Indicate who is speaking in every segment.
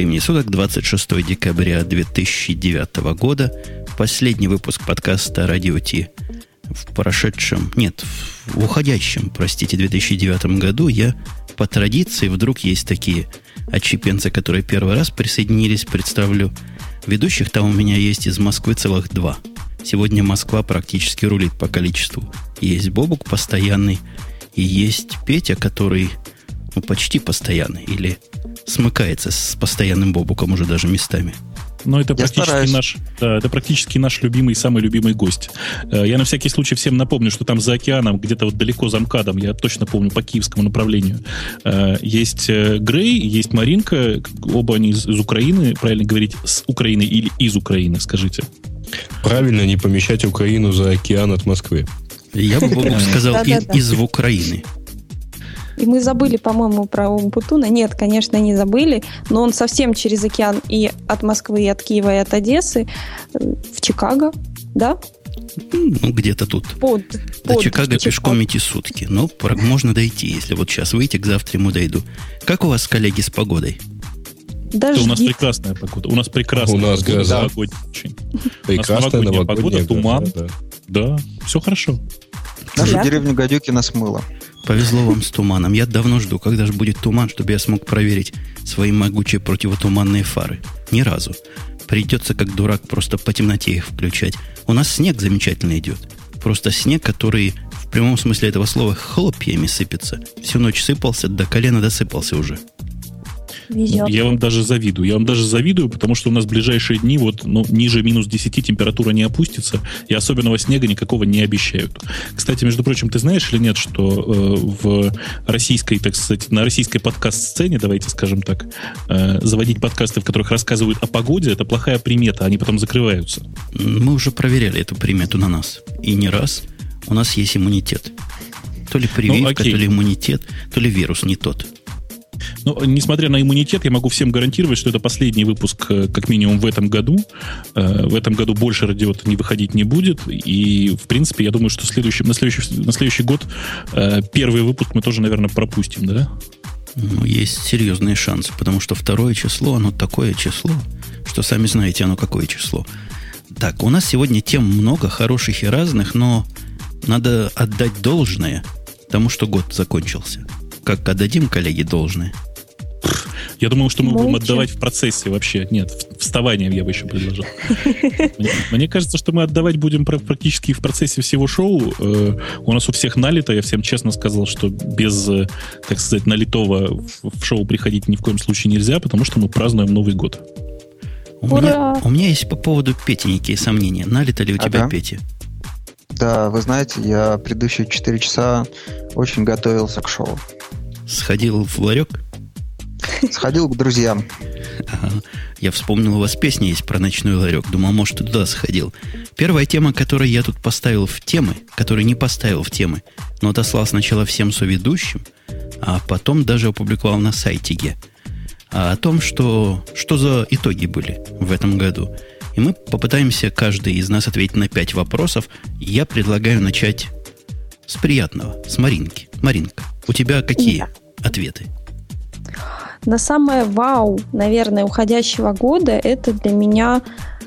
Speaker 1: времени суток, 26 декабря 2009 года. Последний выпуск подкаста «Радио Ти» в прошедшем, нет, в уходящем, простите, 2009 году я по традиции, вдруг есть такие отщепенцы, которые первый раз присоединились, представлю. Ведущих там у меня есть из Москвы целых два. Сегодня Москва практически рулит по количеству. Есть Бобук постоянный, и есть Петя, который ну, почти постоянный, или смыкается с постоянным Бобуком уже даже местами.
Speaker 2: Но это практически наш, да, это практически наш любимый, самый любимый гость. Э, я на всякий случай всем напомню, что там за океаном, где-то вот далеко за МКАДом, я точно помню, по киевскому направлению, э, есть э, Грей, есть Маринка, оба они из, из Украины, правильно говорить, с Украины или из Украины, скажите.
Speaker 3: Правильно не помещать Украину за океан от Москвы.
Speaker 1: Я бы сказал из Украины.
Speaker 4: И мы забыли, по-моему, про Умпутуна. Нет, конечно, не забыли, но он совсем через океан и от Москвы, и от Киева, и от Одессы э, в Чикаго, да?
Speaker 1: Ну, где-то тут. Под, До под Чикаго, Чикаго пешком идти сутки. Но ну, можно дойти, если вот сейчас выйти, к завтра ему дойду. Как у вас, коллеги, с погодой?
Speaker 2: Даже у нас прекрасная погода. У нас прекрасная
Speaker 3: у нас
Speaker 2: погода.
Speaker 3: Да.
Speaker 2: Очень.
Speaker 3: Прекрасная новогодняя,
Speaker 2: погода, туман. Да, да. да, все хорошо.
Speaker 5: Нашу да? деревню Гадюкина смыло.
Speaker 1: Повезло вам с туманом. Я давно жду, когда же будет туман, чтобы я смог проверить свои могучие противотуманные фары. Ни разу. Придется, как дурак, просто по темноте их включать. У нас снег замечательно идет. Просто снег, который в прямом смысле этого слова хлопьями сыпется. Всю ночь сыпался, до колена досыпался уже.
Speaker 2: Везет. Я вам даже завидую. Я вам даже завидую, потому что у нас в ближайшие дни вот ну, ниже минус 10 температура не опустится, и особенного снега никакого не обещают. Кстати, между прочим, ты знаешь или нет, что э, в российской, так сказать, на российской подкаст-сцене, давайте скажем так, э, заводить подкасты, в которых рассказывают о погоде, это плохая примета, они потом закрываются.
Speaker 1: Мы уже проверяли эту примету на нас. И не раз. У нас есть иммунитет. То ли прививка, ну, то ли иммунитет, то ли вирус не тот.
Speaker 2: Но, несмотря на иммунитет, я могу всем гарантировать, что это последний выпуск, э, как минимум, в этом году. Э, в этом году больше радиота не выходить не будет. И, в принципе, я думаю, что следующий, на, следующий, на следующий год э, первый выпуск мы тоже, наверное, пропустим, да?
Speaker 1: Ну, есть серьезные шансы, потому что второе число, оно такое число, что сами знаете, оно какое число. Так, у нас сегодня тем много, хороших и разных, но надо отдать должное тому, что год закончился как отдадим коллеги должное?
Speaker 2: Я думал, что мы Молча. будем отдавать в процессе вообще. Нет, вставание я бы еще предложил. Мне, кажется, что мы отдавать будем практически в процессе всего шоу. Э, у нас у всех налито. Я всем честно сказал, что без, э, так сказать, налитого в шоу приходить ни в коем случае нельзя, потому что мы празднуем Новый год.
Speaker 1: У, меня, у меня есть по поводу Пети некие сомнения. Налито ли у тебя, ага. Петя?
Speaker 5: Да, вы знаете, я предыдущие 4 часа очень готовился к шоу.
Speaker 1: Сходил в ларек?
Speaker 5: Сходил к друзьям.
Speaker 1: Ага. Я вспомнил, у вас песня есть про ночной ларек. Думал, может, ты туда сходил. Первая тема, которую я тут поставил в темы, которую не поставил в темы, но отослал сначала всем соведущим, а потом даже опубликовал на сайте Ге. А о том, что, что за итоги были в этом году. И мы попытаемся каждый из нас ответить на пять вопросов. Я предлагаю начать с приятного, с Маринки. Маринка, у тебя какие да. ответы?
Speaker 4: На самое вау, наверное, уходящего года это для меня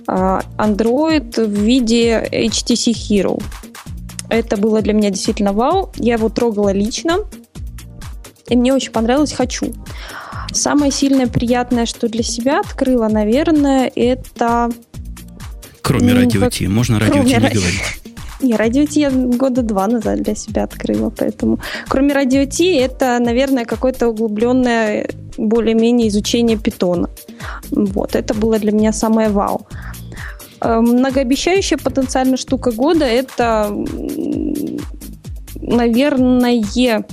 Speaker 4: а, Android в виде HTC Hero. Это было для меня действительно вау. Я его трогала лично. И мне очень понравилось, хочу. Самое сильное приятное, что для себя открыла, наверное, это...
Speaker 1: Кроме радио Ти. Можно радио Ти не говорить.
Speaker 4: Не, радио Ти я года два назад для себя открыла, поэтому... Кроме радио Ти, это, наверное, какое-то углубленное более-менее изучение питона. Вот, это было для меня самое вау. Э, многообещающая потенциально штука года – это, наверное,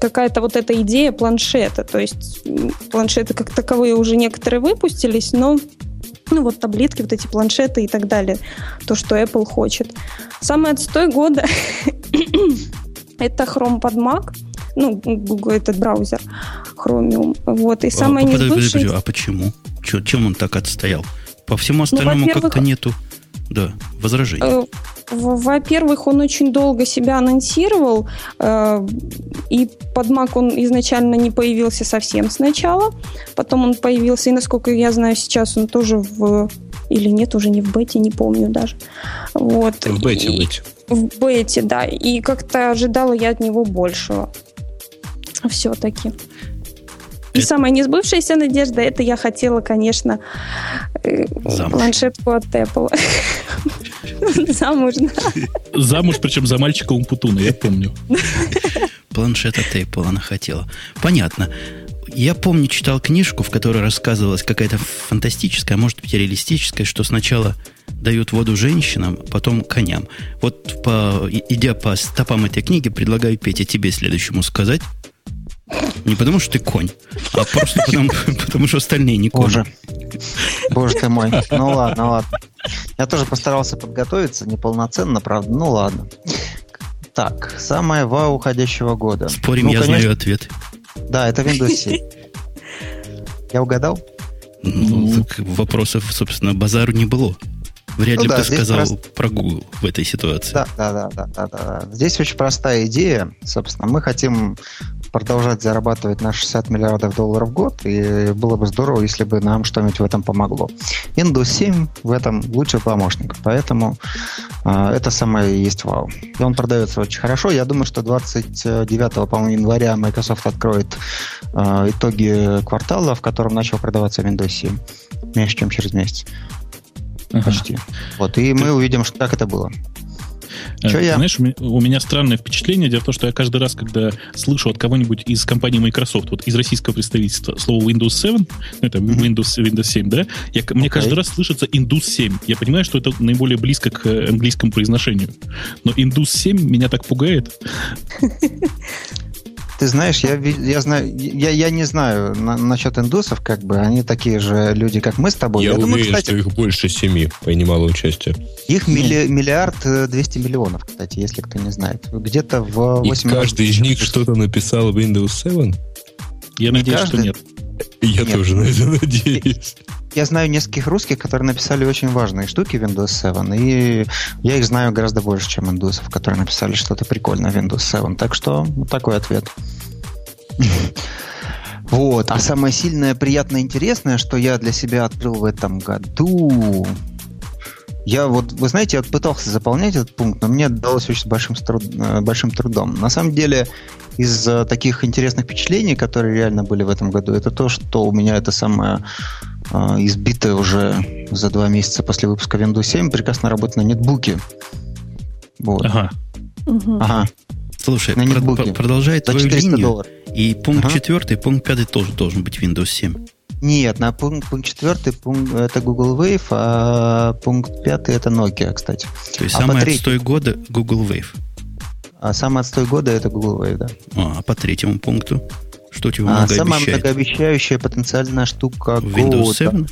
Speaker 4: какая-то вот эта идея планшета. То есть планшеты как таковые уже некоторые выпустились, но ну вот таблетки, вот эти планшеты и так далее, то, что Apple хочет. Самый отстой года это Chrome под Mac, ну, Google этот браузер, Chromium. Вот, и самое а, подожди, подожди,
Speaker 1: а почему? Че, чем он так отстоял? По всему ну, остальному ну, как-то нету да, возражений. Э,
Speaker 4: во-первых, он очень долго себя анонсировал, э, и под Mac он изначально не появился совсем сначала, потом он появился, и насколько я знаю, сейчас он тоже в... Или нет, уже не в бете, не помню даже. Вот.
Speaker 3: В бете
Speaker 4: и,
Speaker 3: быть.
Speaker 4: В бете, да. И как-то ожидала я от него большего. Все-таки. И самая несбывшаяся надежда, это я хотела, конечно, э, Замуж. планшетку от Apple.
Speaker 2: Замуж, Замуж, причем за мальчика Умпутуна, я помню.
Speaker 1: Планшет от Apple она хотела. Понятно. Я помню, читал книжку, в которой рассказывалась какая-то фантастическая, а может быть, реалистическая, что сначала дают воду женщинам, потом коням. Вот по, идя по стопам этой книги, предлагаю Петя тебе следующему сказать, не потому, что ты конь, а просто потому, потому что остальные не кони.
Speaker 5: Боже. Боже ты мой. Ну ладно, ладно. Я тоже постарался подготовиться, неполноценно, правда. Ну ладно. Так, самое вау уходящего года.
Speaker 1: Спорим,
Speaker 5: ну,
Speaker 1: я конечно... знаю ответ.
Speaker 5: Да, это Windows 7. Я угадал?
Speaker 1: Ну, вопросов, собственно, базару не было. Вряд ну, ли да, бы ты сказал прост... про Google в этой ситуации.
Speaker 5: Да, да, да, да, да, да. Здесь очень простая идея. Собственно, мы хотим продолжать зарабатывать на 60 миллиардов долларов в год, и было бы здорово, если бы нам что-нибудь в этом помогло. Windows 7 в этом лучший помощник, поэтому э, это самое есть вау. И он продается очень хорошо. Я думаю, что 29 по-моему, января Microsoft откроет э, итоги квартала, в котором начал продаваться Windows 7. Меньше, чем через месяц. Ага. Почти. Вот, и Ты... мы увидим, как это было.
Speaker 2: Че я? Знаешь, у меня странное впечатление. Дело в том, что я каждый раз, когда слышу от кого-нибудь из компании Microsoft, вот из российского представительства, слово Windows 7, ну, это Windows, Windows 7, да, я, okay. мне каждый раз слышится Indus 7. Я понимаю, что это наиболее близко к английскому произношению. Но Indus 7 меня так пугает.
Speaker 5: Ты знаешь, я, я знаю, я, я не знаю на, насчет индусов, как бы они такие же люди, как мы с тобой.
Speaker 3: Я, я уверен, думаю, кстати, что их больше семи принимало участие.
Speaker 5: Их милли, ну. миллиард э, двести миллионов, кстати, если кто не знает. Где-то в
Speaker 3: 8 И каждый из них что-то написал в Windows 7?
Speaker 2: Я надеюсь, каждый... что нет.
Speaker 3: Я нет. тоже на это надеюсь.
Speaker 5: Я знаю нескольких русских, которые написали очень важные штуки в Windows 7, и я их знаю гораздо больше, чем индусов, которые написали что-то прикольное в Windows 7. Так что вот такой ответ. Вот. А самое сильное, приятное, интересное, что я для себя открыл в этом году, я вот, вы знаете, я пытался заполнять этот пункт, но мне далось очень большим, э, большим трудом. На самом деле, из таких интересных впечатлений, которые реально были в этом году, это то, что у меня это самое э, избитое уже за два месяца после выпуска Windows 7 прекрасно работает на нетбуке.
Speaker 2: Вот. Ага.
Speaker 1: Ага. Слушай, на про- продолжай твою линию. Долларов. И пункт ага. четвертый, пункт пятый тоже должен быть Windows 7.
Speaker 5: Нет, на пункт, пункт четвертый пункт, это Google Wave, а пункт пятый это Nokia, кстати.
Speaker 1: То есть а самый треть... отстой года Google Wave.
Speaker 5: А самый отстой года это Google Wave, да.
Speaker 1: А, а по третьему пункту? Что тебе
Speaker 5: а, Самая многообещающая потенциальная штука
Speaker 1: Windows 7?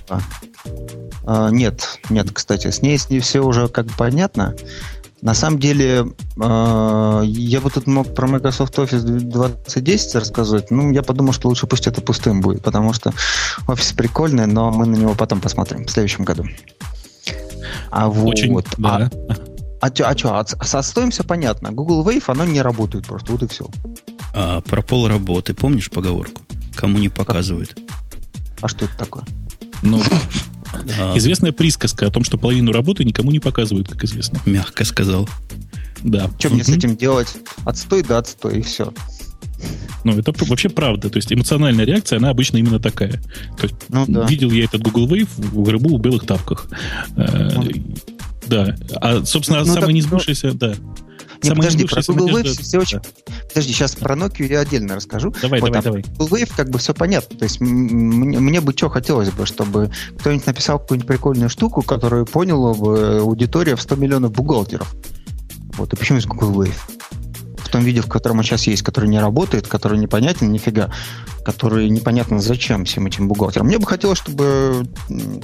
Speaker 5: А, нет, нет, кстати, с ней, с ней все уже как бы понятно. На самом деле, э, я бы тут мог про Microsoft Office 2010 рассказывать. Ну, я подумал, что лучше пусть это пустым будет, потому что офис прикольный, но мы на него потом посмотрим в следующем году.
Speaker 2: А Очень, вот. Да.
Speaker 5: А, а, а что, а, с отстоем все понятно. Google Wave, оно не работает просто, вот и все.
Speaker 1: А, про пол работы, помнишь поговорку? Кому не показывают.
Speaker 5: А что это такое?
Speaker 2: Ну. Известная присказка о том, что половину работы никому не показывают, как известно.
Speaker 1: Мягко сказал.
Speaker 2: Да.
Speaker 5: Что мне с этим делать? Отстой да отстой, и все.
Speaker 2: Ну, это вообще правда. То есть эмоциональная реакция, она обычно именно такая. То есть, ну, да. видел я этот Google Wave в гробу в белых тапках. Э, ну, да. А, собственно, ну, самое так, несбывшееся, да.
Speaker 5: Не, подожди, про Google Wave надежда... все очень... Подожди, сейчас про Nokia я отдельно расскажу.
Speaker 2: Давай, вот, давай, давай.
Speaker 5: Google Wave как бы все понятно. То есть мне, мне бы что хотелось бы, чтобы кто-нибудь написал какую-нибудь прикольную штуку, которую поняла бы аудитория в 100 миллионов бухгалтеров. Вот, и почему из Google Wave? в том виде, в котором он сейчас есть, который не работает, который непонятен нифига, который непонятно зачем всем этим бухгалтерам. Мне бы хотелось, чтобы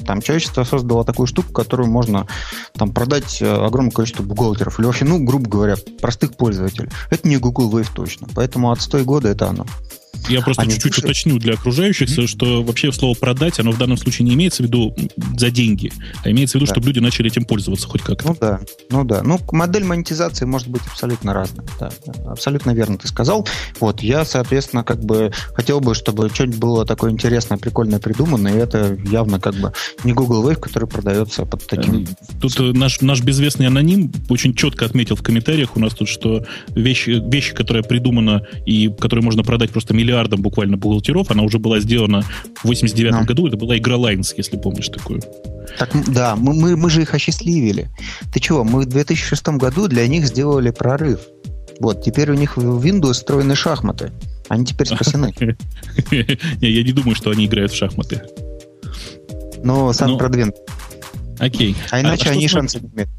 Speaker 5: там человечество создало такую штуку, которую можно там продать э, огромное количество бухгалтеров. Или вообще, ну, грубо говоря, простых пользователей. Это не Google Wave точно. Поэтому от 100 года это оно.
Speaker 2: Я просто
Speaker 5: Они
Speaker 2: чуть-чуть уточню для окружающих, что вообще слово «продать», оно в данном случае не имеется в виду за деньги, а имеется в виду,
Speaker 5: Да.
Speaker 2: чтобы люди начали этим пользоваться хоть как-то.
Speaker 5: Ну да, ну да. Ну, модель монетизации может быть абсолютно разная. Да, абсолютно верно ты сказал. Вот, я, соответственно, как бы хотел бы, чтобы что-нибудь было такое интересное, прикольное придумано, и это явно как бы не Google Wave, который продается под таким...
Speaker 2: Эм, Тут э, наш, наш безвестный аноним очень четко отметил в комментариях у нас тут, что вещи, вещи, которая придумана и которую можно продать просто миллиардом буквально бухгалтеров, она уже была сделана в 89
Speaker 5: Ну.
Speaker 2: году. Это была игра Lines, если помнишь такую.
Speaker 5: Так, да, мы, мы, мы же их осчастливили. Ты чего, мы в 2006 году для них сделали прорыв. Вот, теперь у них в Windows встроены шахматы. Они теперь спасены.
Speaker 2: Я не думаю, что они играют в шахматы.
Speaker 5: Но сам
Speaker 2: Ну,
Speaker 5: продвинут.
Speaker 2: Окей.
Speaker 5: А иначе
Speaker 2: что
Speaker 5: они шансы не имеют.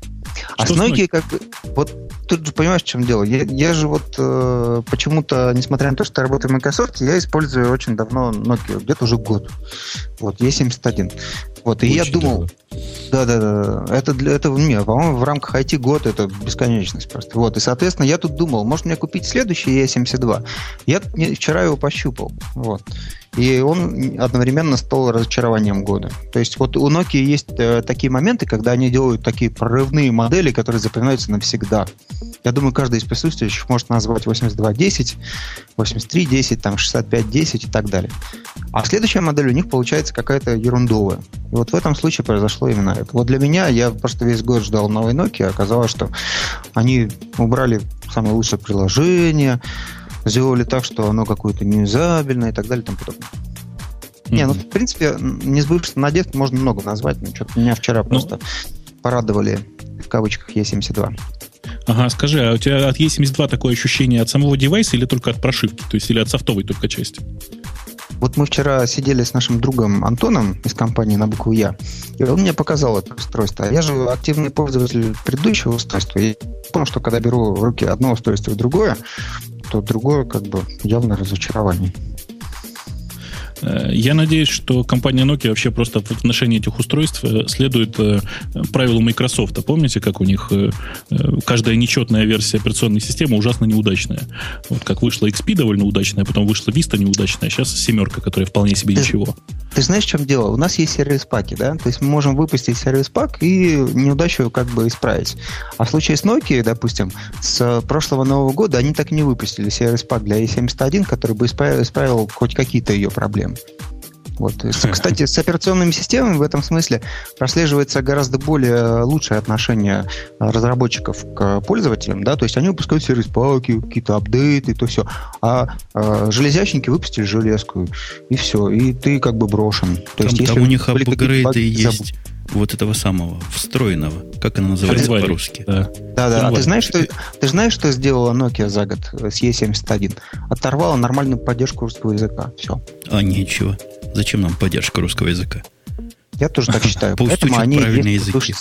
Speaker 5: А с Nokia как бы... Вот тут же понимаешь, в чем дело? Я, я же вот э, почему-то, несмотря на то, что я работаю в Microsoft, я использую очень давно Nokia, где-то уже год. Вот, E71. Вот, и я
Speaker 3: Очень
Speaker 5: думал... Да-да-да. Это для этого не, по-моему, в рамках IT год это бесконечность просто. Вот, и, соответственно, я тут думал, может мне купить следующий E72. Я не- вчера его пощупал. Вот. И он одновременно стал разочарованием года. То есть вот у Nokia есть э, такие моменты, когда они делают такие прорывные модели, которые запоминаются навсегда. Я думаю, каждый из присутствующих может назвать 8210, 8310, там 6510 и так далее. А следующая модель у них получается какая-то ерундовая. И вот в этом случае произошло именно это. Вот для меня, я просто весь год ждал новой Nokia, оказалось, что они убрали самое лучшее приложение, сделали так, что оно какое-то неюзабельное и так далее и тому подобное. Не, ну, в принципе, не сбывшихся надежд можно много назвать, но что-то меня вчера просто порадовали, в кавычках, Е72.
Speaker 2: Ага, скажи, а у тебя от E72 такое ощущение от самого девайса или только от прошивки? То есть или от софтовой только части?
Speaker 5: Вот мы вчера сидели с нашим другом Антоном из компании на букву Я, и он мне показал это устройство. А я же активный пользователь предыдущего устройства. И понял, что когда беру в руки одно устройство и другое, то другое как бы явно разочарование.
Speaker 2: Э, Я надеюсь, что компания Nokia вообще просто в отношении этих устройств э, следует э, правилу Microsoft. Помните, как у них каждая нечетная версия операционной системы ужасно неудачная? Вот как вышла XP довольно удачная, потом вышла Vista неудачная, а сейчас семерка, которая вполне себе
Speaker 5: Ты-
Speaker 2: ничего.
Speaker 5: Ты знаешь, в чем дело? У нас есть сервис-паки, да? То есть мы можем выпустить сервис-пак и неудачу как бы исправить. А в случае с Nokia, допустим, с прошлого Нового года они так и не выпустили сервис-пак для E71, который бы исправил хоть какие-то ее проблемы. Вот. И, с- Кстати, с операционными системами в этом смысле прослеживается гораздо более лучшее отношение а, разработчиков к пользователям, да, то есть они выпускают сервис-паки, какие-то апдейты, то все, а, а, железячники выпустили железку, и все, и ты как бы брошен. То
Speaker 1: Там,
Speaker 5: есть,
Speaker 1: там у них апгрейды
Speaker 5: забудь.
Speaker 1: Есть вот этого самого, встроенного. Как оно называется
Speaker 2: Ферзвари.
Speaker 1: по-русски?
Speaker 2: Да.
Speaker 5: Да, да. А ты знаешь, что, ты знаешь, что сделала Nokia за год с E71? Оторвала нормальную поддержку русского языка. Все.
Speaker 1: А, нечего. Зачем нам поддержка русского языка?
Speaker 5: Я тоже так считаю.
Speaker 1: Пусть
Speaker 5: Поэтому
Speaker 1: учат
Speaker 5: они
Speaker 1: правильные языки.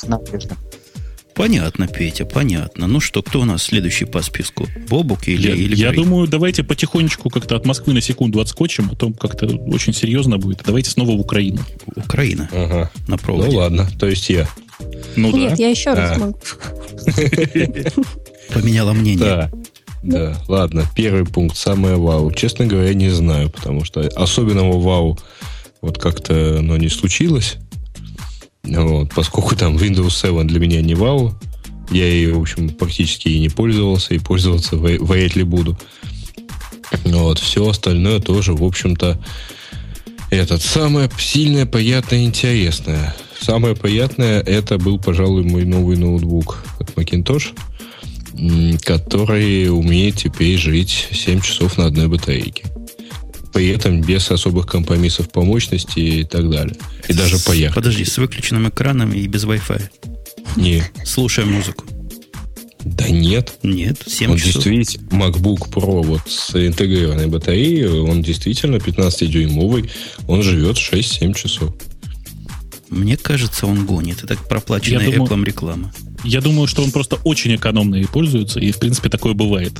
Speaker 1: Понятно, Петя, понятно. Ну что, кто у нас следующий по списку? Бобук или,
Speaker 2: Я,
Speaker 1: или
Speaker 2: я
Speaker 1: Грей?
Speaker 2: думаю, давайте потихонечку как-то от Москвы на секунду отскочим, а то как-то очень серьезно будет. Давайте снова в Украину.
Speaker 1: Украина
Speaker 3: Ага.
Speaker 1: на
Speaker 3: Ну
Speaker 1: проводе.
Speaker 3: ладно, то есть я.
Speaker 2: Ну
Speaker 4: Нет,
Speaker 2: да.
Speaker 4: я еще раз
Speaker 3: Да.
Speaker 4: могу.
Speaker 1: Поменяла мнение.
Speaker 3: Да. Да, ладно, первый пункт, самое вау. Честно говоря, не знаю, потому что особенного вау вот как-то оно не случилось. Вот, поскольку там Windows 7 для меня не вау, я ее, в общем, практически и не пользовался, и пользоваться вря- вряд ли буду. Вот, все остальное тоже, в общем-то, этот самое сильное, приятное, интересное. Самое приятное это был, пожалуй, мой новый ноутбук от Macintosh, который умеет теперь жить 7 часов на одной батарейке. При этом без особых компромиссов по мощности и так далее. И даже по яркости.
Speaker 1: Подожди, с выключенным экраном и без Wi-Fi.
Speaker 3: Не,
Speaker 1: Слушаем музыку.
Speaker 3: да нет.
Speaker 1: Нет, 7
Speaker 3: он
Speaker 1: часов.
Speaker 3: действительно, MacBook Pro вот с интегрированной батареей, он действительно 15-дюймовый, он живет 6-7 часов.
Speaker 1: Мне кажется, он гонит. Это проплаченная
Speaker 2: Я думаю-
Speaker 1: Apple реклама.
Speaker 2: Я думаю, что он просто очень экономно и пользуется, и в принципе такое бывает.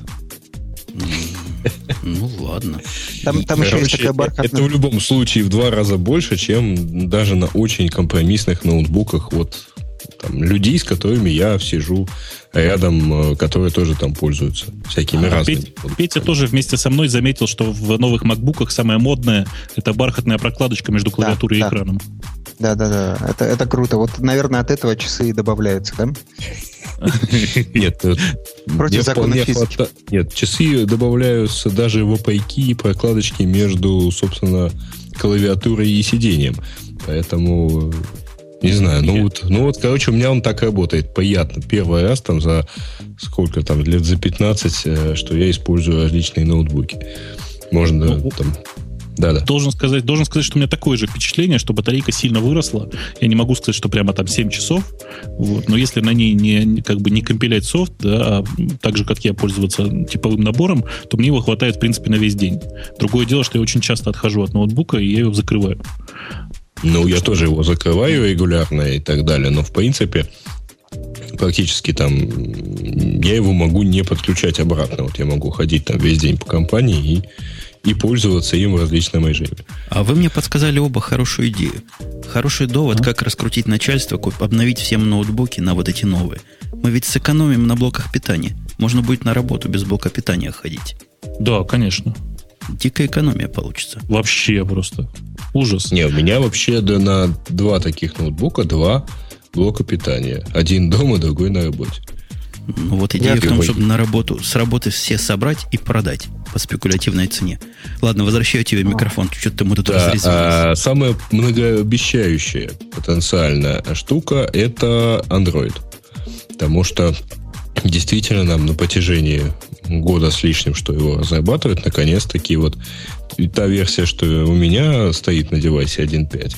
Speaker 1: Ну ладно.
Speaker 5: Там, там еще есть
Speaker 3: Короче,
Speaker 5: такая бархатная...
Speaker 3: Это в любом случае в два раза больше, чем даже на очень компромиссных ноутбуках вот там, людей, с которыми я сижу рядом, э, которые тоже там пользуются всякими а, разными.
Speaker 2: Петя, Петя тоже вместе со мной заметил, что в новых макбуках самое модное это бархатная прокладочка между клавиатурой да, и экраном.
Speaker 5: Да, да, да. Это, это круто. Вот, наверное, от этого часы и добавляются, да?
Speaker 3: Нет, э, против закона физики. Нет, часы добавляются даже в опайки и прокладочки между, собственно, клавиатурой и сидением. Поэтому не знаю, ну вот, ну вот, короче, у меня он так работает. Приятно. Первый раз там за сколько там, лет за 15, э, что я использую различные ноутбуки. Можно ну, там
Speaker 2: да, да. Должен сказать, должен сказать, что у меня такое же впечатление, что батарейка сильно выросла. Я не могу сказать, что прямо там 7 часов. Вот. Но если на ней не, как бы не компилять софт, да, а так же, как я, пользоваться типовым набором, то мне его хватает, в принципе, на весь день. Другое дело, что я очень часто отхожу от ноутбука, и я его закрываю.
Speaker 3: Ну, я тоже его закрываю регулярно и так далее, но в принципе практически там я его могу не подключать обратно. Вот я могу ходить там весь день по компании и и пользоваться им в различном режиме.
Speaker 1: А вы мне подсказали оба хорошую идею. Хороший довод, а? как раскрутить начальство, обновить всем ноутбуки на вот эти новые. Мы ведь сэкономим на блоках питания. Можно будет на работу без блока питания ходить.
Speaker 2: Да, конечно.
Speaker 1: Дикая экономия получится.
Speaker 2: Вообще просто. Ужас.
Speaker 3: Не, у меня вообще да, на два таких ноутбука два блока питания. Один дома, другой на работе.
Speaker 1: Ну, вот идея Нет, в том, чтобы на работу, с работы все собрать и продать по спекулятивной цене. Ладно, возвращаю тебе микрофон. Что-то мы тут да,
Speaker 3: а, Самая многообещающая потенциальная штука – это Android. Потому что действительно нам на протяжении года с лишним, что его разрабатывают, наконец-таки вот та версия, что у меня стоит на девайсе 1.5,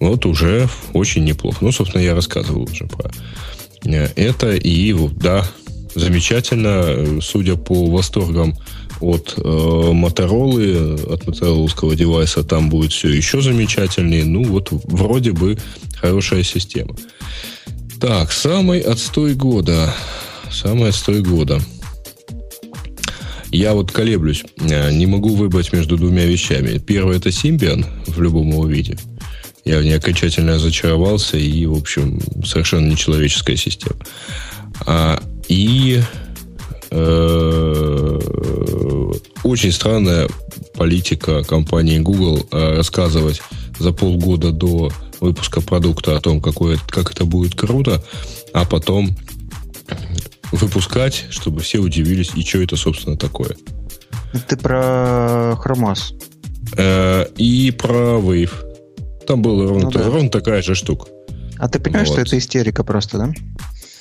Speaker 3: вот уже очень неплохо. Ну, собственно, я рассказывал уже про это. И да, замечательно, судя по восторгам от э, Моторолы, от мотороловского девайса, там будет все еще замечательнее. Ну, вот вроде бы хорошая система. Так, самый отстой года. Самый отстой года. Я вот колеблюсь. Э, не могу выбрать между двумя вещами. Первое это Symbian в любом его виде. Я в ней окончательно разочаровался, и, в общем, совершенно нечеловеческая система. А, и э, очень странная политика компании Google э, рассказывать за полгода до выпуска продукта о том, какое, как это будет круто, а потом выпускать, чтобы все удивились, и что это, собственно, такое.
Speaker 5: Ты про Chromos.
Speaker 3: Э, и про Wave. Там была ровно, ну, да. ровно такая же штука.
Speaker 5: А ты понимаешь, вот. что это истерика просто, да?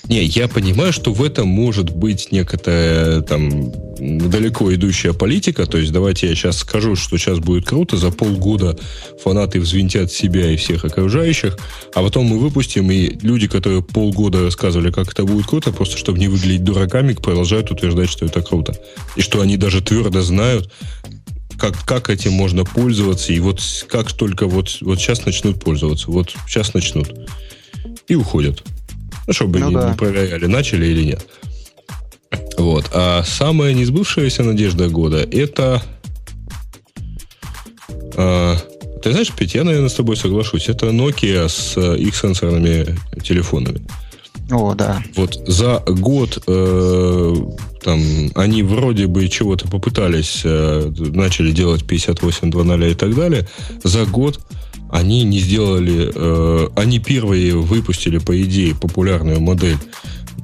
Speaker 3: Не, я понимаю, что в этом может быть некоторая там далеко идущая политика. То есть давайте я сейчас скажу, что сейчас будет круто, за полгода фанаты взвинтят себя и всех окружающих, а потом мы выпустим, и люди, которые полгода рассказывали, как это будет круто, просто чтобы не выглядеть дураками, продолжают утверждать, что это круто. И что они даже твердо знают, как, как этим можно пользоваться, и вот как только вот, вот сейчас начнут пользоваться, вот сейчас начнут, и уходят. Ну, чтобы ну, не, да. не проверяли, начали или нет. Вот. А самая несбывшаяся надежда года это... А, ты знаешь, Петя, я, наверное, с тобой соглашусь. Это Nokia с э, их сенсорными телефонами.
Speaker 5: О, да.
Speaker 3: Вот за год э, там они вроде бы чего-то попытались, э, начали делать 58.2.0 и так далее. За год они не сделали... Э, они первые выпустили, по идее, популярную модель,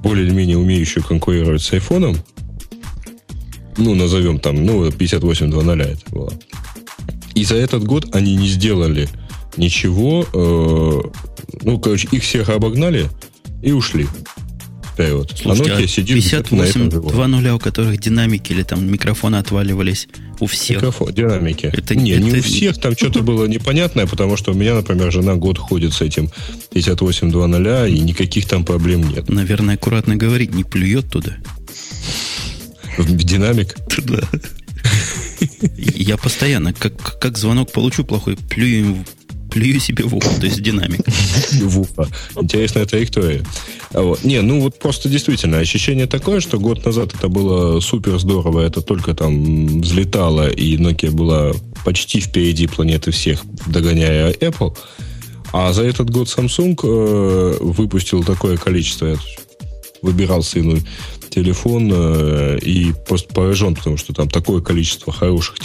Speaker 3: более или менее умеющую конкурировать с айфоном. Ну, назовем там, ну, 58.2.0 это было. И за этот год они не сделали ничего. Э, ну, короче, их всех обогнали и ушли.
Speaker 1: Да, вот. Слушайте, а Nokia сидит 58 2.0, у которых динамики или там микрофоны отваливались у всех. Микрофон,
Speaker 3: динамики. Это, не, это... не у всех, там что-то было непонятное, потому что у меня, например, жена год ходит с этим 58 2.0, и никаких там проблем нет.
Speaker 1: Наверное, аккуратно говорить, не плюет туда.
Speaker 3: В динамик?
Speaker 1: Да. Я постоянно, как, как звонок получу плохой, плюю плюю себе в ухо, то есть динамик.
Speaker 3: В ухо. Интересная траектория. А вот. Не, ну вот просто действительно ощущение такое, что год назад это было супер здорово, это только там взлетало, и Nokia была почти впереди планеты всех, догоняя Apple. А за этот год Samsung э, выпустил такое количество, я выбирал сыну телефон э, и просто поражен, потому что там такое количество хороших,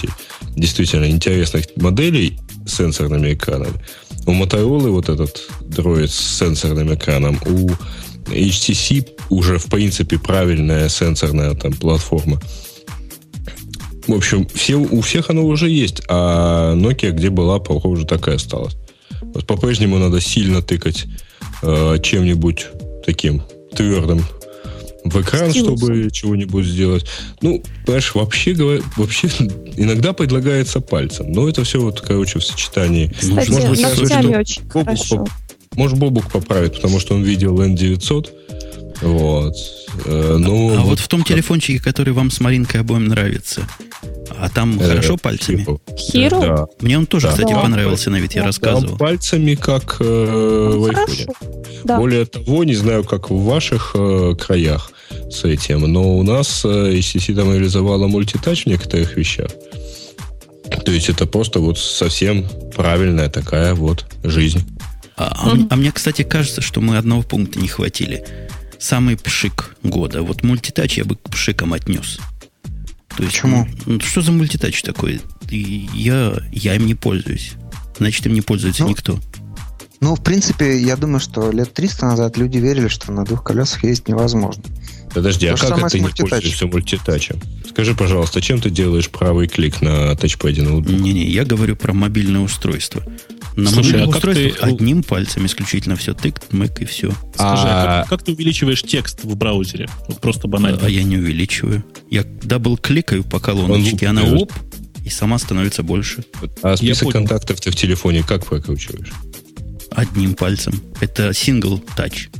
Speaker 3: действительно интересных моделей сенсорными экранами. У Motorola вот этот дроид с сенсорным экраном, у HTC уже, в принципе, правильная сенсорная там платформа. В общем, все, у всех оно уже есть, а Nokia, где была, похоже, так и осталась. Вот по-прежнему надо сильно тыкать э, чем-нибудь таким твердым в экран, Стилус. чтобы чего-нибудь сделать. Ну, понимаешь, вообще, говоря, вообще иногда предлагается пальцем. Но это все вот, короче, в сочетании.
Speaker 4: Кстати, может быть, ногтями очень Бобук хорошо. Поп...
Speaker 3: Может, Бобук поправит, потому что он видел N900. Вот.
Speaker 1: Э, ну, а вот, вот в том телефончике, который вам с Маринкой обоим нравится, а там э, хорошо пальцами?
Speaker 4: Hero? Да.
Speaker 1: Мне он тоже, да. кстати, да. понравился на вид, я рассказывал.
Speaker 3: пальцами, как э, в iPhone. Да. Более того, не знаю, как в ваших э, краях с этим, но у нас э, HTC там реализовала мультитач в некоторых вещах. То есть это просто вот совсем правильная такая вот жизнь.
Speaker 1: А, а, а мне, кстати, кажется, что мы одного пункта не хватили самый пшик года. Вот мультитач я бы к пшикам отнес. То есть,
Speaker 5: Почему?
Speaker 1: Ну, что за мультитач такой? Я, я им не пользуюсь. Значит, им не пользуется ну, никто.
Speaker 5: Ну, в принципе, я думаю, что лет 300 назад люди верили, что на двух колесах ездить невозможно.
Speaker 3: Подожди, То а как это не пользуешься мультитачем? Скажи, пожалуйста, чем ты делаешь правый клик на тачпаде ноутбука?
Speaker 1: Не-не, я говорю про мобильное устройство. На Слушай, мобильных а устройствах ты... одним пальцем исключительно все тык, мык и все.
Speaker 2: Скажи, а, а как, как ты увеличиваешь текст в браузере? Вот просто банально.
Speaker 1: А, а я не увеличиваю. Я double кликаю по колоночке, она оп, и сама становится больше.
Speaker 3: А список контактов ты в телефоне как прокручиваешь?
Speaker 1: Одним пальцем. Это сингл тач.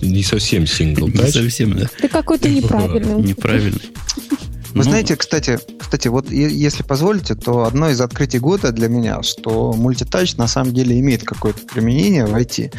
Speaker 3: Не совсем сингл тач.
Speaker 1: Не совсем, да.
Speaker 4: Ты какой-то неправильный.
Speaker 1: Неправильный.
Speaker 5: Вы ну, знаете, кстати, кстати, вот если позволите, то одно из открытий года для меня, что мультитач на самом деле имеет какое-то применение в IT.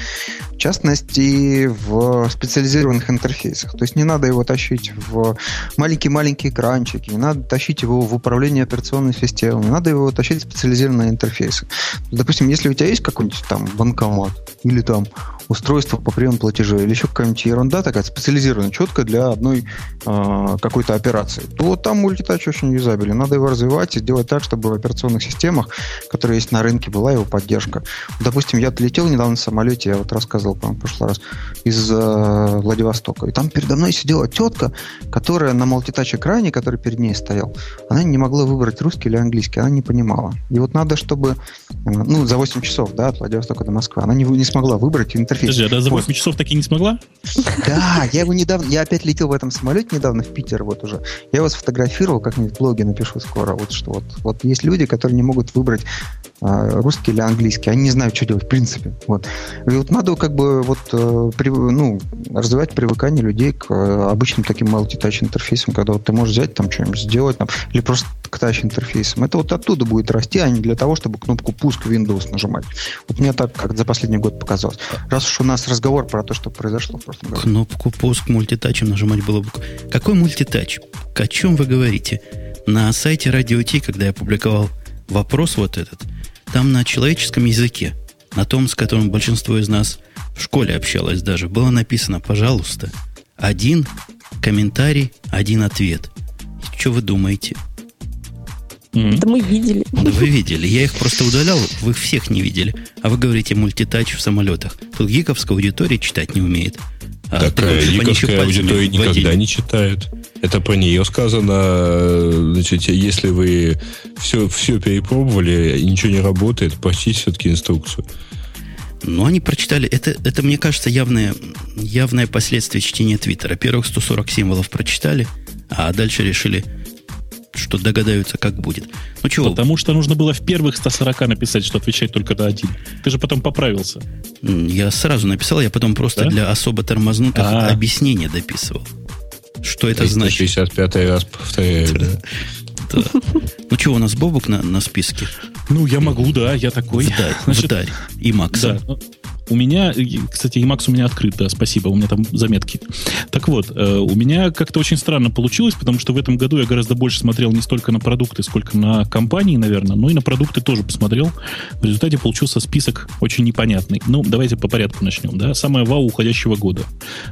Speaker 5: В частности, в специализированных интерфейсах. То есть не надо его тащить в маленькие-маленькие экранчики, не надо тащить его в управление операционной системой, не надо его тащить в специализированные интерфейсы. Допустим, если у тебя есть какой-нибудь там банкомат или там устройство по приему платежей или еще какая-нибудь ерунда такая специализированная, четко для одной э, какой-то операции, то там мультитач очень юзабелен. Надо его развивать и делать так, чтобы в операционных системах, которые есть на рынке, была его поддержка. Допустим, я летел недавно в самолете, я вот рассказывал, по в прошлый раз, из э, Владивостока. И там передо мной сидела тетка, которая на мультитач-экране, который перед ней стоял, она не могла выбрать русский или английский, она не понимала. И вот надо, чтобы, э, ну, за 8 часов, да, от Владивостока до Москвы, она не, не смогла выбрать интерфейс
Speaker 2: интерфейс. Подожди, а за 8 вот. часов таки не смогла?
Speaker 5: Да, я его недавно, я опять летел в этом самолете недавно в Питер вот уже. Я его сфотографировал, как-нибудь в блоге напишу скоро. Вот что вот, вот есть люди, которые не могут выбрать а, русский или английский. Они не знают, что делать в принципе. Вот. И вот надо как бы вот э, при, ну, развивать привыкание людей к э, обычным таким multi-touch интерфейсам, когда вот ты можешь взять там что-нибудь сделать, там, или просто к тач интерфейсам. Это вот оттуда будет расти, а не для того, чтобы кнопку пуск Windows нажимать. Вот мне так как за последний год показалось. Раз уж у нас разговор про то, что произошло в прошлом
Speaker 1: году. Кнопку пуск мультитачем нажимать было бы... Какой мультитач? О чем вы говорите? На сайте Radio T, когда я публиковал вопрос вот этот, там на человеческом языке, на том, с которым большинство из нас в школе общалось даже, было написано, пожалуйста, один комментарий, один ответ. Что вы думаете?
Speaker 4: Mm-hmm. Да мы видели.
Speaker 1: Да вы видели. Я их просто удалял, вы их всех не видели. А вы говорите мультитач в самолетах. Тут гиковская аудитория читать не умеет.
Speaker 3: А так э, гиковская аудитория никогда не читает. Это про нее сказано. Значит, если вы все, все перепробовали и ничего не работает, прочтите все-таки инструкцию.
Speaker 1: Но они прочитали. Это, это мне кажется, явное, явное последствие чтения Твиттера. Первых 140 символов прочитали, а дальше решили что догадаются, как будет.
Speaker 2: Ну чего? Потому что нужно было в первых 140 написать, что отвечать только на один. Ты же потом поправился.
Speaker 1: Я сразу написал, я потом просто да? для особо тормознутых А-а-а. объяснения дописывал. Что это значит?
Speaker 3: 65 раз повторяю, да.
Speaker 1: Да. Ну что, у нас Бобук на, на списке?
Speaker 2: Ну, я могу, да, я такой.
Speaker 1: Вдарь, Значит, вдарь. И Макса.
Speaker 2: Да. У меня, кстати, Emacs у меня открыт, да, спасибо, у меня там заметки. Так вот, э, у меня как-то очень странно получилось, потому что в этом году я гораздо больше смотрел не столько на продукты, сколько на компании, наверное, но и на продукты тоже посмотрел. В результате получился список очень непонятный. Ну, давайте по порядку начнем, да. Самое вау уходящего года.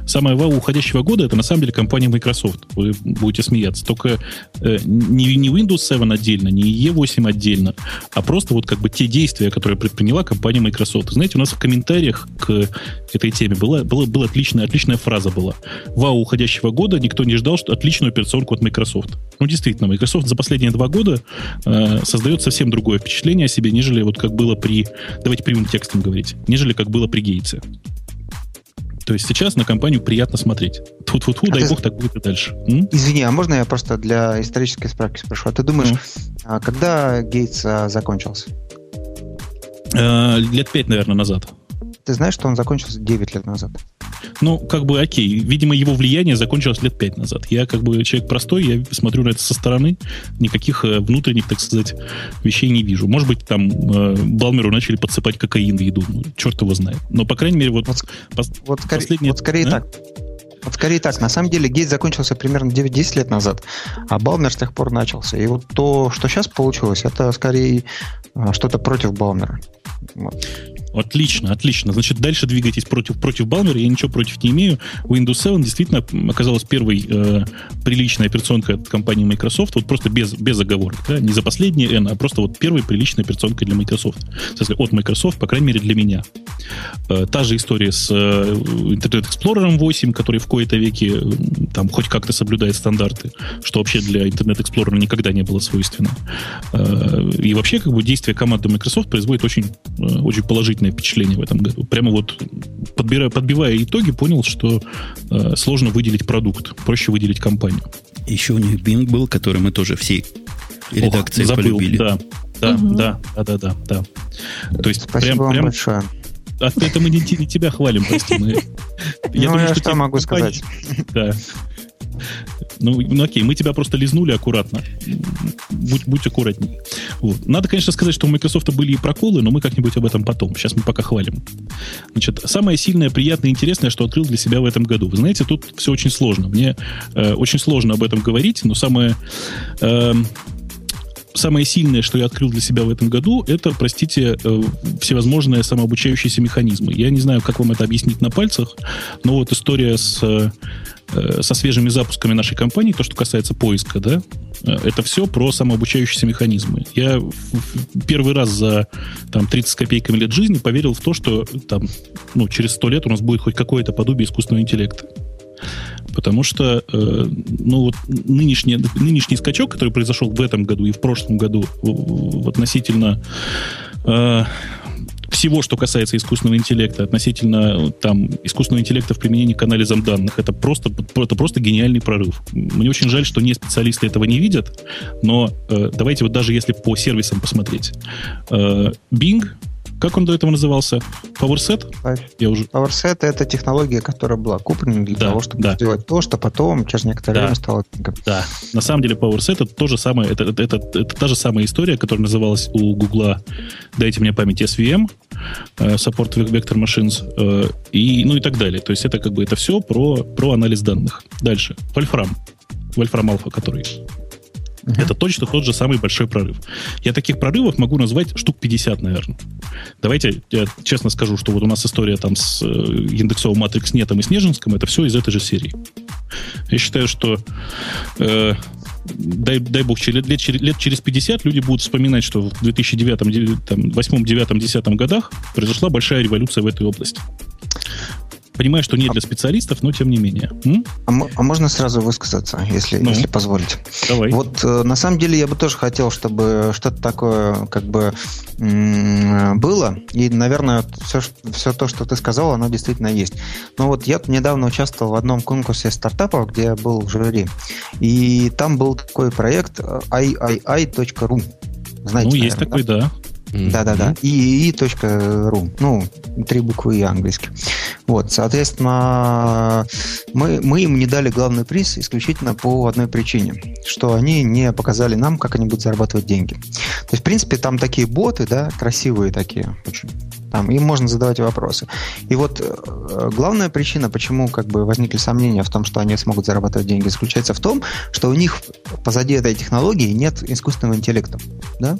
Speaker 2: Самое вау уходящего года это на самом деле компания Microsoft. Вы будете смеяться. Только э, не, не Windows 7 отдельно, не E8 отдельно, а просто вот как бы те действия, которые предприняла компания Microsoft. Знаете, у нас в комментариях к этой теме была, была, была отличная, отличная фраза была. Вау уходящего года никто не ждал, что отличную операционку от Microsoft. Ну, действительно, Microsoft за последние два года э, создает совсем другое впечатление о себе, нежели вот как было при... Давайте прямым текстом говорить. Нежели как было при Гейтсе. То есть сейчас на компанию приятно смотреть. Тут фу фу а дай ты... бог, так будет и дальше.
Speaker 5: М? Извини, а можно я просто для исторической справки спрошу? А ты думаешь, ну. когда Гейтс а, закончился?
Speaker 2: Э, лет пять, наверное, назад.
Speaker 5: Ты знаешь, что он закончился 9 лет назад?
Speaker 2: Ну, как бы окей. Видимо, его влияние закончилось лет 5 назад. Я как бы человек простой, я смотрю на это со стороны. Никаких э, внутренних, так сказать, вещей не вижу. Может быть, там э, Балмеру начали подсыпать кокаин в еду. Ну, черт его знает. Но, по крайней мере, вот,
Speaker 5: вот, пос, вот, скорее, последние... Вот скорее а? так. Вот скорее так. На самом деле Гейт закончился примерно 9-10 лет назад, а Балмер с тех пор начался. И вот то, что сейчас получилось, это скорее э, что-то против Балмера.
Speaker 2: Вот. Отлично, отлично. Значит, дальше двигайтесь против, против Балмера. Я ничего против не имею. Windows 7 действительно оказалась первой э, приличной операционкой от компании Microsoft. Вот просто без, без оговорок. Да? Не за последние N, а просто вот первой приличной операционкой для Microsoft. Смысле, от Microsoft, по крайней мере, для меня. Э, та же история с э, Internet Explorer 8, который в кои-то веке э, там хоть как-то соблюдает стандарты, что вообще для Internet Explorer никогда не было свойственно. Э, и вообще, как бы, действие команды Microsoft производит очень, э, очень положительное приятное впечатление в этом году. Прямо вот подбирая, подбивая итоги, понял, что э, сложно выделить продукт, проще выделить компанию.
Speaker 1: Еще у них Bing был, который мы тоже всей редакции Ох, забыл, полюбили.
Speaker 2: Да, да, угу. да, да, да, да, да.
Speaker 5: То есть Спасибо прям, вам прям, большое.
Speaker 2: А это мы не, не тебя хвалим, просто мы.
Speaker 5: Я ну, думаю, я что, что могу сказать.
Speaker 2: Да. Ну, ну окей, мы тебя просто лизнули аккуратно. Будь, будь аккуратней. Вот. Надо, конечно, сказать, что у Microsoft были и проколы, но мы как-нибудь об этом потом. Сейчас мы пока хвалим. Значит, самое сильное, приятное и интересное, что открыл для себя в этом году. Вы знаете, тут все очень сложно. Мне э, очень сложно об этом говорить, но самое... Э, самое сильное, что я открыл для себя в этом году, это, простите, э, всевозможные самообучающиеся механизмы. Я не знаю, как вам это объяснить на пальцах, но вот история с э, со свежими запусками нашей компании, то, что касается поиска, да, э, это все про самообучающиеся механизмы. Я первый раз за там, 30 с копейками лет жизни поверил в то, что там, ну, через 100 лет у нас будет хоть какое-то подобие искусственного интеллекта. Потому что э, ну, вот нынешний, нынешний скачок, который произошел в этом году и в прошлом году относительно э, всего, что касается искусственного интеллекта, относительно там, искусственного интеллекта в применении к анализам данных, это просто, это просто гениальный прорыв. Мне очень жаль, что не специалисты этого не видят, но э, давайте вот даже если по сервисам посмотреть. Э, Bing как он до этого назывался? PowerSet?
Speaker 5: Я уже... PowerSet — это технология, которая была куплена для да, того, чтобы да. сделать то, что потом через некоторое да. время стало
Speaker 2: Да, на самом деле PowerSet — это то же самое, это, это, это, это та же самая история, которая называлась у Гугла, дайте мне память, SVM, э, Support Vector Machines, э, и, ну и так далее. То есть это как бы это все про, про анализ данных. Дальше. Wolfram. Wolfram Alpha, который Uh-huh. Это точно тот же самый большой прорыв. Я таких прорывов могу назвать штук 50, наверное. Давайте я честно скажу, что вот у нас история там с э, индексовым Matrix Нетом и Снежинском, это все из этой же серии. Я считаю, что э, дай, дай бог, через, лет, лет через 50 люди будут вспоминать, что в 2009, 2008, 2009, 2010 годах произошла большая революция в этой области. Понимаю, что не для специалистов, но тем не менее.
Speaker 5: А, а можно сразу высказаться, если, ну, если позволить?
Speaker 2: Давай.
Speaker 5: Вот э, на самом деле я бы тоже хотел, чтобы что-то такое как бы м- было. И, наверное, все, все то, что ты сказал, оно действительно есть. Но вот я недавно участвовал в одном конкурсе стартапов, где я был в жюри. И там был такой проект iii.ru.
Speaker 2: Знаете, ну, есть наверное, такой, да.
Speaker 5: Да-да-да. iii.ru. Ну, три буквы и английский. Вот, соответственно, мы, мы им не дали главный приз исключительно по одной причине, что они не показали нам, как они будут зарабатывать деньги. То есть, в принципе, там такие боты, да, красивые такие, очень там, им можно задавать вопросы. И вот э, главная причина, почему как бы возникли сомнения в том, что они смогут зарабатывать деньги, заключается в том, что у них позади этой технологии нет искусственного интеллекта. Да?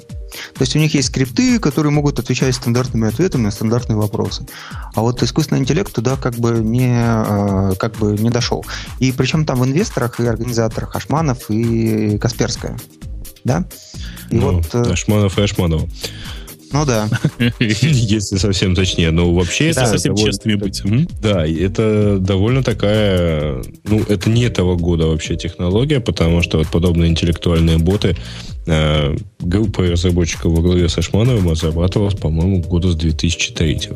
Speaker 5: То есть у них есть скрипты, которые могут отвечать стандартными ответами на стандартные вопросы. А вот искусственный интеллект туда как бы не, э, как бы не дошел. И причем там в инвесторах и организаторах Ашманов и Касперская. Да?
Speaker 3: И ну, вот, э, Ашманов и Ашманова.
Speaker 5: Ну да.
Speaker 3: Если совсем точнее. Но вообще
Speaker 2: это... совсем честными быть.
Speaker 3: Да, это довольно такая... Ну, это не этого года вообще технология, потому что вот подобные интеллектуальные боты э, группа разработчиков во главе с Ашмановым разрабатывалась, по-моему, года с 2003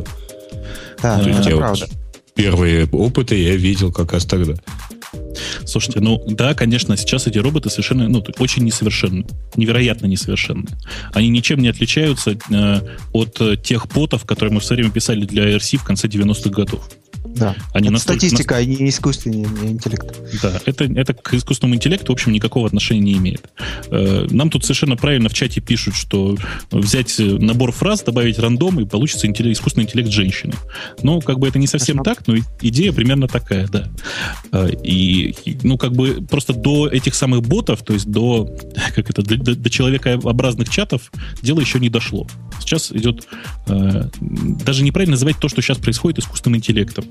Speaker 5: Да, это правда.
Speaker 3: Первые опыты я видел как раз тогда.
Speaker 2: Слушайте, ну да, конечно, сейчас эти роботы совершенно, ну, очень несовершенны, невероятно несовершенны. Они ничем не отличаются э, от тех ботов, которые мы все время писали для IRC в конце 90-х годов.
Speaker 5: Да. Они это настолько, статистика, а не искусственный интеллект.
Speaker 2: Да, это, это к искусственному интеллекту, в общем, никакого отношения не имеет. Э, нам тут совершенно правильно в чате пишут, что взять набор фраз, добавить рандом, и получится интеллект, искусственный интеллект женщины. Ну, как бы это не совсем Хорошо. так, но идея примерно такая, да. Э, и, ну, как бы просто до этих самых ботов, то есть до, как это, до, до человекообразных чатов дело еще не дошло. Сейчас идет э, даже неправильно называть то, что сейчас происходит искусственным интеллектом.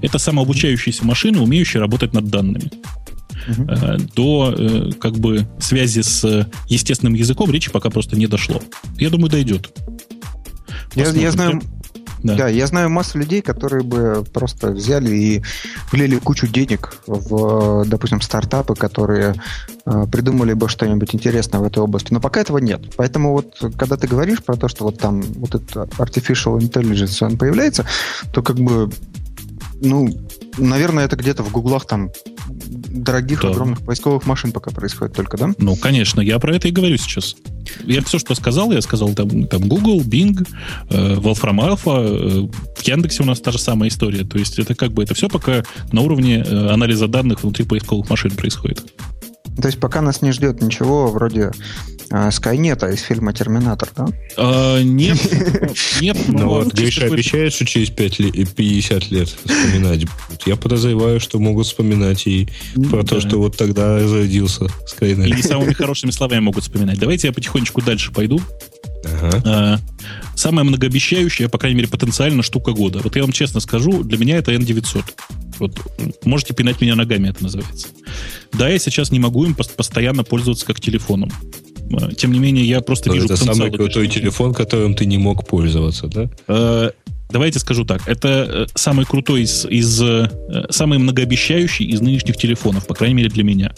Speaker 2: Это самообучающиеся машины, умеющие работать над данными. Uh-huh. До э, как бы связи с естественным языком речи пока просто не дошло. Я думаю, дойдет.
Speaker 5: Я, я знаю, да. да, я знаю массу людей, которые бы просто взяли и влили кучу денег в, допустим, стартапы, которые э, придумали бы что-нибудь интересное в этой области. Но пока этого нет. Поэтому вот, когда ты говоришь про то, что вот там вот этот artificial intelligence, он появляется, то как бы ну, наверное, это где-то в гуглах там дорогих, да. огромных поисковых машин пока происходит только, да?
Speaker 2: Ну, конечно, я про это и говорю сейчас. Я все, что сказал, я сказал там, там Google, Bing, э, Wolfram Alpha, э, в Яндексе у нас та же самая история. То есть это как бы это все пока на уровне э, анализа данных внутри поисковых машин происходит.
Speaker 5: То есть пока нас не ждет ничего вроде а, Скайнета из фильма «Терминатор», да?
Speaker 2: А, нет, нет.
Speaker 3: Ну вот, Гриша обещает, что через 5 лет, 50 лет вспоминать будут. Я подозреваю, что могут вспоминать и про то, что вот тогда зародился Скайнет.
Speaker 2: И не самыми хорошими словами могут вспоминать. Давайте я потихонечку дальше пойду. Ага. А, самая многообещающая, по крайней мере, потенциально штука года. Вот я вам честно скажу, для меня это N900. Вот можете пинать меня ногами, это называется. Да, я сейчас не могу им постоянно пользоваться как телефоном. А, тем не менее, я просто
Speaker 3: То
Speaker 2: вижу
Speaker 3: Это самый крутой телефон, которым ты не мог пользоваться, да?
Speaker 2: Давайте скажу так. Это э, самый крутой из, из э, самый многообещающий из нынешних телефонов, по крайней мере для меня.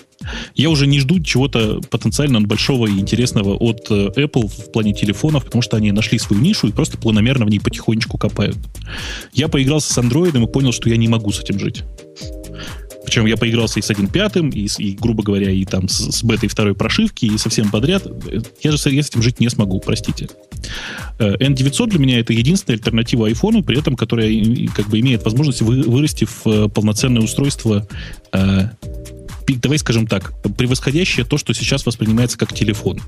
Speaker 2: Я уже не жду чего-то потенциально большого и интересного от э, Apple в плане телефонов, потому что они нашли свою нишу и просто планомерно в ней потихонечку копают. Я поигрался с Android и понял, что я не могу с этим жить. Причем я поигрался и с 1.5, и, и, грубо говоря, и там с, с бетой второй прошивки, и совсем подряд. Я же я с этим жить не смогу, простите. N900 для меня это единственная альтернатива iPhone, при этом которая как бы имеет возможность вы, вырасти в э, полноценное устройство э, давай скажем так, превосходящее то, что сейчас воспринимается как телефон.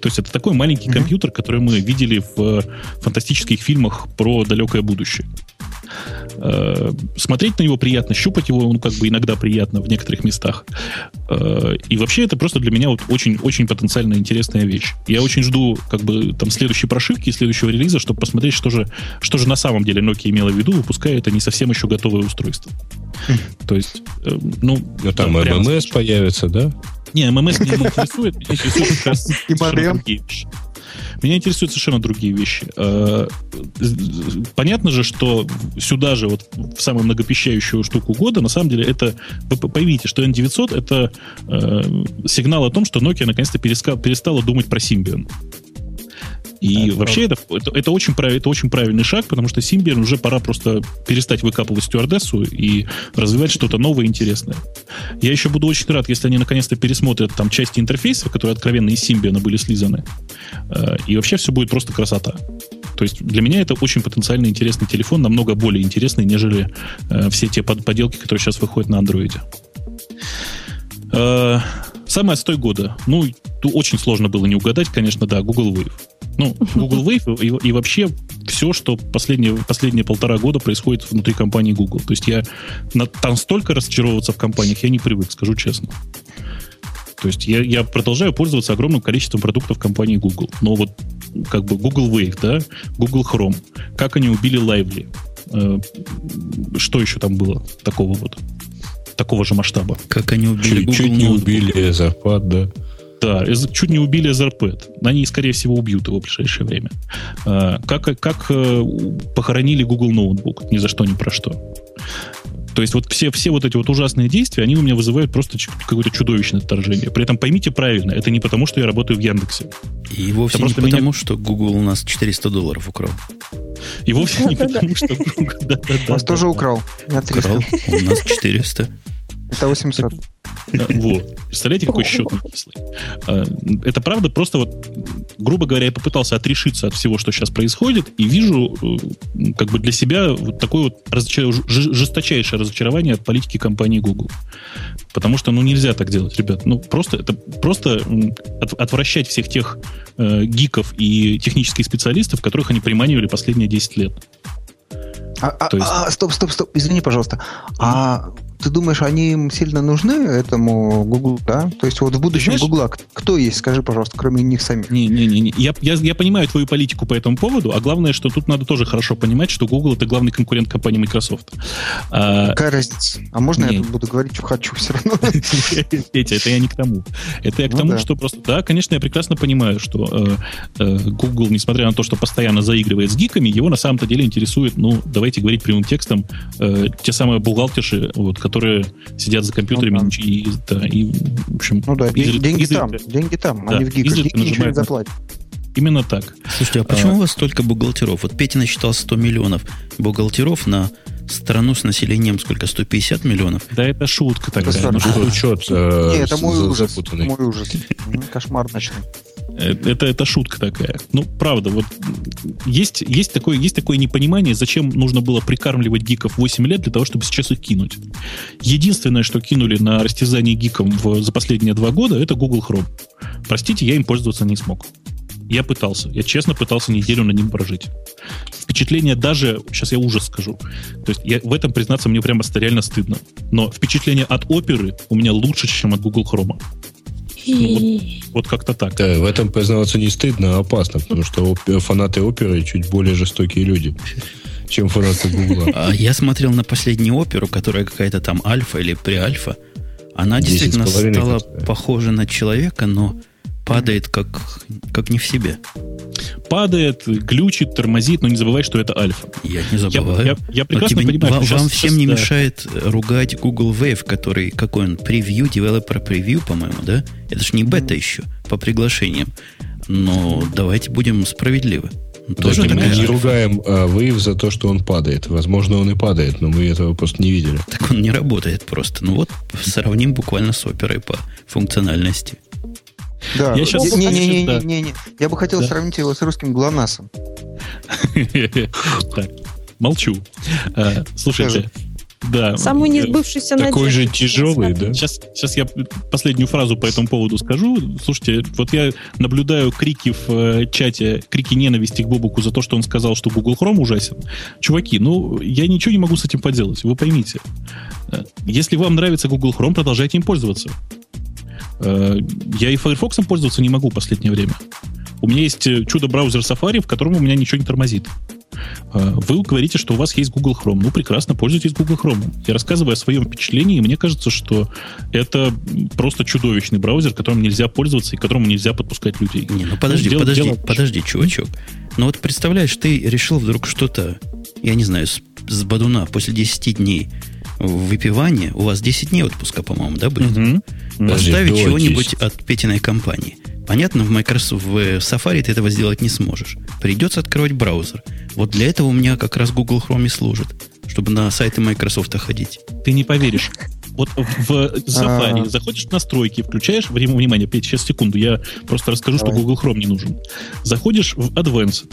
Speaker 2: То есть это такой маленький mm-hmm. компьютер, который мы видели в э, фантастических фильмах про далекое будущее. Э, смотреть на него приятно, щупать его, он как бы иногда приятно в некоторых местах. Э, и вообще это просто для меня вот очень-очень потенциально интересная вещь. Я очень жду как бы там следующей прошивки, следующего релиза, чтобы посмотреть, что же, что же на самом деле Nokia имела в виду, выпуская это не совсем еще готовое устройство. То есть,
Speaker 3: э, ну... Но там ММС появится, да?
Speaker 2: Не, ММС меня не интересует, меня интересует как раз
Speaker 5: и модем.
Speaker 2: Меня интересуют совершенно другие вещи. Э, понятно же, что сюда же, вот в самую многопещающую штуку года, на самом деле, это, вы поймите, что N900 это э, сигнал о том, что Nokia наконец-то перестала думать про Symbian. И это вообще это, это, это, очень, это очень правильный шаг, потому что Symbian уже пора просто перестать выкапывать стюардессу и развивать что-то новое и интересное. Я еще буду очень рад, если они наконец-то пересмотрят там части интерфейса, которые откровенно из Symbian были слизаны. Э, и вообще все будет просто красота. То есть для меня это очень потенциально интересный телефон, намного более интересный, нежели э, все те под, поделки, которые сейчас выходят на Android. Э, самый отстой года. Ну, очень сложно было не угадать, конечно, да, Google Wave. Ну, Google Wave и, и вообще все, что последние, последние полтора года происходит внутри компании Google. То есть я на, там столько разочаровываться в компаниях я не привык, скажу честно. То есть я, я продолжаю пользоваться огромным количеством продуктов компании Google. Но вот как бы Google Wave, да, Google Chrome, как они убили Lively, э, что еще там было такого вот, такого же масштаба?
Speaker 1: Как они убили
Speaker 3: чуть,
Speaker 1: Google
Speaker 3: чуть не убили Etherpad, да.
Speaker 2: Да, чуть не убили Etherpad. Они, скорее всего, убьют его в ближайшее время. Э, как, как э, похоронили Google Ноутбук? Ни за что, ни про что. То есть вот все, все вот эти вот ужасные действия, они у меня вызывают просто какое-то чудовищное отторжение. При этом поймите правильно, это не потому, что я работаю в Яндексе.
Speaker 1: И вовсе это не потому, меня... что Google у нас 400 долларов украл.
Speaker 2: И вовсе не потому, что...
Speaker 5: У Нас тоже украл.
Speaker 1: Украл. У нас 400.
Speaker 5: Это 800.
Speaker 2: Вот. Представляете, какой счет кислый? А, это правда, просто вот, грубо говоря, я попытался отрешиться от всего, что сейчас происходит, и вижу э, как бы для себя вот такое вот разочар... жесточайшее разочарование от политики компании Google. Потому что, ну, нельзя так делать, ребят. Ну, просто, это просто отвращать всех тех э, гиков и технических специалистов, которых они приманивали последние 10 лет.
Speaker 5: А, а, есть... а, стоп, стоп, стоп, извини, пожалуйста. А ты думаешь, они им сильно нужны, этому Google, да? То есть вот в будущем Google кто есть, скажи, пожалуйста, кроме них самих?
Speaker 2: Не-не-не, не. я, я, я понимаю твою политику по этому поводу, а главное, что тут надо тоже хорошо понимать, что Google это главный конкурент компании Microsoft.
Speaker 5: А, Какая разница? А можно не. я тут буду говорить, что хочу все равно?
Speaker 2: Петя, это я не к тому. Это я к ну, тому, что просто, да, конечно, я прекрасно понимаю, что э, э, Google, несмотря на то, что постоянно заигрывает с гиками, его на самом-то деле интересует, ну, давайте говорить прямым текстом, э, те самые бухгалтерши, вот, которые сидят за компьютерами ну, да. и, да, и, в общем...
Speaker 5: Ну да, изредка, деньги изредка, там, деньги там, да, они в гиках, гики ничего не заплатят.
Speaker 2: Именно так.
Speaker 1: Слушайте, а почему а, у вас столько бухгалтеров? Вот Петя насчитал 100 миллионов бухгалтеров на страну с населением сколько? 150 миллионов?
Speaker 2: Да это шутка такая. Это,
Speaker 3: ну, что учет
Speaker 5: э, Нет, это мой ужас. Мой ужас. Кошмар ночной.
Speaker 2: Это, это шутка такая. Ну, правда, вот есть, есть, такое, есть такое непонимание, зачем нужно было прикармливать гиков 8 лет для того, чтобы сейчас их кинуть. Единственное, что кинули на растязание гиком в, за последние два года, это Google Chrome. Простите, я им пользоваться не смог. Я пытался. Я честно пытался неделю на ним прожить. Впечатление даже... Сейчас я ужас скажу. То есть я, в этом, признаться, мне прямо реально стыдно. Но впечатление от оперы у меня лучше, чем от Google Chrome. Ну, вот, вот как-то так.
Speaker 3: Да, в этом признаваться не стыдно, а опасно, потому что фанаты оперы чуть более жестокие люди чем фанаты Гугла.
Speaker 1: А я смотрел на последнюю оперу, которая какая-то там альфа или преальфа. Она действительно стала похожа на человека, но падает как, как не в себе.
Speaker 2: Падает, глючит, тормозит, но не забывай, что это альфа.
Speaker 1: Я не забываю. Я, я,
Speaker 2: я прекрасно тебе, понимаю,
Speaker 1: вам, сейчас, вам всем сейчас, не да. мешает ругать Google Wave, который, какой он, превью, девелопер превью, по-моему, да? Это же не бета еще, по приглашениям. Но давайте будем справедливы.
Speaker 3: Тоже мы не ругаем а, Wave за то, что он падает. Возможно, он и падает, но мы этого просто не видели.
Speaker 1: Так он не работает просто. Ну вот, сравним буквально с оперой по функциональности.
Speaker 5: Да. Я сейчас... Не, не, не, не, не, не. Я бы хотел да. сравнить его с русским ГЛОНАССом.
Speaker 2: Так, молчу. А, слушайте, да.
Speaker 4: Самый несбывшийся
Speaker 3: Такой же тяжелый, да?
Speaker 2: Сейчас, сейчас я последнюю фразу по этому поводу скажу. Слушайте, вот я наблюдаю крики в э, чате, крики ненависти к Бобуку за то, что он сказал, что Google Chrome ужасен. Чуваки, ну, я ничего не могу с этим поделать, вы поймите. Э, если вам нравится Google Chrome, продолжайте им пользоваться. Э, я и Firefox пользоваться не могу в последнее время. У меня есть э, чудо-браузер Safari, в котором у меня ничего не тормозит. Э, вы говорите, что у вас есть Google Chrome. Ну, прекрасно, пользуйтесь Google Chrome. Я рассказываю о своем впечатлении, и мне кажется, что это просто чудовищный браузер, которым нельзя пользоваться и которому нельзя подпускать людей.
Speaker 1: Не, ну подожди, ну, подожди, дело... подожди, чувачок. Ну вот представляешь, ты решил вдруг что-то, я не знаю, с, с Бадуна после 10 дней выпивания, у вас 10 дней отпуска, по-моему, да, будет? Угу. Поставить чего-нибудь от Петиной компании. Понятно, в Microsoft, в Safari ты этого сделать не сможешь. Придется открывать браузер. Вот для этого у меня как раз Google Chrome и служит, чтобы на сайты Microsoft ходить.
Speaker 2: Ты не поверишь. Вот в Safari заходишь в настройки, включаешь, внимание, Петя, сейчас секунду, я просто расскажу, что Google Chrome не нужен. Заходишь в Advanced,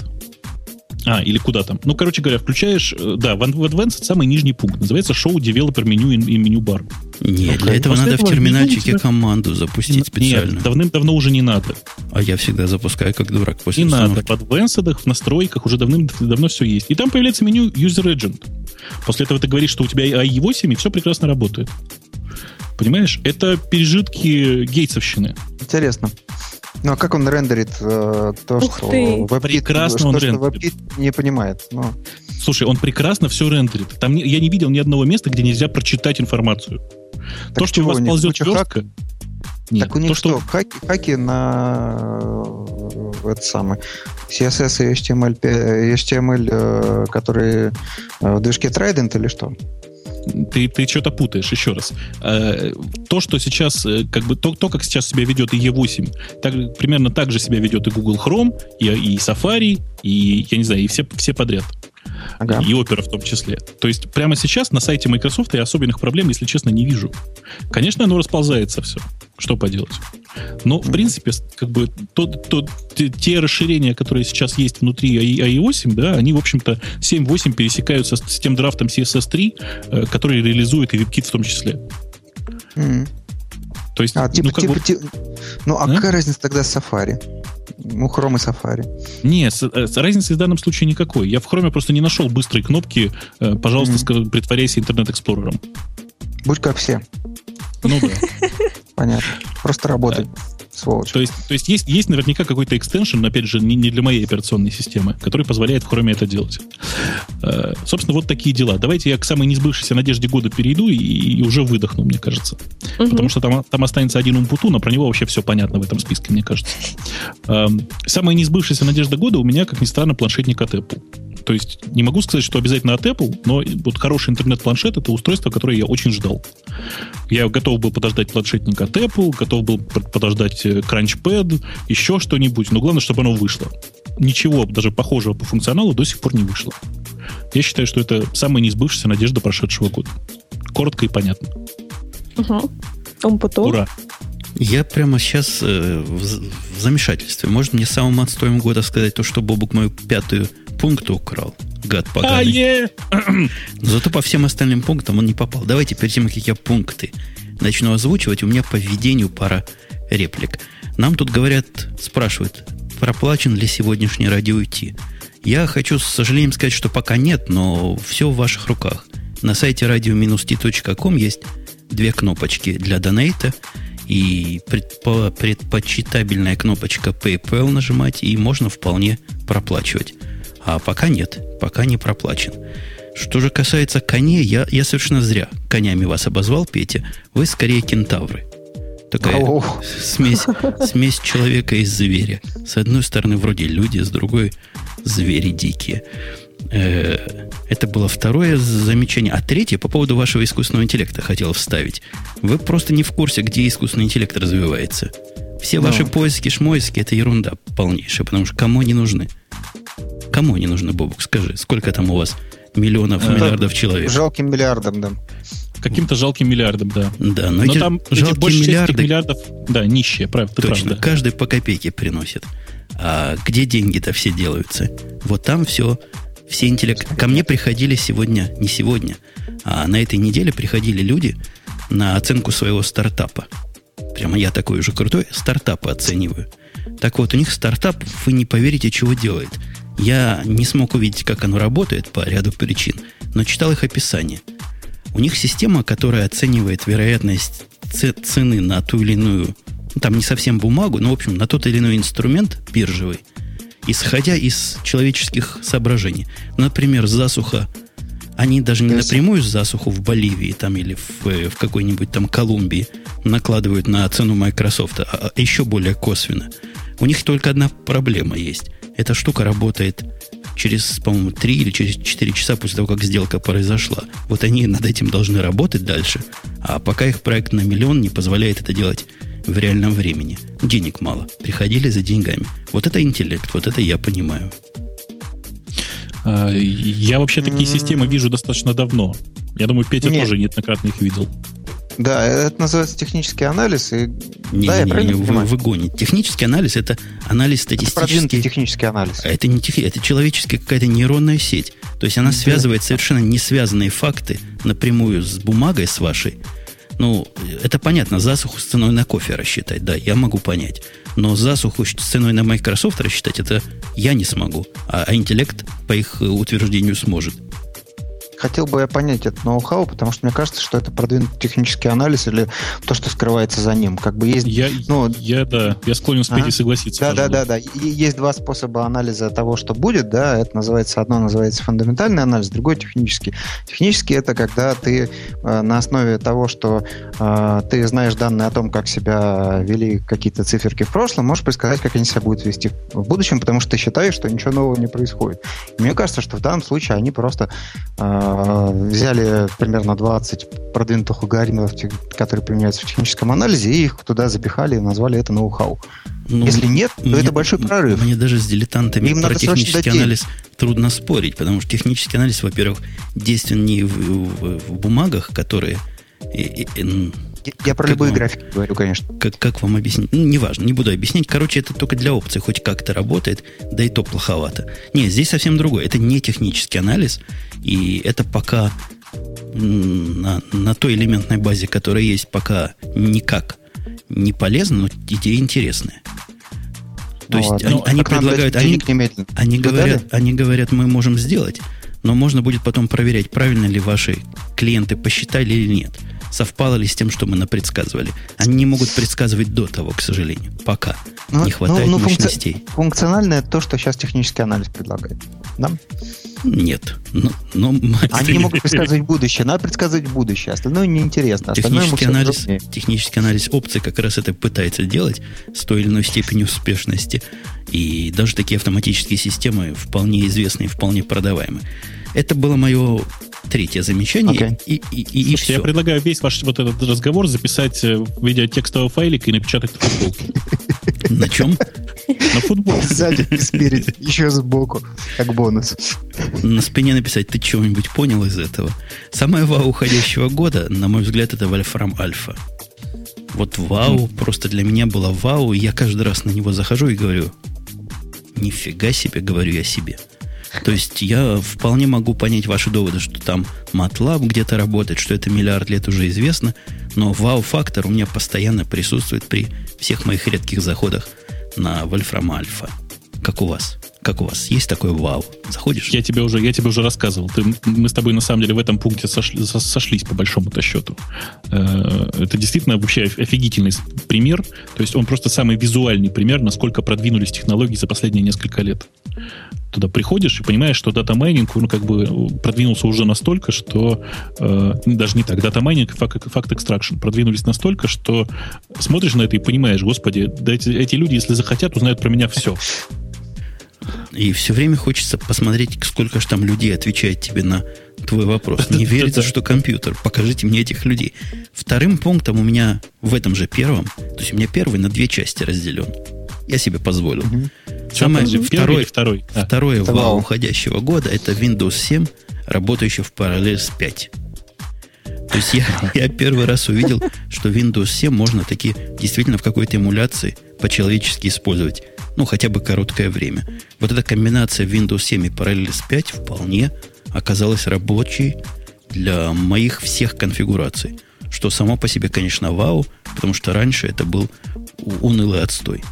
Speaker 2: А, или куда там. Ну, короче говоря, включаешь, э, да, в Advanced самый нижний пункт. Называется шоу Developer меню и меню бар.
Speaker 1: Нет, для этого После надо этого в терминальчике тебя... команду запустить специально.
Speaker 2: Нет, давным-давно уже не надо.
Speaker 1: А я всегда запускаю как дурак после
Speaker 2: Не надо. В Advanced, в настройках уже давным-давно все есть. И там появляется меню User Agent. После этого ты говоришь, что у тебя i8, и все прекрасно работает. Понимаешь? Это пережитки гейтсовщины.
Speaker 5: Интересно. Ну, а как он рендерит э, то, Ух что
Speaker 2: WebKit, прекрасно что, он что
Speaker 5: WebKit не понимает? Ну.
Speaker 2: Слушай, он прекрасно все рендерит. Там не, я не видел ни одного места, где нельзя прочитать информацию. Так то, что у вас ползет жестко...
Speaker 5: Нет, так у них то, что, что хаки, хаки на э, это самое CSS и HTML, HTML э, которые э, в движке Trident или что?
Speaker 2: Ты, ты что-то путаешь, еще раз. Э, то, что сейчас, э, как бы, то, то, как сейчас себя ведет и E8, так, примерно так же себя ведет и Google Chrome, и, и Safari, и, я не знаю, и все, все подряд. Ага. И Opera в том числе. То есть прямо сейчас на сайте Microsoft я особенных проблем, если честно, не вижу. Конечно, оно расползается все. Что поделать? Но, в принципе, как бы то, то, те расширения, которые сейчас есть внутри i8, да, они, в общем-то, 7.8 пересекаются с, с тем драфтом CSS3, э, который реализует и WebKit в том числе.
Speaker 5: Mm. То есть, а, типа, ну, типа, бы... типа, ну, а, а какая разница тогда с Safari? Ну, Chrome и Safari.
Speaker 2: Не, с, э, разницы в данном случае никакой. Я в Chrome просто не нашел быстрой кнопки э, «Пожалуйста, mm. скажи, притворяйся Internet Explorer ом».
Speaker 5: Будь как все.
Speaker 2: Ну да.
Speaker 5: Понятно. Просто работай.
Speaker 2: Сволочь. То есть, то есть, есть, есть наверняка какой-то extension, опять же, не, не для моей операционной системы, который позволяет в Chrome это делать. Э, собственно, вот такие дела. Давайте я к самой несбывшейся надежде года перейду и, и уже выдохну, мне кажется. Угу. Потому что там, там останется один Умпутун, а про него вообще все понятно в этом списке, мне кажется. Э, самая несбывшаяся надежда года у меня, как ни странно, планшетник от Apple. То есть не могу сказать, что обязательно от Apple, но вот хороший интернет-планшет это устройство, которое я очень ждал. Я готов был подождать планшетник от Apple, готов был подождать э, Crunchpad, еще что-нибудь, но главное, чтобы оно вышло. Ничего даже похожего по функционалу до сих пор не вышло. Я считаю, что это самая неизбывшаяся надежда прошедшего года. Коротко и понятно.
Speaker 4: Угу.
Speaker 2: Ура.
Speaker 1: Я прямо сейчас э, в, в замешательстве. Может мне самым отстоем года сказать то, что Бобук мою пятую пункт украл? Гад поганый. А, Зато по всем остальным пунктам он не попал. Давайте перед тем, как я пункты начну озвучивать, у меня по введению пара реплик. Нам тут говорят, спрашивают, проплачен ли сегодняшний радио идти. Я хочу с сожалением сказать, что пока нет, но все в ваших руках. На сайте radio-t.com есть две кнопочки для донейта – и предпо, предпочитабельная кнопочка PayPal нажимать, и можно вполне проплачивать. А пока нет, пока не проплачен. Что же касается коней, я, я совершенно зря конями вас обозвал, Петя. Вы скорее кентавры. Такая смесь, смесь человека и зверя. С одной стороны, вроде люди, с другой звери дикие. Э, это было второе замечание. А третье по поводу вашего искусственного интеллекта хотел вставить. Вы просто не в курсе, где искусственный интеллект развивается. Все Но. ваши поиски, шмоиски это ерунда полнейшая, потому что кому они нужны? Кому они нужны, Бобук? Скажи, сколько там у вас миллионов, это миллиардов человек?
Speaker 5: Жалким миллиардом, да.
Speaker 2: Каким-то жалким миллиардом, да.
Speaker 1: Да, но, но эти там жалкие больше миллиарды,
Speaker 2: миллиардов, да, нищие, правда,
Speaker 1: точно, правда. каждый по копейке приносит. А где деньги-то все делаются? Вот там все все интеллект... Ко мне приходили сегодня, не сегодня, а на этой неделе приходили люди на оценку своего стартапа. Прямо я такой уже крутой стартапы оцениваю. Так вот, у них стартап, вы не поверите, чего делает. Я не смог увидеть, как оно работает по ряду причин, но читал их описание. У них система, которая оценивает вероятность цены на ту или иную, ну, там не совсем бумагу, но, в общем, на тот или иной инструмент биржевый – исходя из человеческих соображений. Например, засуха. Они даже не напрямую засуху в Боливии там, или в, в какой-нибудь там Колумбии накладывают на цену Microsoft, а, а еще более косвенно. У них только одна проблема есть. Эта штука работает через, по-моему, 3 или через 4 часа после того, как сделка произошла. Вот они над этим должны работать дальше, а пока их проект на миллион не позволяет это делать в реальном времени. Денег мало. Приходили за деньгами. Вот это интеллект, вот это я понимаю.
Speaker 2: А, я вообще такие системы вижу достаточно давно. Я думаю, Петя Нет. тоже неоднократно их видел.
Speaker 5: Да, это называется технический анализ. И...
Speaker 1: Не, да, не, я не, вы, вы гоните. Технический анализ это анализ статистический.
Speaker 5: Это технический анализ.
Speaker 1: А это не тех... это человеческая какая-то нейронная сеть. То есть она да. связывает совершенно не связанные факты напрямую с бумагой с вашей. Ну, это понятно, засуху с ценой на кофе рассчитать, да, я могу понять. Но засуху с ценой на Microsoft рассчитать, это я не смогу. А, а интеллект, по их утверждению, сможет
Speaker 5: хотел бы я понять это ноу-хау, потому что мне кажется, что это продвинутый технический анализ или то, что скрывается за ним. Как бы есть,
Speaker 2: я, ну, я, да, я склонен с ага. согласиться.
Speaker 5: Да, да, да, да. И есть два способа анализа того, что будет, да, это называется, одно называется фундаментальный анализ, другой технический. Технический это когда ты э, на основе того, что э, ты знаешь данные о том, как себя вели какие-то циферки в прошлом, можешь предсказать, как они себя будут вести в будущем, потому что ты считаешь, что ничего нового не происходит. И мне кажется, что в данном случае они просто Э, взяли примерно 20 продвинутых алгоритмов, которые применяются в техническом анализе, и их туда запихали и назвали это ноу-хау. Ну, Если нет, то мне, это большой прорыв.
Speaker 1: Мне даже с дилетантами Им про технический анализ трудно спорить, потому что технический анализ, во-первых, действен не в, в, в бумагах, которые и,
Speaker 5: и, я про любые вам, графики говорю, конечно.
Speaker 1: Как, как вам объяснить? Ну, неважно, не буду объяснять. Короче, это только для опций хоть как-то работает, да и то плоховато. Не, здесь совсем другое. Это не технический анализ, и это пока на, на той элементной базе, которая есть, пока никак не полезно, но идея интересная. То ну, есть ладно. они, ну, они предлагают, они, они, говорят, они говорят, мы можем сделать, но можно будет потом проверять, правильно ли ваши клиенты посчитали или нет совпало ли с тем, что мы напредсказывали. Они не могут предсказывать до того, к сожалению. Пока. Ну, не хватает ну, ну, мощностей.
Speaker 5: Функци... Функциональное то, что сейчас технический анализ предлагает. Да?
Speaker 1: Нет. Ну, ну,
Speaker 5: Они не могут предсказывать будущее. Надо предсказывать будущее. Остальное неинтересно. Остальное
Speaker 1: технический, анализ, технический анализ опций как раз это пытается делать с той или иной степенью успешности. И даже такие автоматические системы вполне известные, вполне продаваемые. Это было мое третье замечание. Okay. И, и, и,
Speaker 2: Слушайте, и все. я предлагаю весь ваш вот этот разговор записать в виде текстового файлика и напечатать на футболку.
Speaker 1: На чем?
Speaker 2: На футболке.
Speaker 5: Сзади и спереди, еще сбоку, как бонус.
Speaker 1: На спине написать, ты чего-нибудь понял из этого? Самое вау уходящего года, на мой взгляд, это Вольфрам Альфа. Вот вау, просто для меня было вау, и я каждый раз на него захожу и говорю, нифига себе, говорю я себе. То есть я вполне могу понять ваши доводы, что там MATLAB где-то работает, что это миллиард лет уже известно, но вау-фактор у меня постоянно присутствует при всех моих редких заходах на Вольфрам Альфа. Как у вас? Как у вас? Есть такой вау? Заходишь?
Speaker 2: Я тебе уже, я тебе уже рассказывал. Ты, мы с тобой на самом деле в этом пункте сошли, сошлись по большому-то счету. Э, это действительно вообще офигительный пример. То есть он просто самый визуальный пример, насколько продвинулись технологии за последние несколько лет. Туда приходишь и понимаешь, что дата майнинг ну, как бы продвинулся уже настолько, что э, даже не так, data mining и fact extraction продвинулись настолько, что смотришь на это и понимаешь, господи, да эти, эти люди, если захотят, узнают про меня все.
Speaker 1: И все время хочется посмотреть, сколько же там людей отвечает тебе на твой вопрос. Не верится, что компьютер. Покажите мне этих людей. Вторым пунктом у меня в этом же первом, то есть у меня первый на две части разделен. Я себе позволил. Угу. Самое второй, второй, да. второе это вау уходящего года это Windows 7, работающий в параллель с 5. То есть я, я первый раз увидел, что Windows 7 можно таки действительно в какой-то эмуляции по-человечески использовать ну, хотя бы короткое время. Вот эта комбинация Windows 7 и Parallels 5 вполне оказалась рабочей для моих всех конфигураций. Что само по себе, конечно, вау, потому что раньше это был унылый отстой.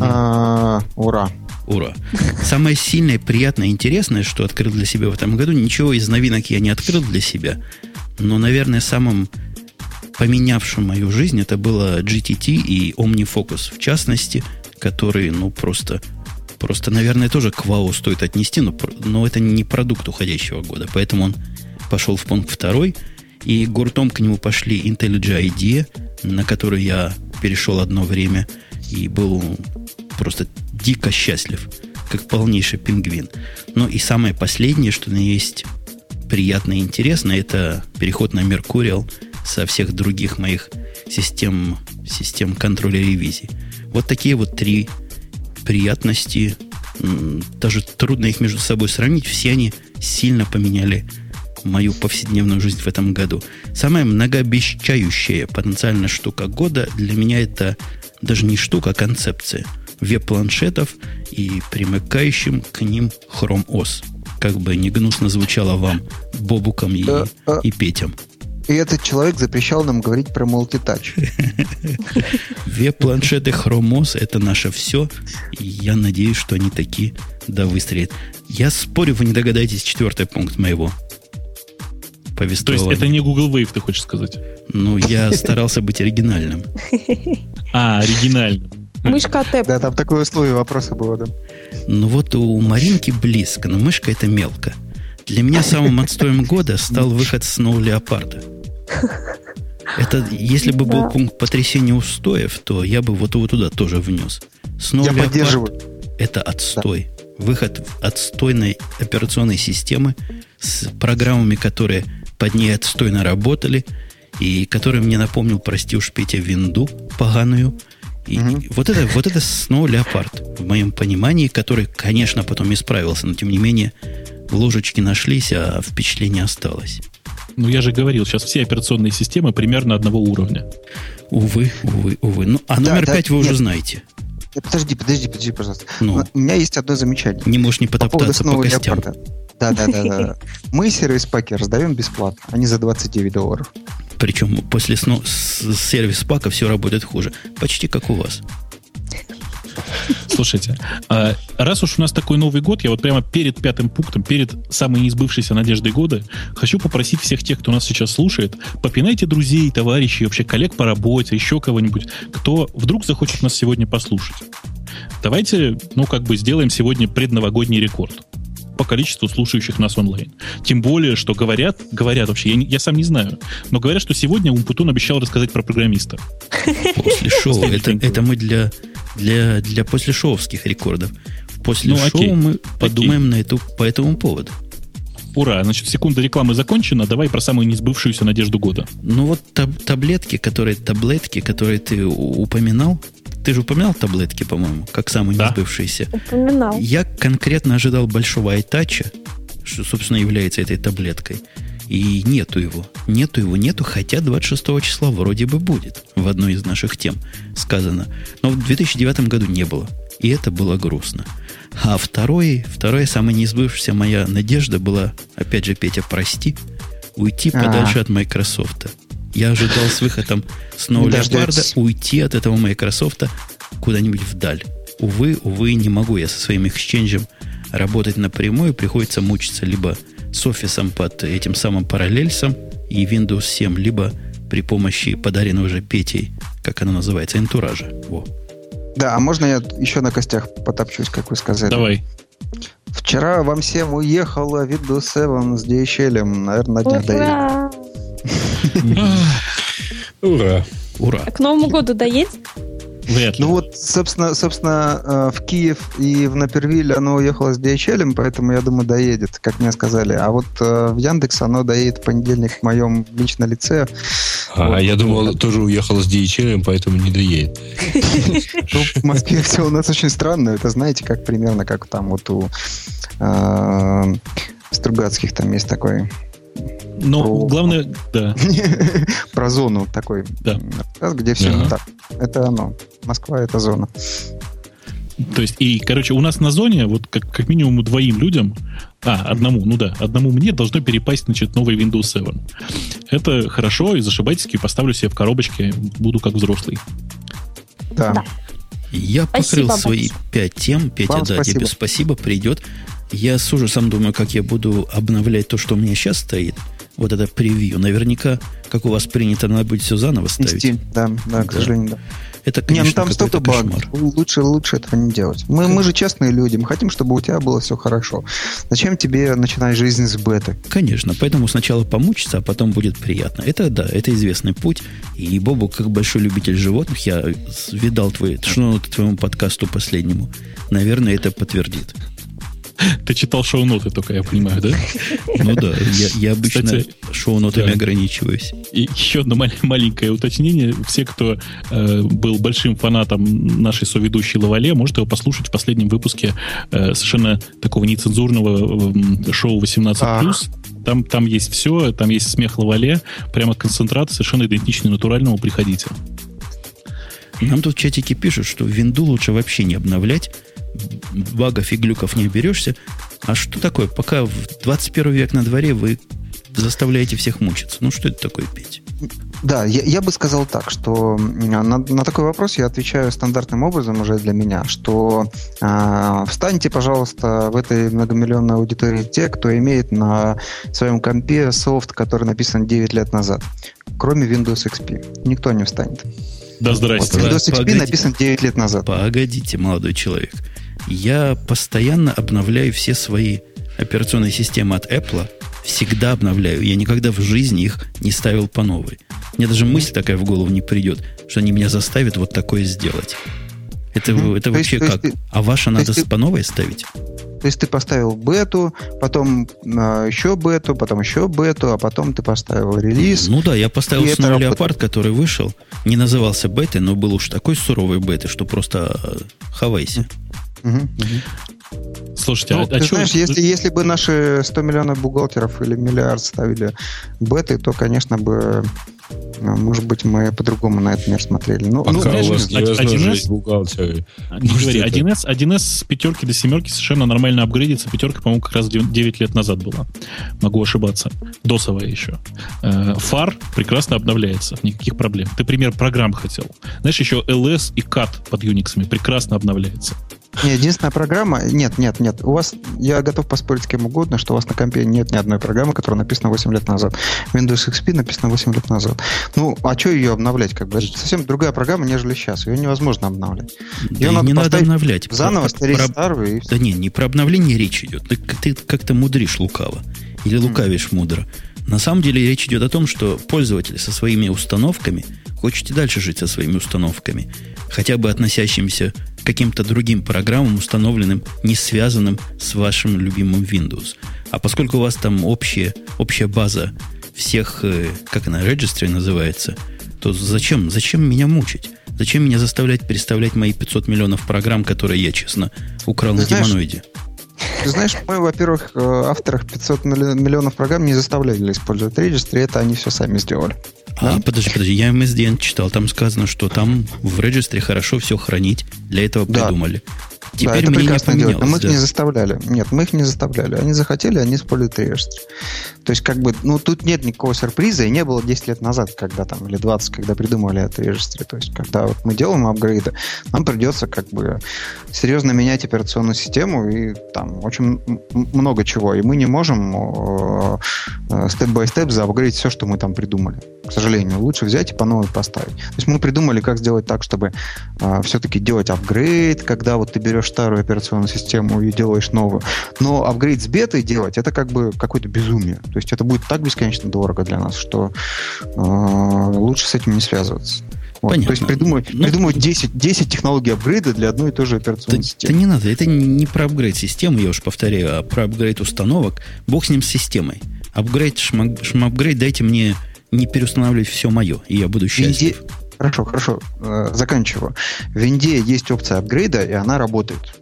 Speaker 5: А, ура.
Speaker 1: Ура. Самое сильное, приятное, интересное, что открыл для себя в этом году, ничего из новинок я не открыл для себя, но, наверное, самым поменявшим мою жизнь, это было GTT и OmniFocus, в частности, которые, ну, просто, просто, наверное, тоже к вау стоит отнести, но, но это не продукт уходящего года, поэтому он пошел в пункт второй, и гуртом к нему пошли IntelliJ IDEA, на который я перешел одно время и был просто дико счастлив, как полнейший пингвин. Но и самое последнее, что меня есть приятно и интересно, это переход на Mercurial – со всех других моих систем, систем контроля ревизии. Вот такие вот три приятности. Даже трудно их между собой сравнить. Все они сильно поменяли мою повседневную жизнь в этом году. Самая многообещающая потенциальная штука года для меня это даже не штука, а концепция веб-планшетов и примыкающим к ним Chrome OS. Как бы не гнусно звучало вам, Бобукам и, а, а, и Петям.
Speaker 5: И этот человек запрещал нам говорить про мультитач.
Speaker 1: Веб-планшеты Chrome OS это наше все. И я надеюсь, что они такие да выстрелят. Я спорю, вы не догадаетесь четвертый пункт моего
Speaker 2: повествования. То есть это не Google Wave, ты хочешь сказать?
Speaker 1: Ну, я старался быть оригинальным.
Speaker 2: А, оригинальным.
Speaker 4: Мышка тэп.
Speaker 5: Да, там такое условие вопроса было, да.
Speaker 1: Ну вот у Маринки близко, но мышка это мелко. Для меня самым отстоем года стал выход Snow Леопарда. Это, если бы был пункт потрясения устоев, то я бы вот его туда тоже внес.
Speaker 5: Snow я Leopard поддерживаю.
Speaker 1: Это отстой. Да. Выход отстойной операционной системы с программами, которые под ней отстойно работали, и который мне напомнил, прости уж, Петя, винду поганую. И угу. вот это, вот это снова леопард, в моем понимании, который, конечно, потом исправился, но тем не менее ложечки нашлись, а впечатление осталось.
Speaker 2: Ну, я же говорил, сейчас все операционные системы примерно одного уровня.
Speaker 1: Увы, увы, увы. Ну, а номер да, 5 вы нет. уже знаете.
Speaker 5: Подожди, подожди, подожди, пожалуйста. Ну, У меня есть одно замечание.
Speaker 1: Не можешь не потоптаться по, по костям.
Speaker 5: Да, да, да, да. Мы сервис паки раздаем бесплатно, а не за 29 долларов.
Speaker 1: Причем после сно... сервис пака все работает хуже. Почти как у вас.
Speaker 2: Слушайте, а раз уж у нас такой Новый год, я вот прямо перед пятым пунктом, перед самой неизбывшейся надеждой года, хочу попросить всех тех, кто нас сейчас слушает, попинайте друзей, товарищей, вообще коллег по работе, еще кого-нибудь, кто вдруг захочет нас сегодня послушать. Давайте, ну, как бы сделаем сегодня предновогодний рекорд по количеству слушающих нас онлайн. Тем более, что говорят, говорят вообще, я, я сам не знаю, но говорят, что сегодня Умпутун обещал рассказать про программиста.
Speaker 1: После шоу. Это, это мы для, для, для послешоувских рекордов. После ну, шоу окей, мы подумаем на эту, по этому поводу.
Speaker 2: Ура, значит, секунда рекламы закончена. Давай про самую несбывшуюся надежду года.
Speaker 1: Ну вот таб- таблетки, которые, таблетки, которые ты упоминал, ты же упоминал таблетки, по-моему, как самые да. несбывшиеся.
Speaker 4: Упоминал.
Speaker 1: Я конкретно ожидал большого айтача, что, собственно, является этой таблеткой. И нету его. Нету его, нету, хотя 26 числа вроде бы будет. В одной из наших тем сказано. Но в 2009 году не было. И это было грустно. А второй, вторая самая неизбывшаяся моя надежда была, опять же, Петя, прости, уйти А-а-а. подальше от Microsoft. Я ожидал с выходом Snow Leopard уйти от этого Microsoft куда-нибудь вдаль. Увы, увы, не могу я со своим эксченджем работать напрямую. Приходится мучиться либо с офисом под этим самым параллельсом и Windows 7, либо при помощи подаренного уже Петей, как она называется, энтуража. Во.
Speaker 5: Да, а можно я еще на костях потопчусь, как вы сказали?
Speaker 2: Давай.
Speaker 5: Вчера вам всем уехала Windows 7 с DHL, наверное, на днях доедет.
Speaker 3: Ура.
Speaker 1: Ура.
Speaker 4: К Новому году доедет?
Speaker 5: Вряд ли. Ну вот, собственно, собственно, э, в Киев и в Напервиль оно уехало с DHL, поэтому, я думаю, доедет, как мне сказали. А вот э, в Яндекс оно доедет в понедельник в моем личном лице.
Speaker 3: А, вот. я думал, тоже уехало с DHL, поэтому не доедет.
Speaker 5: Ну, в Москве все у нас очень странно. Это знаете, как примерно, как там вот у э, Стругацких там есть такой
Speaker 2: но про... главное, да.
Speaker 5: про зону такой, да. где все не так. Это оно. Москва это зона.
Speaker 2: То есть, и, короче, у нас на зоне, вот как, как минимум двоим людям, а, одному, ну да, одному мне должно перепасть, значит, новый Windows 7. Это хорошо, и зашибайтесь, поставлю себе в коробочке, буду как взрослый.
Speaker 5: Да. да.
Speaker 1: Я спасибо, покрыл свои пять тем. Петя, Вам да, спасибо. тебе спасибо, придет. Я с ужасом думаю, как я буду обновлять то, что у меня сейчас стоит вот это превью. Наверняка, как у вас принято, надо будет все заново ставить.
Speaker 5: Steam, да, да, да, к сожалению, да.
Speaker 1: Это, конечно, не, ну там столько багов.
Speaker 5: Лучше, лучше этого не делать. Мы, мы же честные люди. Мы хотим, чтобы у тебя было все хорошо. Зачем тебе начинать жизнь с беты?
Speaker 1: Конечно. Поэтому сначала помучиться, а потом будет приятно. Это да, это известный путь. И Бобу, как большой любитель животных, я видал твои, что твоему подкасту последнему. Наверное, это подтвердит.
Speaker 2: Ты читал шоу-ноты только, я понимаю, да?
Speaker 1: Ну да, я, я обычно Кстати, шоу-нотами да. ограничиваюсь.
Speaker 2: И еще одно маленькое уточнение. Все, кто э, был большим фанатом нашей соведущей Лавале, может его послушать в последнем выпуске э, совершенно такого нецензурного э, шоу 18+. Там, там есть все, там есть смех лавале, прямо концентрат совершенно идентичный натуральному, приходите.
Speaker 1: Нам тут в чатике пишут, что винду лучше вообще не обновлять, багов и глюков не берешься. А что такое? Пока в 21 век на дворе вы заставляете всех мучиться. Ну, что это такое, Петь?
Speaker 5: Да, я, я бы сказал так, что на, на такой вопрос я отвечаю стандартным образом уже для меня, что э, встаньте, пожалуйста, в этой многомиллионной аудитории те, кто имеет на своем компе софт, который написан 9 лет назад, кроме Windows XP. Никто не встанет.
Speaker 2: Да, здрасте.
Speaker 5: Вот Windows XP Погодите. написан 9 лет назад.
Speaker 1: Погодите, молодой человек. Я постоянно обновляю все свои операционные системы от Apple, всегда обновляю. Я никогда в жизни их не ставил по новой. Мне даже мысль такая в голову не придет, что они меня заставят вот такое сделать. Это, mm-hmm. это вообще есть, как? Ты, а ваша надо ты, по новой ставить?
Speaker 5: То есть ты поставил бету, потом э, еще бету, потом еще бету, а потом ты поставил релиз.
Speaker 1: Ну да, я поставил Snow Leopard, который вышел. Не назывался бетой, но был уж такой суровый беты, что просто э, хавайся.
Speaker 2: Угу, угу. Слушайте,
Speaker 5: ну, а, ты а знаешь, что... если, если бы наши 100 миллионов бухгалтеров или миллиард ставили беты, то, конечно бы, может быть, мы по-другому на этот мир смотрели.
Speaker 2: Ну, Пока ну, у вас не 1С, бухгалтеры. Не говори, 1С, 1С с пятерки до семерки совершенно нормально апгрейдится. Пятерка, по-моему, как раз 9 лет назад была. Могу ошибаться. Досовая еще. Фар прекрасно обновляется. Никаких проблем. Ты пример программ хотел. Знаешь, еще LS и CAT под Unix прекрасно обновляется.
Speaker 5: Не, единственная программа... Нет, нет, нет. У вас... Я готов поспорить с кем угодно, что у вас на компе нет ни одной программы, которая написана 8 лет назад. Windows XP написана 8 лет назад. Ну, а что ее обновлять? Как бы? Это совсем другая программа, нежели сейчас. Ее невозможно обновлять.
Speaker 1: Ее да надо не надо обновлять.
Speaker 5: Заново старить про... старую.
Speaker 1: И... Да не, не про обновление речь идет. Ты, ты как-то мудришь лукаво. Или лукавишь mm. мудро. На самом деле речь идет о том, что пользователь со своими установками хочет и дальше жить со своими установками, хотя бы относящимися к каким-то другим программам, установленным, не связанным с вашим любимым Windows. А поскольку у вас там общая, общая база всех, э, как она, registry называется, то зачем, зачем меня мучить? Зачем меня заставлять переставлять мои 500 миллионов программ, которые я, честно, украл Ты на знаешь, демоноиде?
Speaker 5: Ты знаешь, мы, во-первых, э, авторах 500 миллионов программ не заставляли использовать регистры, это они все сами сделали.
Speaker 1: А, подожди, подожди, я MSDN читал, там сказано, что там в регистре хорошо все хранить, для этого придумали. Да.
Speaker 5: Теперь да, это прекрасно делать, но мы да. их не заставляли. Нет, мы их не заставляли. Они захотели, они используют реестр. То есть, как бы, ну, тут нет никакого сюрприза, и не было 10 лет назад, когда там, или 20, когда придумали это регистре. То есть, когда вот мы делаем апгрейды, нам придется, как бы, серьезно менять операционную систему, и там очень много чего. И мы не можем степ-бай-степ заапгрейдить все, что мы там придумали. К сожалению, лучше взять и по новой поставить. То есть, мы придумали, как сделать так, чтобы э, все-таки делать апгрейд, когда вот ты берешь берешь старую операционную систему и делаешь новую. Но апгрейд с бетой делать, это как бы какое-то безумие. То есть это будет так бесконечно дорого для нас, что э, лучше с этим не связываться. Вот. Понятно. То есть придумать, ну, придумать 10, 10 технологий апгрейда для одной и той же операционной
Speaker 1: да,
Speaker 5: системы.
Speaker 1: Да не надо, это не про апгрейд системы, я уж повторяю, а про апгрейд установок. Бог с ним с системой. Апгрейд, шмапгрейд, дайте мне не переустанавливать все мое, и я буду счастлив. Везде,
Speaker 5: Хорошо, хорошо. Э, заканчиваю. В Винде есть опция апгрейда, и она работает.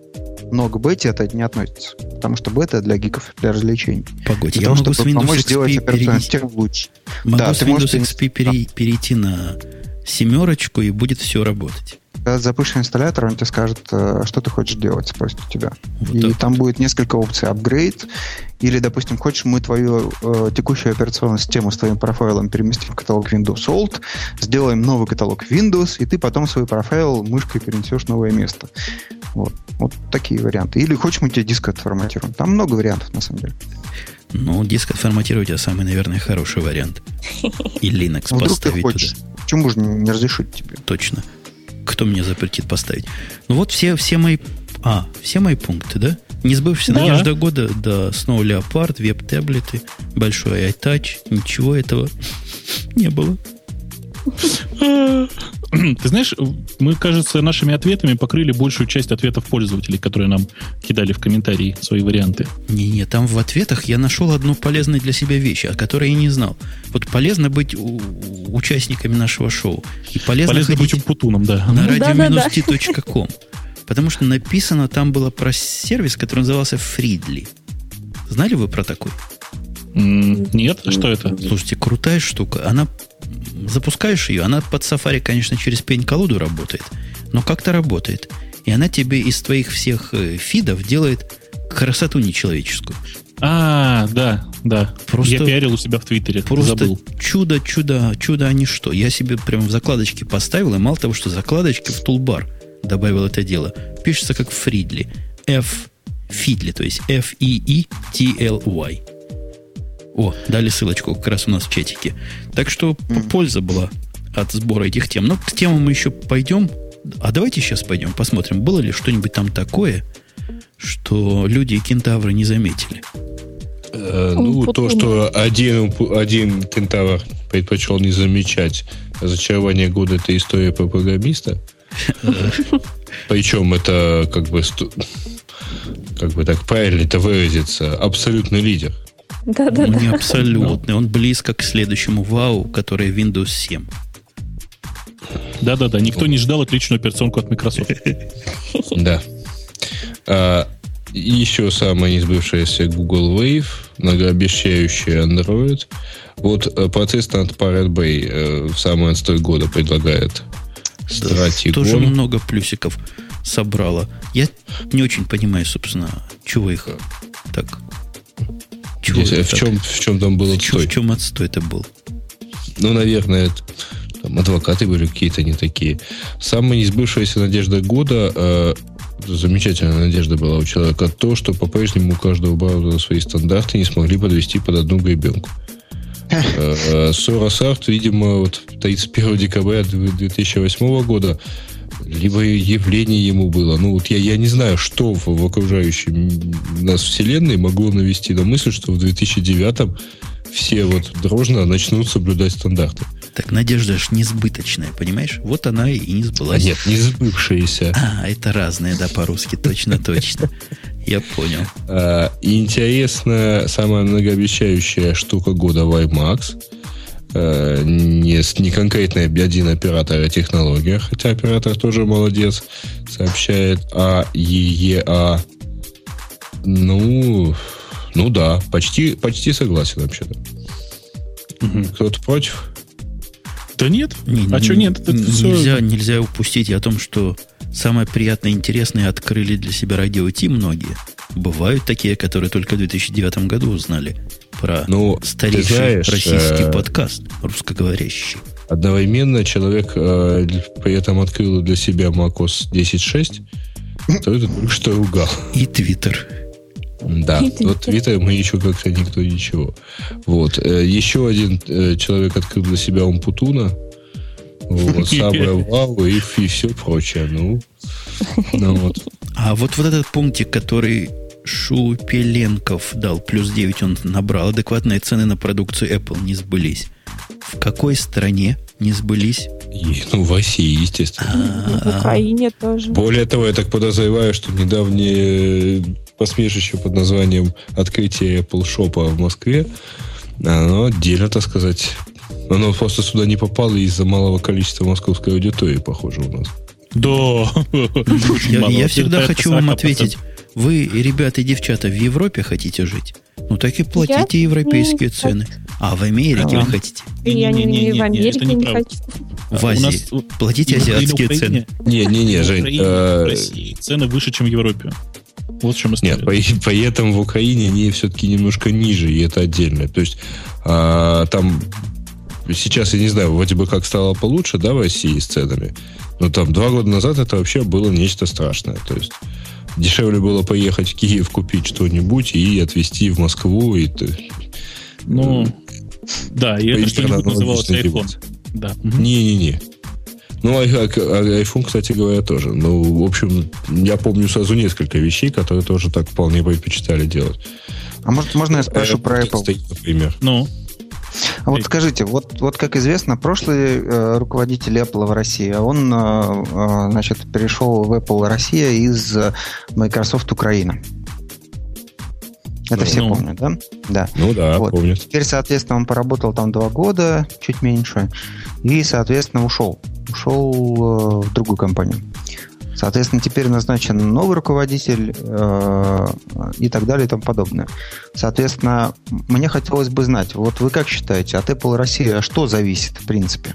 Speaker 5: Но к бете это не относится. Потому что бета для гиков, для развлечений.
Speaker 1: Погодь, для я того, могу с Windows XP
Speaker 5: систему лучше.
Speaker 1: Могу да, с Windows можешь... XP пере, перейти на семерочку, и будет все работать.
Speaker 5: Когда запустишь инсталлятор, он тебе скажет, э, что ты хочешь делать, спросит у тебя. Вот и там будет несколько опций. Апгрейд, или, допустим, хочешь мы твою э, текущую операционную систему с твоим профайлом переместим в каталог Windows Old, сделаем новый каталог Windows, и ты потом свой профайл мышкой перенесешь в новое место. Вот. Вот такие варианты. Или хочешь мы тебе диск отформатируем. Там много вариантов, на самом деле.
Speaker 1: Ну, диск отформатировать это самый, наверное, хороший вариант. И Linux ну, поставить ты хочешь. туда.
Speaker 5: Почему же не разрешить тебе?
Speaker 1: Точно. Кто мне запретит поставить? Ну вот все, все мои... А, все мои пункты, да? Не сбывшаяся да. надежда года, да, снова леопард, веб-таблеты, большой iTouch, ничего этого не было.
Speaker 2: Ты знаешь, мы, кажется, нашими ответами покрыли большую часть ответов пользователей, которые нам кидали в комментарии свои варианты.
Speaker 1: Не-не, там в ответах я нашел одну полезную для себя вещь, о которой я не знал. Вот полезно быть участниками нашего шоу. И полезно,
Speaker 2: полезно быть умпутуном, да.
Speaker 1: На radio-t.com. Потому что написано там было про сервис, который назывался Фридли. Знали вы про такой?
Speaker 2: Нет, а что это?
Speaker 1: Слушайте, крутая штука. Она запускаешь ее, она под Safari, конечно, через пень-колоду работает, но как-то работает. И она тебе из твоих всех э, фидов делает красоту нечеловеческую.
Speaker 2: А, да, да. Просто, я пиарил у себя в Твиттере.
Speaker 1: Просто забыл. чудо, чудо, чудо, а не что. Я себе прямо в закладочке поставил, и мало того, что закладочки в тулбар добавил это дело. Пишется как Фридли. F Фидли, то есть F-E-E-T-L-Y. О, дали ссылочку как раз у нас в чатике. Так что mm. польза была от сбора этих тем. Но к темам мы еще пойдем. А давайте сейчас пойдем, посмотрим, было ли что-нибудь там такое, что люди и кентавры не заметили.
Speaker 3: Э, ну, то, что один, один кентавр предпочел не замечать разочарование года, это история про программиста. Причем это как бы как бы так правильно это выразиться, абсолютный лидер.
Speaker 1: Да, да, Не да. абсолютный. Он близко к следующему вау, который Windows 7.
Speaker 2: Да-да-да, никто не ждал отличную операционку от Microsoft.
Speaker 3: Да. А, еще самая несбывшаяся Google Wave, многообещающая Android. Вот э, процесс над Pirate Bay э, в самый отстой года предлагает
Speaker 1: Стратигон. Тоже много плюсиков собрала. Я не очень понимаю, собственно, чего их так
Speaker 3: чего Здесь, в, чем, в чем там был
Speaker 1: отстой? В чем отстой это был?
Speaker 3: Ну, наверное, там, адвокаты были какие-то не такие. Самая несбывшаяся надежда года, э, замечательная надежда была у человека, то, что по-прежнему у каждого браузера свои стандарты не смогли подвести под одну гребенку. Сора Сарт, видимо, вот 31 декабря 2008 года либо явление ему было. Ну, вот я, я не знаю, что в, в окружающей нас вселенной могло навести на мысль, что в 2009 все вот дружно начнут соблюдать стандарты.
Speaker 1: Так надежда же несбыточная, понимаешь? Вот она и не сбылась. А
Speaker 3: нет, не сбывшаяся.
Speaker 1: А, это разное, да, по-русски, точно-точно. Я понял.
Speaker 3: А, интересно, самая многообещающая штука года WiMAX – Э, не, не конкретный один оператор, а технология, хотя оператор тоже молодец, сообщает а ЕЕА. Ну, ну да, почти, почти согласен вообще-то. Угу. Кто-то против?
Speaker 2: Да нет.
Speaker 1: Не, а не, что нет? Это нельзя, все... нельзя упустить о том, что самое приятное и интересное открыли для себя радио Ти многие. Бывают такие, которые только в 2009 году узнали про ну, старейший знаешь, российский э, подкаст, русскоговорящий.
Speaker 3: Одновременно человек э, при этом открыл для себя macOS 10.6, то это только что ругал.
Speaker 1: И Твиттер.
Speaker 3: Да, и вот Твиттер мы еще как-то никто ничего. Вот. Э, еще один э, человек открыл для себя Умпутуна. Вот, самое вау и, и все прочее. Ну,
Speaker 1: ну вот. А вот, вот этот пунктик, который Шупеленков дал плюс 9, он набрал. Адекватные цены на продукцию Apple не сбылись. В какой стране не сбылись?
Speaker 3: И, ну, в России, естественно.
Speaker 4: В Украине тоже.
Speaker 3: Более того, я так подозреваю, что недавнее посмешище под названием «Открытие Apple Shop в Москве», оно отдельно, так сказать, оно просто сюда не попало из-за малого количества московской аудитории, похоже, у нас.
Speaker 2: Да.
Speaker 1: Я, я всегда хочу вам ответить. Вы, ребята и девчата, в Европе хотите жить? Ну так и платите я европейские не цены. А в Америке вы хотите?
Speaker 4: Я не, не, не, в Америке не, не хочу.
Speaker 1: В Азии. Платите азиатские цены.
Speaker 3: Не-не-не, Жень.
Speaker 2: Э, в России цены выше, чем в Европе. Вот в чем
Speaker 3: история. Нет, поэтому в Украине они все-таки немножко ниже, и это отдельно. То есть а, там сейчас, я не знаю, вроде бы как стало получше, да, в России с ценами. Но там два года назад это вообще было нечто страшное. То есть Дешевле было поехать в Киев, купить что-нибудь и отвезти в Москву. И
Speaker 2: ну, да, и это что-нибудь называлось iPhone. Да.
Speaker 3: Не-не-не. Ну, а, а, а, iPhone, кстати говоря, тоже. Ну, в общем, я помню сразу несколько вещей, которые тоже так вполне предпочитали делать.
Speaker 5: А может, можно я спрошу про Apple?
Speaker 3: Например.
Speaker 2: Ну?
Speaker 5: А вот скажите, вот, вот как известно, прошлый э, руководитель Apple в России, он, э, э значит, перешел в Apple Россия из э, Microsoft Украина. Это ну, все ну, помнят, да?
Speaker 3: Да. Ну да, вот. помнят.
Speaker 5: Теперь, соответственно, он поработал там два года, чуть меньше, и, соответственно, ушел. Ушел э, в другую компанию. Соответственно, теперь назначен новый руководитель э, и так далее и тому подобное. Соответственно, мне хотелось бы знать, вот вы как считаете, от Apple Россия что зависит в принципе?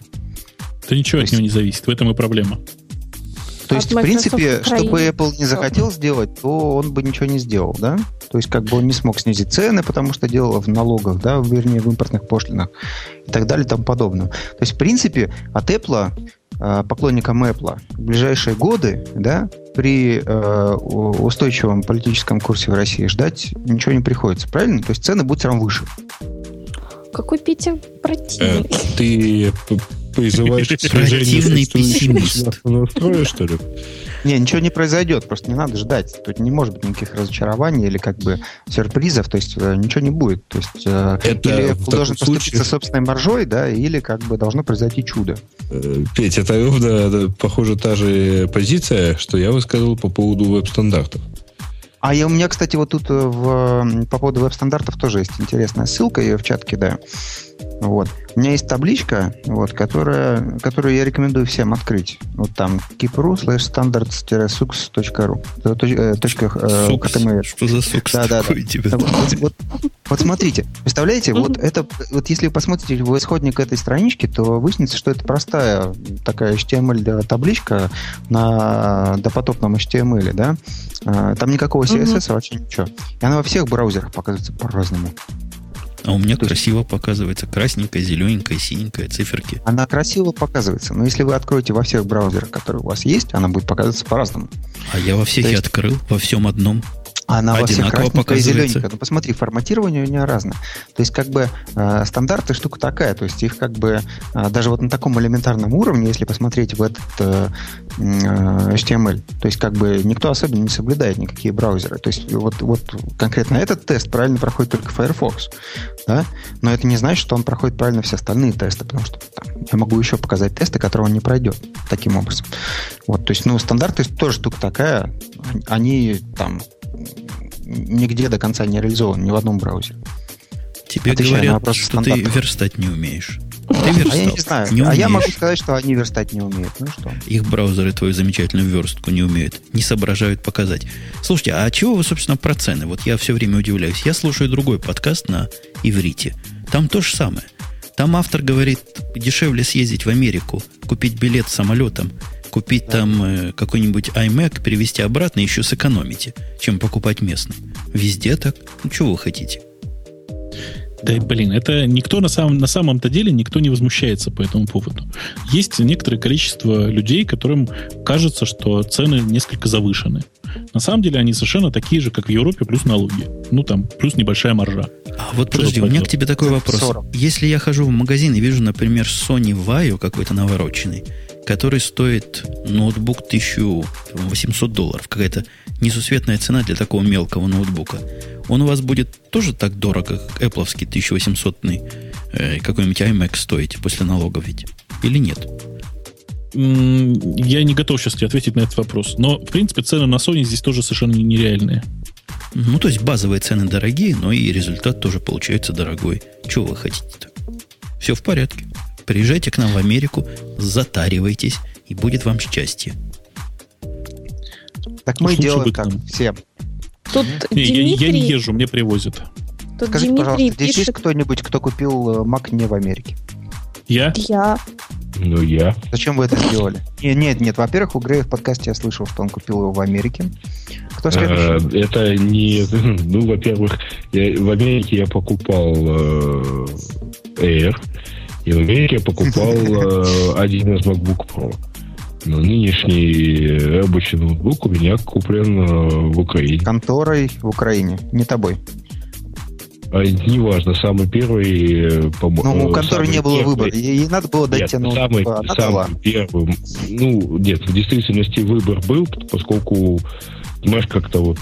Speaker 2: Да ничего от него не зависит, в этом и проблема.
Speaker 5: То есть, в принципе, чтобы Apple не захотел сделать, то он бы ничего не сделал, да? То есть, как бы он не смог снизить цены, потому что дело в налогах, да, вернее, в импортных пошлинах и так далее и тому подобное. То есть, в принципе, от Apple, поклонникам Apple, в ближайшие годы, да, при э, устойчивом политическом курсе в России ждать ничего не приходится, правильно? То есть, цены будут все равно выше.
Speaker 4: Какой Петя противный. Э,
Speaker 3: ты призываешь к
Speaker 1: снижению пессимист.
Speaker 3: что ли?
Speaker 5: Не, ничего не произойдет, просто не надо ждать. Тут не может быть никаких разочарований или как бы сюрпризов, то есть э, ничего не будет. То есть э, это или должен поступиться собственной маржой, да, или как бы должно произойти чудо.
Speaker 3: Э, Петь, это ровно, похоже, та же позиция, что я высказывал по поводу веб-стандартов.
Speaker 5: А я, у меня, кстати, вот тут в, по поводу веб-стандартов тоже есть интересная ссылка, я ее в чат кидаю. Вот. У меня есть табличка, вот, которая, которую я рекомендую всем открыть. Вот там keep.ru slash standards-sux.ru
Speaker 1: э, Что за сукс да, да, да.
Speaker 5: Вот, вот, вот смотрите, представляете, вот это, вот если вы посмотрите в исходник этой странички, то выяснится, что это простая такая HTML-табличка на допотопном HTML, да? А, там никакого CSS, вообще ничего. И она во всех браузерах показывается по-разному.
Speaker 1: А у меня То красиво есть... показывается красненькая, зелененькая, синенькая циферки.
Speaker 5: Она красиво показывается, но если вы откроете во всех браузерах, которые у вас есть, она будет показываться по-разному.
Speaker 1: А я во всех То есть... открыл, во всем одном.
Speaker 5: Она во всех красненькая и зелененькая. Ну, посмотри, форматирование у нее разное. То есть, как бы, э, стандарты штука такая. То есть, их как бы, э, даже вот на таком элементарном уровне, если посмотреть в этот э, э HTML, то есть, как бы, никто особенно не соблюдает никакие браузеры. То есть, вот, вот конкретно этот тест правильно проходит только Firefox. Да? Но это не значит, что он проходит правильно все остальные тесты, потому что там, я могу еще показать тесты, которые он не пройдет таким образом. Вот, то есть, ну, стандарты тоже штука такая. Они там нигде до конца не реализован, ни в одном браузере.
Speaker 1: Тебе Отвечаю говорят, что ты верстать не умеешь. Ты верстал.
Speaker 5: А я не знаю. Не а я могу сказать, что они верстать не умеют. Ну что?
Speaker 1: Их браузеры твою замечательную верстку не умеют. Не соображают показать. Слушайте, а чего вы, собственно, про цены? Вот я все время удивляюсь. Я слушаю другой подкаст на иврите. Там то же самое. Там автор говорит, дешевле съездить в Америку, купить билет самолетом, купить да. там э, какой-нибудь iMac, перевести обратно, еще сэкономите, чем покупать местный. Везде так. Ну, чего вы хотите?
Speaker 2: Да, блин, это никто на самом, на самом-то деле никто не возмущается по этому поводу. Есть некоторое количество людей, которым кажется, что цены несколько завышены. На самом деле они совершенно такие же, как в Европе, плюс налоги. Ну, там, плюс небольшая маржа.
Speaker 1: А вот Что подожди, у меня к тебе такой вопрос. 40. Если я хожу в магазин и вижу, например, Sony Vaio какой-то навороченный, который стоит ноутбук 1800 долларов. Какая-то несусветная цена для такого мелкого ноутбука. Он у вас будет тоже так дорого, как Apple 1800 э, какой-нибудь iMac стоить после налогов ведь? Или нет?
Speaker 2: Я не готов сейчас тебе ответить на этот вопрос. Но, в принципе, цены на Sony здесь тоже совершенно нереальные.
Speaker 1: Ну, то есть базовые цены дорогие, но и результат тоже получается дорогой. Чего вы хотите-то? Все в порядке. Приезжайте к нам в Америку, затаривайтесь, и будет вам счастье.
Speaker 5: Так мы делаем как все.
Speaker 4: Тут
Speaker 2: не, Дмитрий... я, я не езжу, мне привозят.
Speaker 5: Тут Скажите, Дмитрий пожалуйста, пишет... здесь есть кто-нибудь, кто купил э, Mac не в Америке?
Speaker 2: Я?
Speaker 4: Я.
Speaker 3: Ну, я.
Speaker 5: Зачем вы это сделали? Нет, нет, нет. Во-первых, у Грея в подкасте я слышал, что он купил его в Америке.
Speaker 3: Кто следующий? Это не... Ну, во-первых, в Америке я покупал э, Air, и в Америке я покупал э, один из MacBook Pro. Но нынешний рабочий ноутбук у меня куплен э, в Украине.
Speaker 5: Конторой в Украине, не тобой.
Speaker 3: А, неважно, самый первый...
Speaker 5: По, ну, у конторы не было первый, выбора. Ей надо было дать тебе
Speaker 3: самый, Она самый дала. первый. Ну, нет, в действительности выбор был, поскольку, знаешь, как-то вот,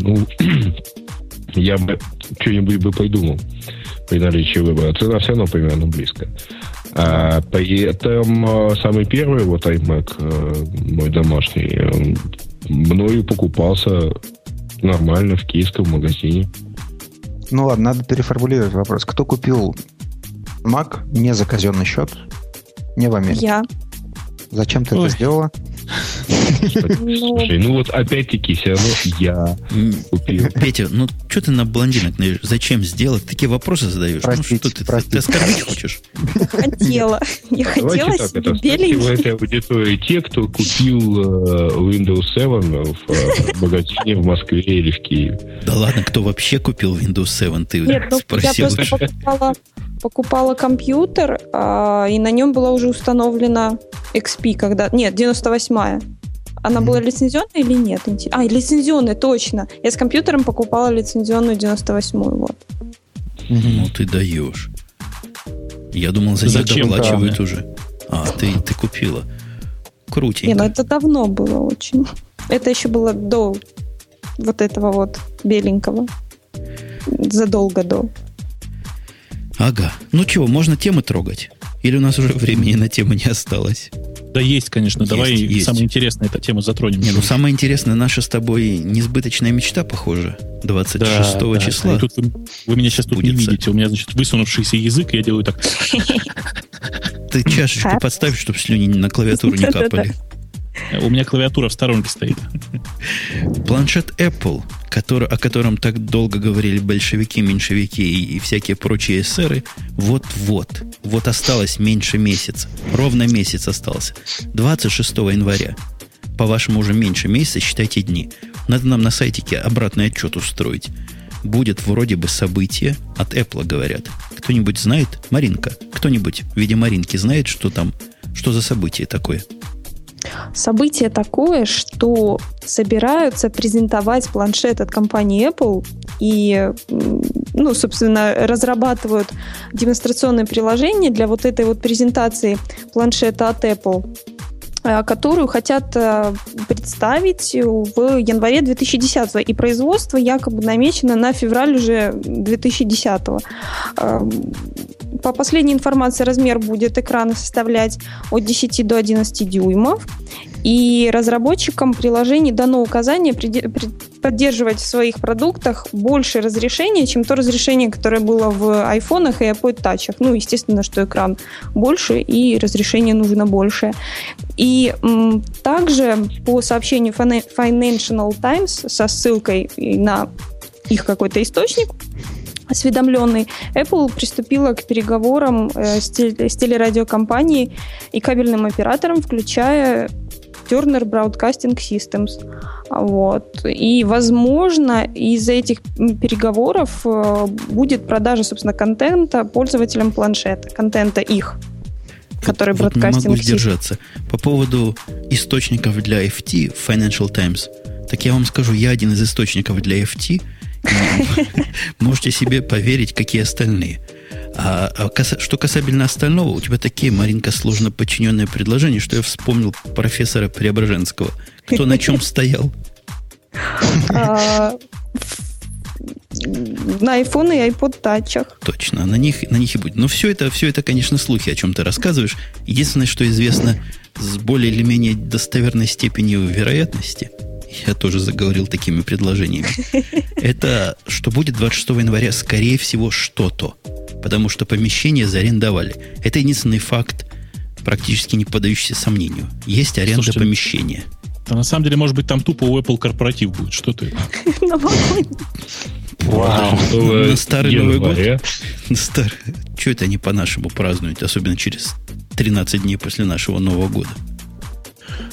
Speaker 3: ну, я бы что-нибудь бы придумал при наличии выбора. Цена все равно примерно близко. А, при этом а, самый первый вот iMac, а, мой домашний, он мною покупался нормально в киевском магазине.
Speaker 5: Ну ладно, надо переформулировать вопрос. Кто купил Mac не за казенный счет, не в Америке?
Speaker 4: Я.
Speaker 5: Зачем ты Ой. это сделала?
Speaker 3: Слушай, ну вот опять-таки все равно я купил.
Speaker 1: Петя, ну что ты на блондинок? Зачем сделать? Такие вопросы задаешь?
Speaker 5: Простите,
Speaker 1: ну, что ты,
Speaker 5: простите.
Speaker 1: ты оскорбить хочешь?
Speaker 4: Хотела. Я хотела себе
Speaker 3: в
Speaker 4: беленький.
Speaker 3: этой аудитории те, кто купил э, Windows 7 в э, магазине в Москве или в Киеве.
Speaker 1: Да ладно, кто вообще купил Windows 7? Ты
Speaker 4: Нет, ну, я
Speaker 1: спросил.
Speaker 4: просто покупала, покупала компьютер, а, и на нем была уже установлена XP, когда... Нет, 98-я. Она была лицензионная или нет? А, лицензионная, точно. Я с компьютером покупала лицензионную 98-ю, вот.
Speaker 1: Ну ты даешь. Я думал, за
Speaker 2: Зачем,
Speaker 1: доплачивают уже. А, ты, ты купила.
Speaker 4: Не, ну
Speaker 1: Крутенько.
Speaker 4: это давно было очень. Это еще было до вот этого вот беленького. Задолго до.
Speaker 1: Ага. Ну чего, можно темы трогать? Или у нас уже времени на тему не осталось?
Speaker 2: Да есть, конечно.
Speaker 1: Есть,
Speaker 2: Давай
Speaker 1: есть.
Speaker 2: самое интересное эту тему затронем.
Speaker 1: Не, ну самое интересное, наша с тобой несбыточная мечта, похоже, 26
Speaker 2: Да, да.
Speaker 1: числа.
Speaker 2: И тут вы, вы меня сейчас тут не видите. У меня, значит, высунувшийся язык, и я делаю так.
Speaker 1: Ты чашечку подставь, чтобы слюни на клавиатуру не капали.
Speaker 2: У меня клавиатура в сторонке стоит.
Speaker 1: Планшет Apple, который, о котором так долго говорили большевики, меньшевики и, и всякие прочие эсеры, вот-вот, вот осталось меньше месяца. Ровно месяц остался. 26 января. По-вашему, уже меньше месяца, считайте дни. Надо нам на сайтике обратный отчет устроить. Будет вроде бы событие, от Apple говорят. Кто-нибудь знает? Маринка. Кто-нибудь в виде Маринки знает, что там, что за событие такое?
Speaker 4: Событие такое, что собираются презентовать планшет от компании Apple и, ну, собственно, разрабатывают демонстрационное приложение для вот этой вот презентации планшета от Apple которую хотят э, представить в январе 2010 и производство якобы намечено на февраль уже 2010 Эм, по последней информации размер будет экрана составлять от 10 до 11 дюймов и разработчикам приложений дано указание поддерживать в своих продуктах больше разрешения, чем то разрешение, которое было в айфонах и iPod Touch. Ну, естественно, что экран больше и разрешение нужно больше. И м, также по сообщению Fina- Financial Times со ссылкой на их какой-то источник, осведомленный, Apple приступила к переговорам э, с телерадиокомпанией и кабельным оператором, включая Turner Broadcasting Systems. Вот. И, возможно, из-за этих переговоров э, будет продажа, собственно, контента пользователям планшета, контента их, который
Speaker 1: вот не могу сдержаться. По поводу источников для FT Financial Times, так я вам скажу, я один из источников для FT. Можете себе поверить, какие остальные. А, а что касательно остального, у тебя такие, Маринка, сложно подчиненные предложения, что я вспомнил профессора Преображенского. Кто на чем стоял?
Speaker 4: А, На iPhone и iPod Touch.
Speaker 1: Точно, на них, на них и будет. Но все это, все это, конечно, слухи, о чем ты рассказываешь. Единственное, что известно с более или менее достоверной степенью вероятности, я тоже заговорил такими предложениями, это что будет 26 января, скорее всего, что-то. Потому что помещение заарендовали. Это единственный факт, практически не поддающийся сомнению. Есть аренда
Speaker 2: Слушайте,
Speaker 1: помещения.
Speaker 2: Да, на самом деле, может быть, там тупо у Apple корпоратив будет. Что ты?
Speaker 4: Новогодний.
Speaker 1: На Старый Новый год?
Speaker 3: Января.
Speaker 1: Стар... Что это они по-нашему празднуют, особенно через 13 дней после нашего Нового года?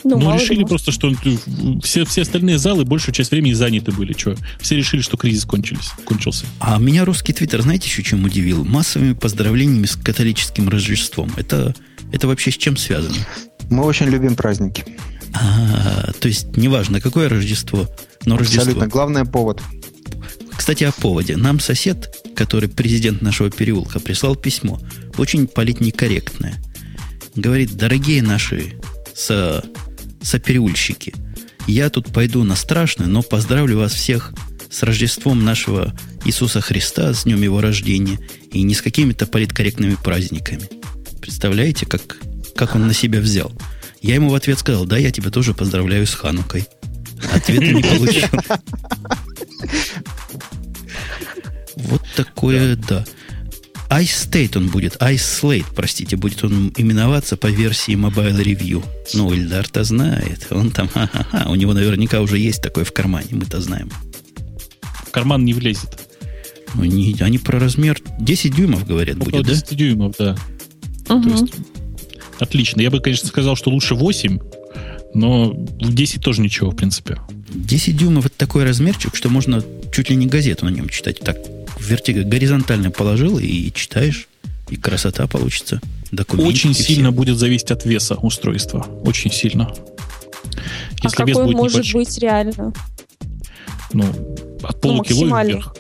Speaker 4: Ну,
Speaker 2: Ну, решили
Speaker 4: ли,
Speaker 2: просто, что все, все остальные залы большую часть времени заняты были. Что? Все решили, что кризис кончились, кончился.
Speaker 1: А меня русский твиттер, знаете, еще чем удивил? Массовыми поздравлениями с католическим Рождеством. Это, это вообще с чем связано?
Speaker 5: Мы очень любим праздники.
Speaker 1: А, то есть, неважно, какое Рождество, но Рождество.
Speaker 5: Абсолютно. Главное повод.
Speaker 1: Кстати, о поводе. Нам сосед, который президент нашего переулка, прислал письмо. Очень политнекорректное. Говорит, дорогие наши со, сопереульщики, я тут пойду на страшное, но поздравлю вас всех с Рождеством нашего Иисуса Христа, с днем его рождения, и не с какими-то политкорректными праздниками. Представляете, как, как он на себя взял? Я ему в ответ сказал, да, я тебя тоже поздравляю с Ханукой. Ответа не получил. Вот такое, да. Ice State он будет, Ice Slate, простите, будет он именоваться по версии Mobile Review. Ну, Ильдар-то знает. Он там, ха-ха-ха, у него наверняка уже есть такое в кармане, мы-то знаем.
Speaker 2: В карман не влезет.
Speaker 1: Ну, не, они про размер 10 дюймов говорят,
Speaker 2: Около
Speaker 1: будет,
Speaker 2: 10 дюймов, да. То есть, отлично. Я бы, конечно, сказал, что лучше 8, но в 10 тоже ничего, в принципе.
Speaker 1: да? 10 дюймов это такой размерчик, что можно чуть ли не газету на нем читать. Так, вертига горизонтально положил и читаешь, и красота получится. Документики
Speaker 2: Очень
Speaker 1: все.
Speaker 2: сильно будет зависеть от веса устройства. Очень сильно.
Speaker 4: А
Speaker 2: Если вес
Speaker 4: какой
Speaker 2: будет
Speaker 4: может
Speaker 2: небольшой,
Speaker 4: быть реально?
Speaker 2: ну, от полукило и
Speaker 4: максимальный.
Speaker 2: вверх.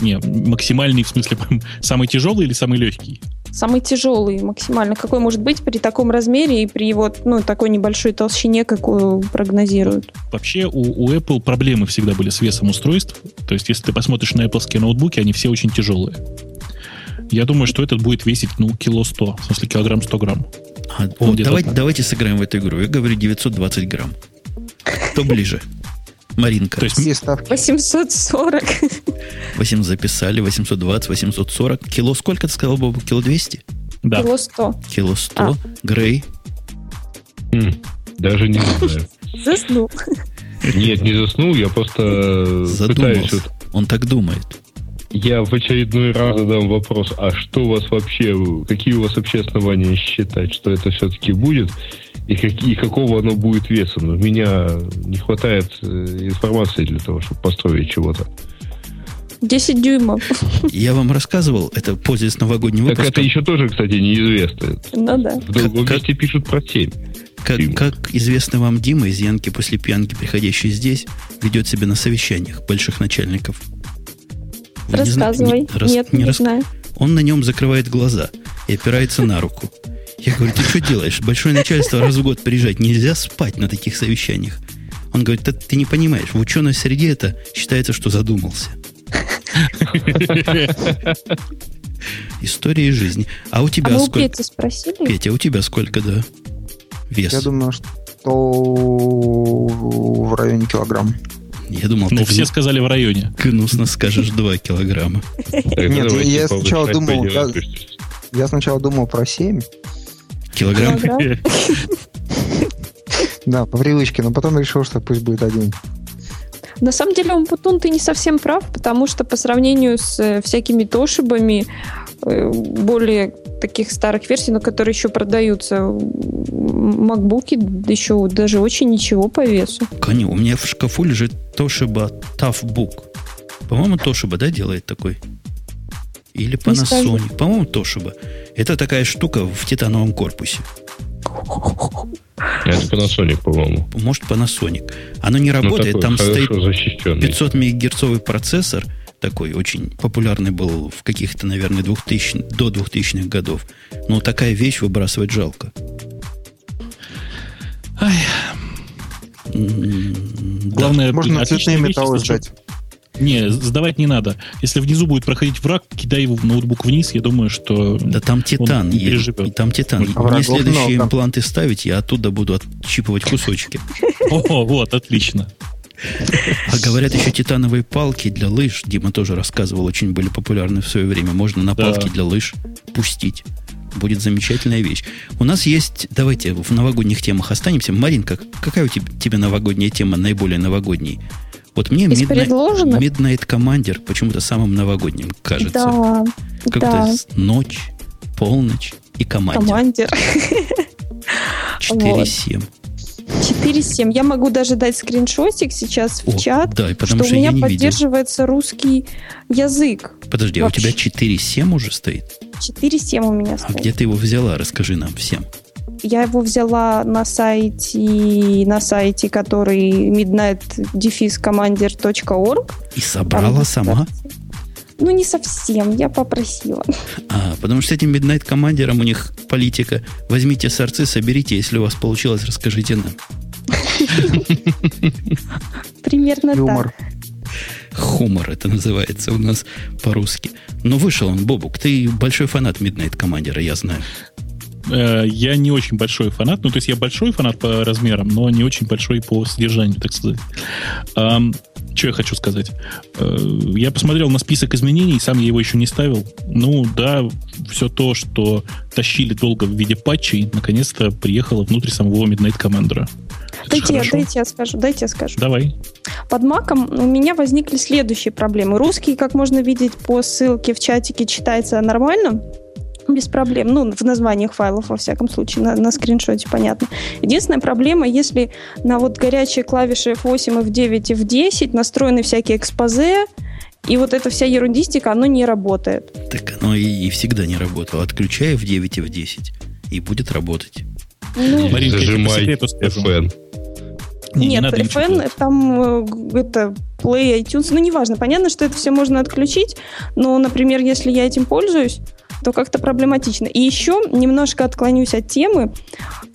Speaker 2: Не, максимальный в смысле самый тяжелый или самый легкий?
Speaker 4: Самый тяжелый максимально. Какой может быть при таком размере и при вот ну, такой небольшой толщине, какую прогнозируют?
Speaker 2: Вообще у, у Apple проблемы всегда были с весом устройств. То есть, если ты посмотришь на Apple ноутбуки, они все очень тяжелые. Я думаю, что этот будет весить, ну, кило 100, в смысле, килограмм 100 грамм.
Speaker 1: А,
Speaker 2: Где-то
Speaker 1: давайте,
Speaker 2: так.
Speaker 1: давайте сыграем в эту игру. Я говорю 920 грамм. Кто ближе? Маринка.
Speaker 2: То есть,
Speaker 5: Какие ставки?
Speaker 4: 840.
Speaker 1: 8 записали, 820, 840. Кило сколько ты сказал, Бобу? Кило 200?
Speaker 2: да.
Speaker 4: Кило 100.
Speaker 1: Кило 100.
Speaker 4: А.
Speaker 1: Грей.
Speaker 3: Хм, даже не знаю.
Speaker 4: Заснул.
Speaker 3: Нет, не заснул, я просто э, пытаюсь
Speaker 1: Задумался.
Speaker 3: вот
Speaker 1: Он так думает.
Speaker 3: Я в очередной раз задам вопрос, а что у вас вообще, какие у вас вообще основания считать, что это все-таки будет, и, какие, какого оно будет веса? Но у меня не хватает э, информации для того, чтобы построить чего-то.
Speaker 4: 10 дюймов.
Speaker 1: Я вам рассказывал, это пользуясь новогодним
Speaker 3: Так
Speaker 1: выпуском,
Speaker 3: это еще тоже, кстати, неизвестно.
Speaker 4: Ну да.
Speaker 3: В другом
Speaker 1: Как-
Speaker 3: месте пишут про 7.
Speaker 1: как,
Speaker 3: Дима.
Speaker 1: как известно вам, Дима из Янки после пьянки, приходящий здесь, ведет себя на совещаниях больших начальников. Вы не
Speaker 4: Рассказывай.
Speaker 1: не- рас-
Speaker 4: Нет,
Speaker 1: не
Speaker 4: не
Speaker 1: рас-
Speaker 4: знаю.
Speaker 1: Он на нем закрывает глаза и опирается на руку. Я говорю, ты что делаешь? Большое начальство раз в год приезжать. Нельзя спать на таких совещаниях. Он говорит, «Да ты не понимаешь, в ученой среде это считается, что задумался. История из жизни. А у
Speaker 4: А
Speaker 1: тебя
Speaker 4: у
Speaker 1: сколько?
Speaker 4: Пети спросили?
Speaker 1: Петя, у тебя сколько, да? Вес.
Speaker 5: Я думаю, что в районе килограмм.
Speaker 1: Я думал,
Speaker 2: Ну,
Speaker 1: ты
Speaker 2: все
Speaker 1: гну-
Speaker 2: сказали в районе.
Speaker 1: гнусно скажешь 2 килограмма.
Speaker 5: Нет, я сначала думал, я- Я сначала думал про 7,
Speaker 1: Килограмм?
Speaker 4: Килограмм?
Speaker 5: да, по привычке, но потом решил, что пусть будет один.
Speaker 4: На самом деле, Умпутун, ты не совсем прав, потому что по сравнению с э, всякими тошибами, э, более таких старых версий, но которые еще продаются, макбуки еще даже очень ничего по весу.
Speaker 1: Конечно, у меня в шкафу лежит Toshiba Toughbook. По-моему, Toshiba, да, делает такой? Или. Panasonic. По-моему, Toshiba. Это такая штука в титановом корпусе.
Speaker 3: Это Panasonic, по-моему.
Speaker 1: Может, Panasonic. Оно не
Speaker 3: Ну,
Speaker 1: работает.
Speaker 3: такой
Speaker 1: Там стоит
Speaker 3: хорошо защищенный.
Speaker 1: 500 мегагерцовый процессор, такой очень популярный был в каких-то, наверное, 2000, до 2000-х годов. Но такая вещь выбрасывать жалко.
Speaker 2: Ай,
Speaker 1: М, да.
Speaker 2: главное,
Speaker 5: Можно цветные металлы сдать.
Speaker 2: Не, сдавать не надо. Если внизу будет проходить враг, кидай его в ноутбук вниз, я думаю, что...
Speaker 1: Да там титан. И Там титан.
Speaker 5: А
Speaker 1: Мне следующие
Speaker 5: много.
Speaker 1: импланты ставить, я оттуда буду отщипывать кусочки.
Speaker 2: О, вот, отлично.
Speaker 1: А говорят, еще титановые палки для лыж, Дима тоже рассказывал, очень были популярны в свое время. Можно на
Speaker 2: Да.
Speaker 1: палки для лыж пустить. Будет замечательная вещь. У нас есть, давайте в новогодних темах останемся. Маринка, какая у тебя, тебе новогодняя тема, наиболее новогодней? Вот мне
Speaker 4: Из
Speaker 1: Midnight,
Speaker 4: предложенных?
Speaker 1: Midnight Commander почему-то самым новогодним кажется.
Speaker 4: Да,
Speaker 1: Как-то
Speaker 4: да,
Speaker 1: ночь, полночь и командир.
Speaker 4: командир.
Speaker 1: 4.7.
Speaker 4: 4.7. Я могу даже дать скриншотик сейчас в
Speaker 1: О,
Speaker 4: чат,
Speaker 1: да, потому
Speaker 4: что
Speaker 1: что,
Speaker 4: у меня
Speaker 1: я не видел.
Speaker 4: поддерживается русский язык.
Speaker 1: Подожди, а у тебя
Speaker 4: вообще.
Speaker 1: 4.7 уже стоит?
Speaker 4: 4.7 у меня
Speaker 1: А
Speaker 4: стоит.
Speaker 1: где ты его взяла? Расскажи нам всем.
Speaker 4: Я его взяла на сайте, на сайте, который midnight-commander.org.
Speaker 1: И собрала сама?
Speaker 4: Ну, не совсем, я попросила.
Speaker 1: А, потому что с этим Midnight командером у них политика. Возьмите сорцы, соберите, если у вас получилось, расскажите нам.
Speaker 4: Примерно
Speaker 5: Юмор.
Speaker 1: Хумор это называется у нас по-русски. Но вышел он, Бобук. Ты большой фанат Midnight командера, я знаю.
Speaker 2: Э, Я не очень большой фанат. Ну, то есть я большой фанат по размерам, но не очень большой по содержанию, так сказать. Что я хочу сказать? Э, я посмотрел на список изменений, сам я его еще не ставил. Ну, да, все то, что тащили долго в виде патчей, наконец-то приехало внутрь самого Midnight Commander.
Speaker 4: Дайте, я, дайте я скажу, дайте я скажу.
Speaker 2: Давай.
Speaker 4: Под маком у меня возникли следующие проблемы. Русский, как можно видеть по ссылке в чатике, читается нормально без проблем. Ну, в названиях файлов, во всяком случае, на, на скриншоте понятно. Единственная проблема, если на вот горячие клавиши F8, F9, F10 настроены всякие экспозе, и вот эта вся ерундистика, оно не работает.
Speaker 1: Так оно и, и всегда не работало. Отключай в 9 и в 10, и будет работать.
Speaker 3: Ну, Маринка, Зажимай FN.
Speaker 4: Не, Нет, не FN, там э, это Play, iTunes, ну, неважно. Понятно, что это все можно отключить, но, например, если я этим пользуюсь, то как-то проблематично. И еще немножко отклонюсь от темы.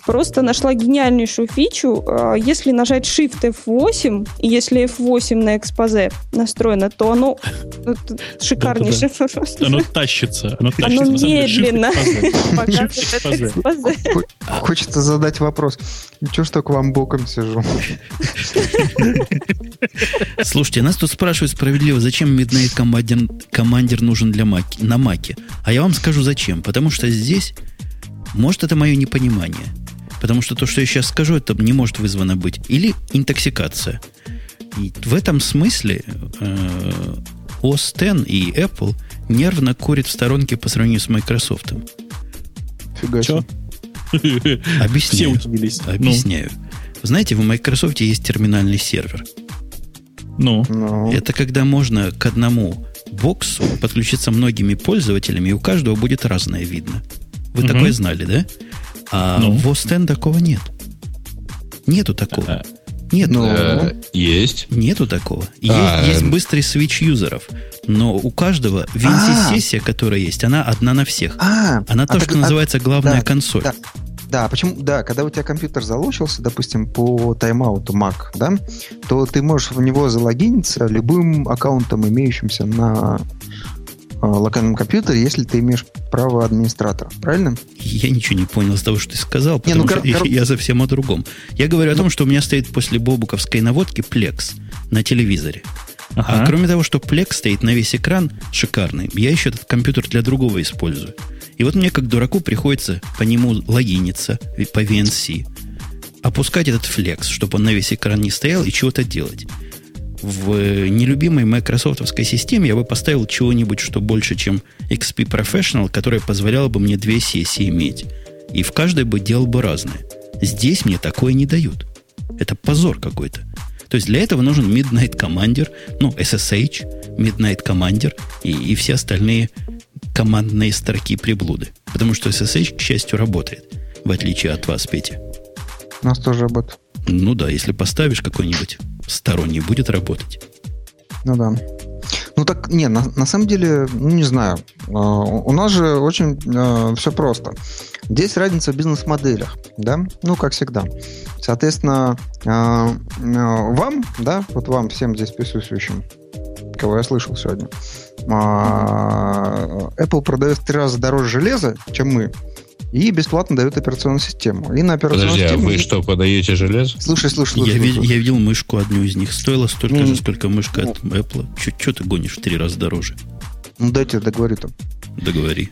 Speaker 4: Просто нашла гениальнейшую фичу. А, если нажать Shift F8, и если F8 на экспозе настроено, то оно шикарнейшее.
Speaker 2: Оно тащится.
Speaker 4: Оно, тащится, оно медленно
Speaker 5: Хочется задать вопрос. Чего ж так вам боком сижу?
Speaker 1: Слушайте, нас тут спрашивают справедливо, зачем Midnight Commander нужен для Маки, на Маке. А я вам скажу зачем. Потому что здесь, может, это мое непонимание. Потому что то, что я сейчас скажу, это не может вызвано быть. Или интоксикация. И в этом смысле э, OS X и Apple нервно курят в сторонке по сравнению с Microsoft.
Speaker 5: Фига себе.
Speaker 1: Объясняю. Все удивились. Объясняю. Ну. Знаете, в Microsoft есть терминальный сервер.
Speaker 2: Ну.
Speaker 1: ну. Это когда можно к одному боксу подключиться многими пользователями, и у каждого будет разное видно. Вы угу. такое знали, да? А ну. в Остен такого нет. Нету такого. А, нет.
Speaker 3: Ну, э, есть.
Speaker 1: Нету такого. А, есть, есть быстрый свич юзеров. Но у каждого VNC-сессия, которая есть, она одна на всех.
Speaker 5: А,
Speaker 1: она а то, так, что а, называется главная да, консоль.
Speaker 5: Да. Да, почему? Да, когда у тебя компьютер залочился, допустим, по тайм-ауту Mac, да, то ты можешь в него залогиниться любым аккаунтом, имеющимся на э, локальном компьютере, если ты имеешь право администратора. Правильно?
Speaker 1: Я ничего не понял из того, что ты сказал, потому не, ну, что кор- я, совсем о другом. Я говорю о том, что у меня стоит после бобуковской наводки Plex на телевизоре. Ага. А кроме того, что Plex стоит на весь экран шикарный, я еще этот компьютер для другого использую. И вот мне, как дураку, приходится по нему логиниться по VNC, опускать этот флекс, чтобы он на весь экран не стоял, и чего-то делать. В нелюбимой майкрософтовской системе я бы поставил чего-нибудь, что больше, чем XP Professional, которое позволяло бы мне две сессии иметь. И в каждой бы делал бы разное. Здесь мне такое не дают. Это позор какой-то. То есть для этого нужен Midnight Commander, ну, SSH, Midnight Commander и, и все остальные командные строки приблуды. Потому что SSH, к счастью, работает. В отличие от вас, Петя.
Speaker 5: У нас тоже работает.
Speaker 1: Ну да, если поставишь какой-нибудь сторонний, будет работать.
Speaker 5: Ну да. Ну так, не, на, на самом деле, ну не знаю. Uh, у нас же очень uh, все просто. Здесь разница в бизнес-моделях, да, ну как всегда. Соответственно, uh, вам, да, вот вам всем здесь присутствующим, кого я слышал сегодня, а, Apple продает в три раза дороже железа, чем мы, и бесплатно дает операционную систему. И на операционную
Speaker 3: Подожди,
Speaker 5: а систему...
Speaker 3: а вы что, подаете железо?
Speaker 5: Слушай, слушай, слушай.
Speaker 1: Я,
Speaker 5: слушай.
Speaker 1: Видел, я видел мышку одну из них. Стоила столько ну, же, сколько мышка ну, от Apple. Что ты гонишь в три раза дороже?
Speaker 5: Ну, дайте я договорю там.
Speaker 1: Договори.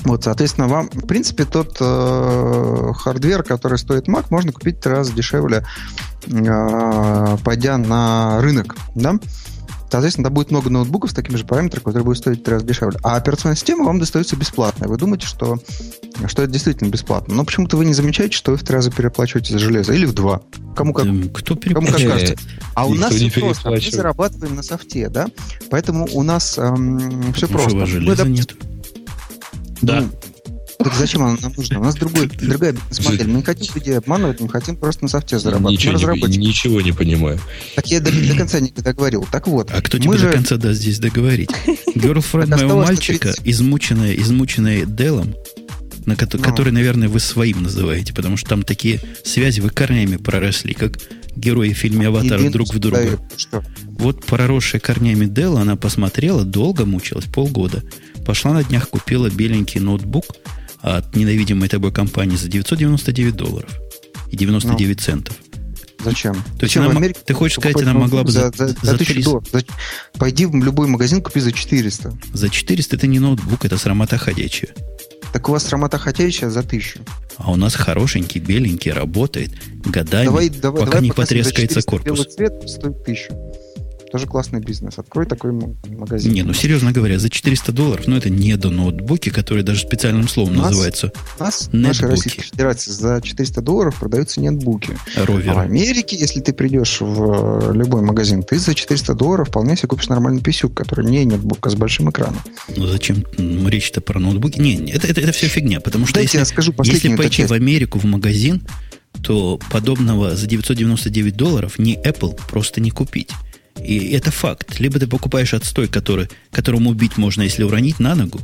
Speaker 5: Вот, соответственно, вам, в принципе, тот э, hardware, который стоит Mac, можно купить в три раза дешевле, э, пойдя на рынок, да? Соответственно, там будет много ноутбуков с такими же параметрами, которые будут стоить в три раза дешевле. А операционная система вам достается бесплатно. Вы думаете, что, что это действительно бесплатно. Но почему-то вы не замечаете, что вы в три раза переплачиваете за железо. Или в два. Кому как,
Speaker 1: Кто
Speaker 5: кому как кажется. А у нас все просто. Мы зарабатываем на софте, да? Поэтому у нас эм, все просто.
Speaker 1: Мы, доп... нет.
Speaker 2: Да. Ну,
Speaker 5: так зачем она нам нужна? У нас другой, другая бизнес-модель. Мы не хотим людей обманывать, мы хотим просто на софте зарабатывать.
Speaker 3: Ничего, не, ничего не понимаю.
Speaker 5: Так я до, до конца не договорил. Так вот.
Speaker 1: А кто тебе же... до конца даст здесь договорить? Girlfriend моего мальчика, измученная, измученная Делом, на ко- ну. который, наверное, вы своим называете, потому что там такие связи вы корнями проросли, как герои в фильме «Аватар» друг в друга. Что? Вот проросшая корнями Dell, она посмотрела, долго мучилась, полгода. Пошла на днях, купила беленький ноутбук – от ненавидимой тобой компании за 999 долларов и 99 ну, центов.
Speaker 5: Зачем?
Speaker 1: То есть Зачем она, в Америке ты хочешь сказать, она могла бы за, за, за, за 1000 долларов? За,
Speaker 5: пойди в любой магазин, купи за 400.
Speaker 1: За 400 это не ноутбук, это срамота ходячая.
Speaker 5: Так у вас срамота ходячая за 1000.
Speaker 1: А у нас хорошенький, беленький, работает годами, давай, давай, пока давай не потрескается корпус.
Speaker 5: Белый цвет стоит 1000. Тоже классный бизнес. Открой такой магазин.
Speaker 1: Не, ну серьезно говоря, за 400 долларов, ну это не до ноутбуки, которые даже специальным словом у нас, называются.
Speaker 5: У нас в нашей Российской Федерации за 400 долларов продаются нетбуки.
Speaker 1: Ровер.
Speaker 5: А в Америке, если ты придешь в любой магазин, ты за 400 долларов вполне себе купишь нормальный писюк, который не нетбук, а с большим экраном.
Speaker 1: Ну зачем речь-то про ноутбуки? Не, это, это, это все фигня, потому что
Speaker 5: Дайте
Speaker 1: если, я
Speaker 5: скажу
Speaker 1: если пойти в Америку в магазин, то подобного за 999 долларов ни Apple просто не купить. И это факт. Либо ты покупаешь отстой, который, которому убить можно, если уронить на ногу.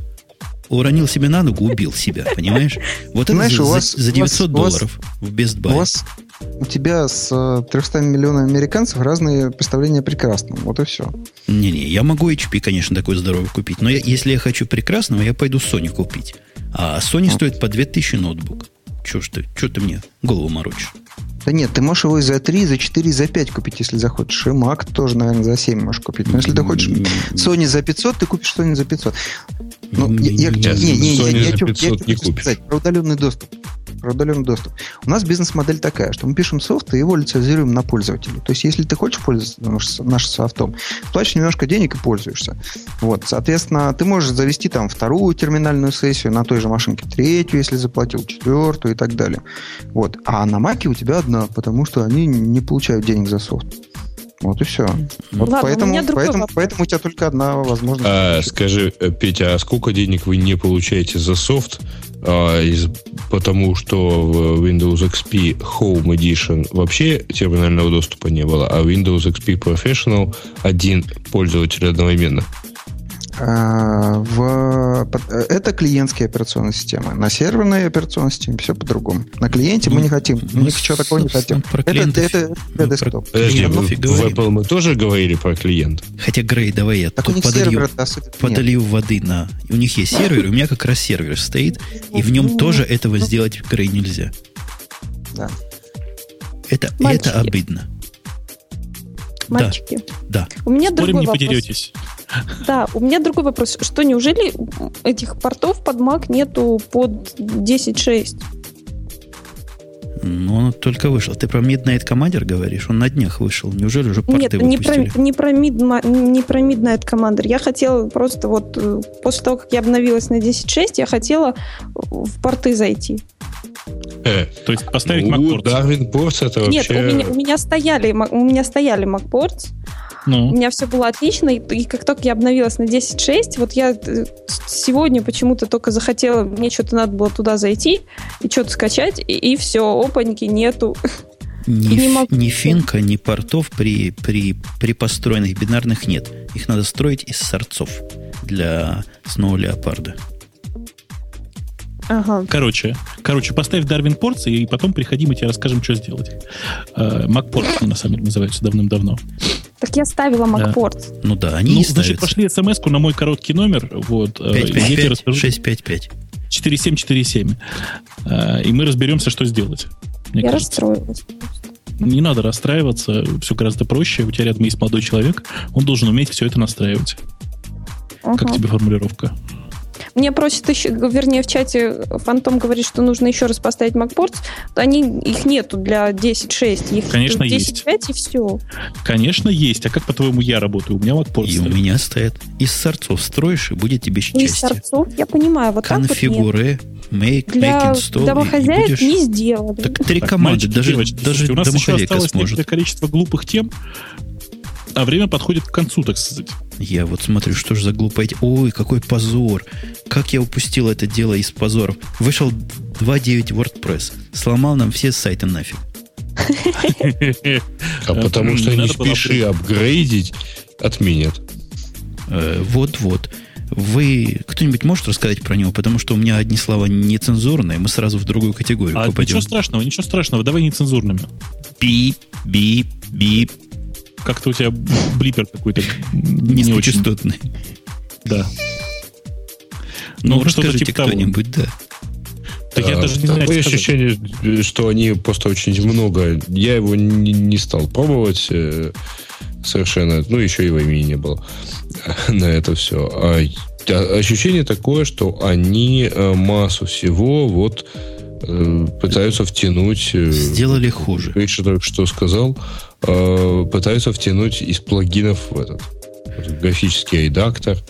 Speaker 1: Уронил себе на ногу, убил себя, понимаешь? Вот это Знаешь, за, вас, за 900 вас, долларов в Best Buy.
Speaker 5: У, вас, у тебя с 300 миллионами американцев разные представления прекрасного. Вот и все.
Speaker 1: Не-не, я могу HP, конечно, такой здоровый купить. Но я, если я хочу прекрасного, я пойду Sony купить. А Sony вот. стоит по 2000 ноутбук. Чего ж ты, что ты мне голову морочишь?
Speaker 5: Да нет, ты можешь его и за 3, за 4, за 5 купить, если захочешь. И Mac тоже, наверное, за 7 можешь купить. Но если ты хочешь Sony за 500, ты купишь Sony за 500. Ну, я, я, не, не, не, я, я, я, я, сказать про удаленный доступ про удаленный доступ. У нас бизнес-модель такая, что мы пишем софт и его лицензируем на пользователя. То есть, если ты хочешь пользоваться нашим софтом, платишь немножко денег и пользуешься. Вот, соответственно, ты можешь завести там вторую терминальную сессию на той же машинке, третью, если заплатил, четвертую и так далее. Вот. А на Маке у тебя одна, потому что они не получают денег за софт. Вот и все. Вот Ладно, поэтому, поэтому, поэтому у тебя только одна возможность.
Speaker 3: А, скажи, э, Петя, а сколько денег вы не получаете за софт? А, из, потому что в Windows XP Home Edition вообще терминального доступа не было, а Windows XP Professional один пользователь одновременно.
Speaker 5: А, в, это клиентские операционные системы. На серверной операционной системе все по-другому. На клиенте мы не хотим. Мы ну, ничего такого не хотим.
Speaker 1: Про это, это, это,
Speaker 3: это десктоп. Подожди, в, в Apple мы тоже говорили про клиент.
Speaker 1: Хотя, Грей, давай я так тут подолью, подолью воды на... У них есть сервер, у меня как раз сервер стоит, и в нем тоже этого сделать, Грей, нельзя.
Speaker 5: Да.
Speaker 1: Это, это обидно.
Speaker 4: Мальчики.
Speaker 1: Да.
Speaker 4: У меня Спорим, другой
Speaker 2: не
Speaker 4: вопрос.
Speaker 2: потеретесь.
Speaker 4: Да, у меня другой вопрос. Что, неужели этих портов под Mac нету под 10.6?
Speaker 1: Ну, он только вышел. Ты про Midnight Commander говоришь? Он на днях вышел. Неужели уже порты Нет,
Speaker 4: не про, не, про Mid, не про Midnight Commander. Я хотела просто вот э, после того, как я обновилась на 10.6, я хотела в порты зайти.
Speaker 2: Э, то есть поставить ну, MacPorts?
Speaker 3: Darwin Ports это
Speaker 4: Нет, вообще... у меня, у меня стояли, у меня стояли MacPorts, ну. У меня все было отлично, и, и как только я обновилась на 10.6, вот я э, сегодня почему-то только захотела, мне что-то надо было туда зайти и что-то скачать, и, и все, опаньки нету.
Speaker 1: Ни, не могу. ни финка, ни портов при, при, при построенных бинарных нет. Их надо строить из сорцов для Snow Leopard.
Speaker 2: Ага. Короче, короче, поставь Darwin Ports, и потом приходи, мы тебе расскажем, что сделать. Uh, MacPorts, на самом деле, называются давным-давно.
Speaker 4: Так я ставила MacPort. Да.
Speaker 1: Ну да, они ну,
Speaker 2: Значит, пошли смс на мой короткий номер. Вот,
Speaker 1: 555 655.
Speaker 2: 4747. И мы разберемся, что сделать.
Speaker 4: Я кажется. расстроилась.
Speaker 2: Не надо расстраиваться, все гораздо проще. У тебя рядом есть молодой человек, он должен уметь все это настраивать. Ага. Как тебе формулировка?
Speaker 4: Мне просят еще, вернее, в чате Фантом говорит, что нужно еще раз поставить MacPorts. Они, их нету для 10.6. Их
Speaker 2: Конечно,
Speaker 4: 10.5
Speaker 2: есть.
Speaker 4: и все.
Speaker 2: Конечно, есть. А как, по-твоему, я работаю? У меня MacPorts.
Speaker 1: И стоит. у меня стоят. Из сорцов строишь, и будет тебе счастье. Из
Speaker 4: сорцов, я понимаю. Вот
Speaker 1: Конфигуре, make,
Speaker 4: Для make install. домохозяек будешь... не сделали.
Speaker 1: Так три так, команды, даже, девочки, даже
Speaker 2: у нас еще осталось сможет. количество глупых тем, а время подходит к концу, так сказать.
Speaker 1: Я вот смотрю, что же за глупая... Ой, какой позор. Как я упустил это дело из позоров. Вышел 2.9 WordPress. Сломал нам все сайты нафиг.
Speaker 3: А потому что не спеши апгрейдить, отменят.
Speaker 1: Э, вот-вот. Вы кто-нибудь может рассказать про него? Потому что у меня одни слова нецензурные, мы сразу в другую категорию а попадем.
Speaker 2: Ничего страшного, ничего страшного, давай нецензурными.
Speaker 1: Бип, бип, бип,
Speaker 2: как-то у тебя блипер какой-то
Speaker 1: низкочастотный.
Speaker 2: Да.
Speaker 1: Ну, ну расскажите типа кто-нибудь, да.
Speaker 3: Так я даже не знаю, Такое ощущение, что они просто очень много... Я его не, не стал пробовать э, совершенно. Ну, еще и времени не было на это все. А ощущение такое, что они э, массу всего вот пытаются втянуть...
Speaker 1: Сделали хуже.
Speaker 3: Риша только что сказал. Пытаются втянуть из плагинов в этот графический редактор –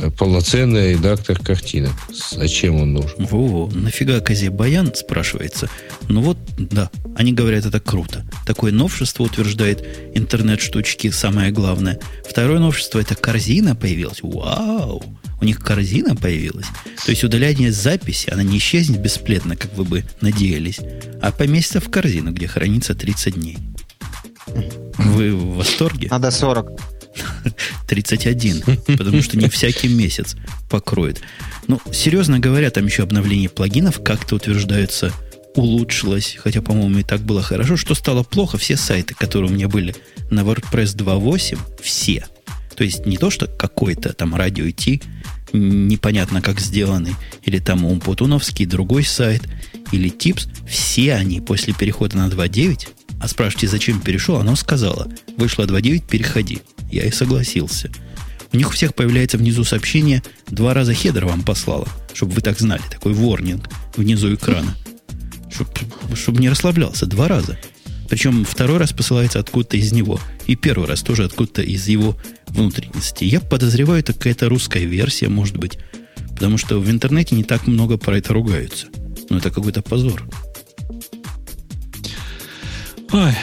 Speaker 3: Э, полноценный редактор картинок. Зачем он нужен?
Speaker 1: Во-во, нафига Козе Баян, спрашивается. Ну вот, да, они говорят, это круто. Такое новшество утверждает интернет-штучки, самое главное. Второе новшество, это корзина появилась. Вау! У них корзина появилась. То есть удаление записи, она не исчезнет бесплетно, как вы бы надеялись, а поместится в корзину, где хранится 30 дней. Вы в восторге?
Speaker 5: Надо 40.
Speaker 1: 31, потому что не всякий месяц покроет. Ну, серьезно говоря, там еще обновление плагинов как-то утверждается улучшилось, хотя, по-моему, и так было хорошо. Что стало плохо, все сайты, которые у меня были на WordPress 2.8, все. То есть не то, что какой-то там радио IT, непонятно как сделанный, или там Умпутуновский другой сайт, или Tips, все они после перехода на 2.9, а спрашиваете, зачем перешел, оно сказала, вышло 2.9, переходи. Я и согласился. У них у всех появляется внизу сообщение, два раза хедер вам послала, чтобы вы так знали, такой ворнинг внизу экрана. Чтобы чтоб не расслаблялся, два раза. Причем второй раз посылается откуда-то из него. И первый раз тоже откуда-то из его внутренности. Я подозреваю, это какая-то русская версия, может быть. Потому что в интернете не так много про это ругаются. Но это какой-то позор.
Speaker 2: Ой,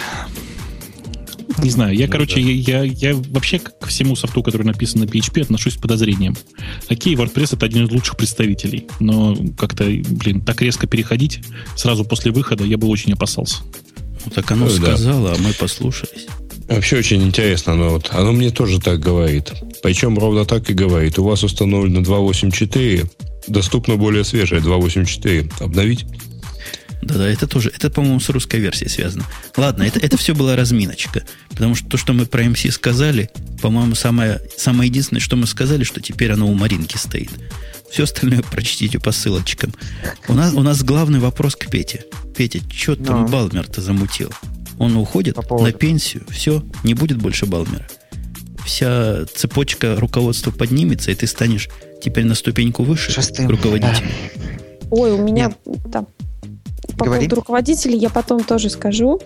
Speaker 2: не знаю, я, ну, короче, да. я, я, я вообще к всему софту, который написан на PHP, отношусь с подозрением. Окей, WordPress это один из лучших представителей, но как-то, блин, так резко переходить сразу после выхода я бы очень опасался.
Speaker 1: Ну, так оно ну, сказала, да. а мы послушались.
Speaker 3: Вообще очень интересно, оно, вот, оно мне тоже так говорит. Причем ровно так и говорит. У вас установлено 2.8.4, доступно более свежее 2.8.4. Обновить?
Speaker 1: Да-да, это тоже, это, по-моему, с русской версией связано. Ладно, это, это все была разминочка. Потому что то, что мы про MC сказали, по-моему, самое, самое единственное, что мы сказали, что теперь оно у Маринки стоит. Все остальное прочтите по ссылочкам. У нас, у нас главный вопрос к Пете. Петя, что там Но. Балмер-то замутил? Он уходит по на пенсию, все, не будет больше Балмера. Вся цепочка руководства поднимется, и ты станешь теперь на ступеньку выше Шестым. руководителя.
Speaker 4: Ой, у меня там по Говори. поводу руководителей я потом тоже скажу.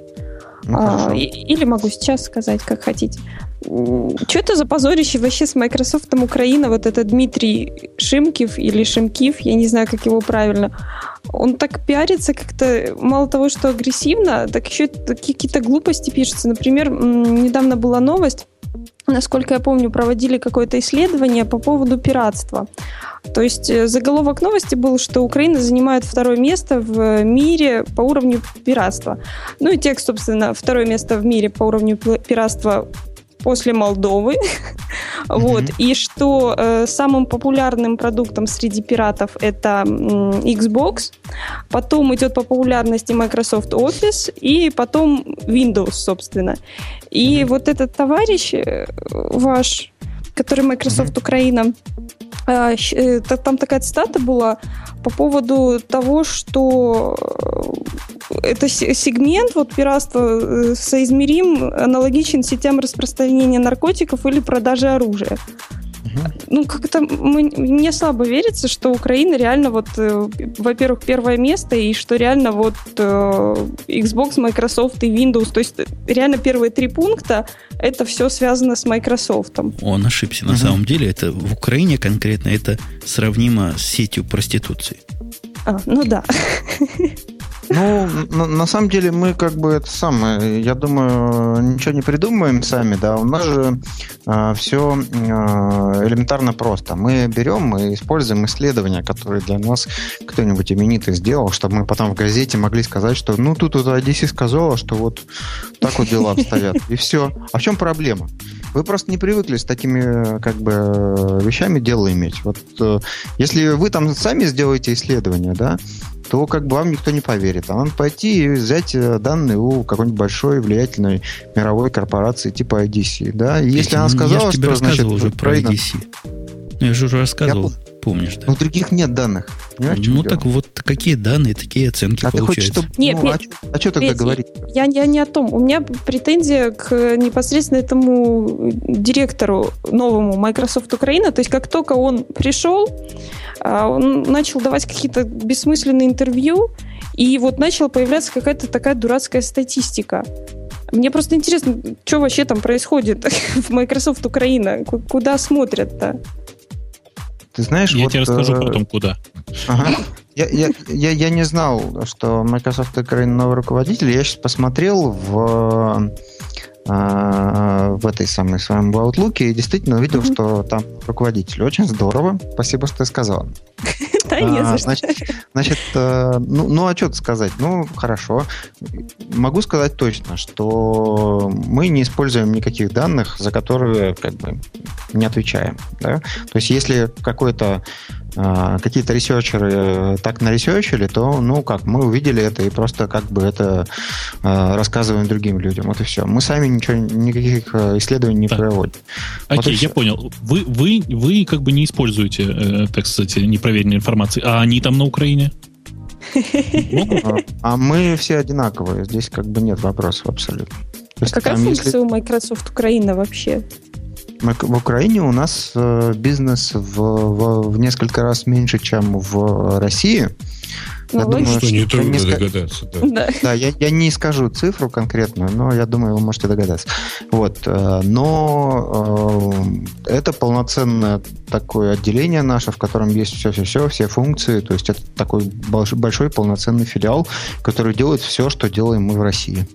Speaker 4: Ну, а, или могу сейчас сказать, как хотите. Что это за позорище вообще с Microsoft Украина? Вот это Дмитрий Шимкив или Шимкив, я не знаю, как его правильно. Он так пиарится как-то, мало того, что агрессивно, так еще какие-то глупости пишутся. Например, недавно была новость, насколько я помню, проводили какое-то исследование по поводу пиратства. То есть э, заголовок новости был, что Украина занимает второе место в мире по уровню пиратства. Ну и текст, собственно, второе место в мире по уровню пиратства после Молдовы. Mm-hmm. Вот. И что э, самым популярным продуктом среди пиратов это э, Xbox, потом идет по популярности Microsoft Office и потом Windows, собственно. И mm-hmm. вот этот товарищ э, ваш, который Microsoft mm-hmm. Украина, э, э, там такая цитата была по поводу того, что это сегмент вот пиратства э, соизмерим, аналогичен сетям распространения наркотиков или продажи оружия. Ну, как-то мне слабо верится, что Украина реально вот, э, во-первых, первое место, и что реально вот э, Xbox, Microsoft и Windows, то есть реально первые три пункта, это все связано с Microsoft.
Speaker 1: Он ошибся. На uh-huh. самом деле, это в Украине конкретно это сравнимо с сетью проституции.
Speaker 4: А, ну да.
Speaker 5: Ну, на, на самом деле мы как бы это самое, я думаю, ничего не придумываем сами, да, у нас же э, а, все э, а, элементарно просто. Мы берем и используем исследования, которые для нас кто-нибудь именитый сделал, чтобы мы потом в газете могли сказать, что ну тут вот IDC сказала, что вот так вот дела обстоят, и все. А в чем проблема? Вы просто не привыкли с такими как бы вещами дело иметь. Вот э, если вы там сами сделаете исследование, да, то как бы вам никто не поверит. А надо пойти и взять э, данные у какой-нибудь большой влиятельной мировой корпорации типа IDC. Да? И если она сказала,
Speaker 1: я тебе рассказывал значит, уже про IDC. Ну, я же уже рассказывал.
Speaker 5: Я,
Speaker 1: Помнишь, да?
Speaker 5: Но других нет данных.
Speaker 1: Понимаешь, ну так вот, какие данные, такие оценки а получаются.
Speaker 4: Ты хочешь, чтобы... Нет, ну, нет. А, а что тогда Петь, говорить? Я, я не о том. У меня претензия к непосредственно этому директору новому Microsoft Украина. То есть как только он пришел, а, он начал давать какие-то бессмысленные интервью, и вот начала появляться какая-то такая дурацкая статистика. Мне просто интересно, что вообще там происходит в Microsoft Украина? Куда смотрят-то?
Speaker 5: Ты знаешь,
Speaker 2: я вот, тебе расскажу э, потом, куда.
Speaker 5: Ага. Я, я, я, я не знал, что Microsoft Украина новый руководитель. Я сейчас посмотрел в а, в этой самой своем Outlook и действительно увидел, mm-hmm. что там руководитель. Очень здорово. Спасибо, что ты сказал. Да, не а, значит, значит э, ну, ну, а что сказать? Ну, хорошо. Могу сказать точно, что мы не используем никаких данных, за которые как бы не отвечаем. Да? То есть, если какой-то какие-то ресерчеры э, так наресерчили, то, ну, как, мы увидели это и просто как бы это а, рассказываем другим людям. Вот и все. Мы сами ничего, никаких э, исследований не так. проводим.
Speaker 2: Окей, вот я понял. Вы, вы, вы как бы не используете, э, так сказать, непроверенной информации, а они там на Украине?
Speaker 5: А, а мы все одинаковые. Здесь как бы нет вопросов абсолютно.
Speaker 4: А какая функция у Microsoft Украина вообще?
Speaker 5: В Украине у нас э, бизнес в, в, в несколько раз меньше, чем в России.
Speaker 3: Ну, я думаю, что, что нетрудно не догадаться. Да,
Speaker 5: да. да я, я не скажу цифру конкретную, но я думаю, вы можете догадаться. Вот. Э, но э, это полноценное такое отделение наше, в котором есть все-все-все, все функции. То есть это такой большой, большой полноценный филиал, который делает все, что делаем мы в России.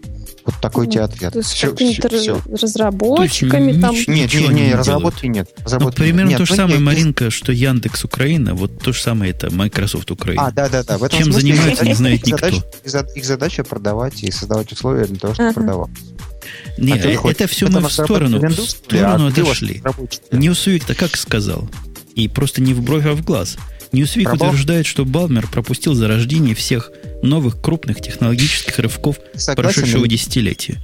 Speaker 5: Вот такой ну, тебе ответ.
Speaker 4: То есть все, какими-то все, разработчиками есть, там?
Speaker 5: Нет, нет, нет, разработки нет.
Speaker 1: Ну, разработки ну, примерно нет. то же самое, нет, Маринка, что Яндекс Украина, вот то же самое это Microsoft Украина.
Speaker 5: А, да, да, да.
Speaker 1: В этом Чем смысле, занимается, не знает
Speaker 5: никто.
Speaker 1: Задача,
Speaker 5: их задача продавать и создавать условия для того, чтобы ага. продавать.
Speaker 1: Нет, а это все мы в сторону, в сторону отошли. Ньюсвик-то как сказал? И просто не в бровь, а в глаз. Пробал? утверждает, что Балмер пропустил зарождение всех новых крупных технологических рывков прошедшего десятилетия.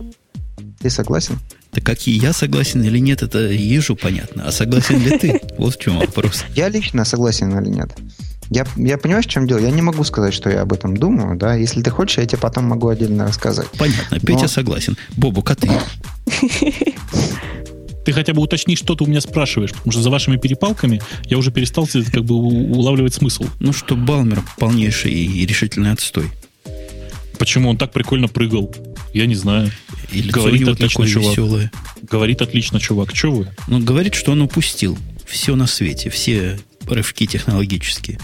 Speaker 5: Ты согласен?
Speaker 1: Да какие я согласен или нет, это ежу понятно. А согласен ли ты? Вот в чем вопрос.
Speaker 5: Я лично согласен или нет. Я, я понимаю, в чем дело. Я не могу сказать, что я об этом думаю, да. Если ты хочешь, я тебе потом могу отдельно рассказать.
Speaker 1: Понятно. Петя Но... согласен. Бобу, а ты?
Speaker 2: ты хотя бы уточни, что ты у меня спрашиваешь, потому что за вашими перепалками я уже перестал как бы улавливать смысл.
Speaker 1: Ну что, Балмер полнейший и решительный отстой.
Speaker 2: Почему он так прикольно прыгал? Я не знаю.
Speaker 1: Или говорит отлично, чувак. Веселое.
Speaker 2: Говорит отлично, чувак. Че вы?
Speaker 1: Ну, говорит, что он упустил все на свете, все рывки технологические.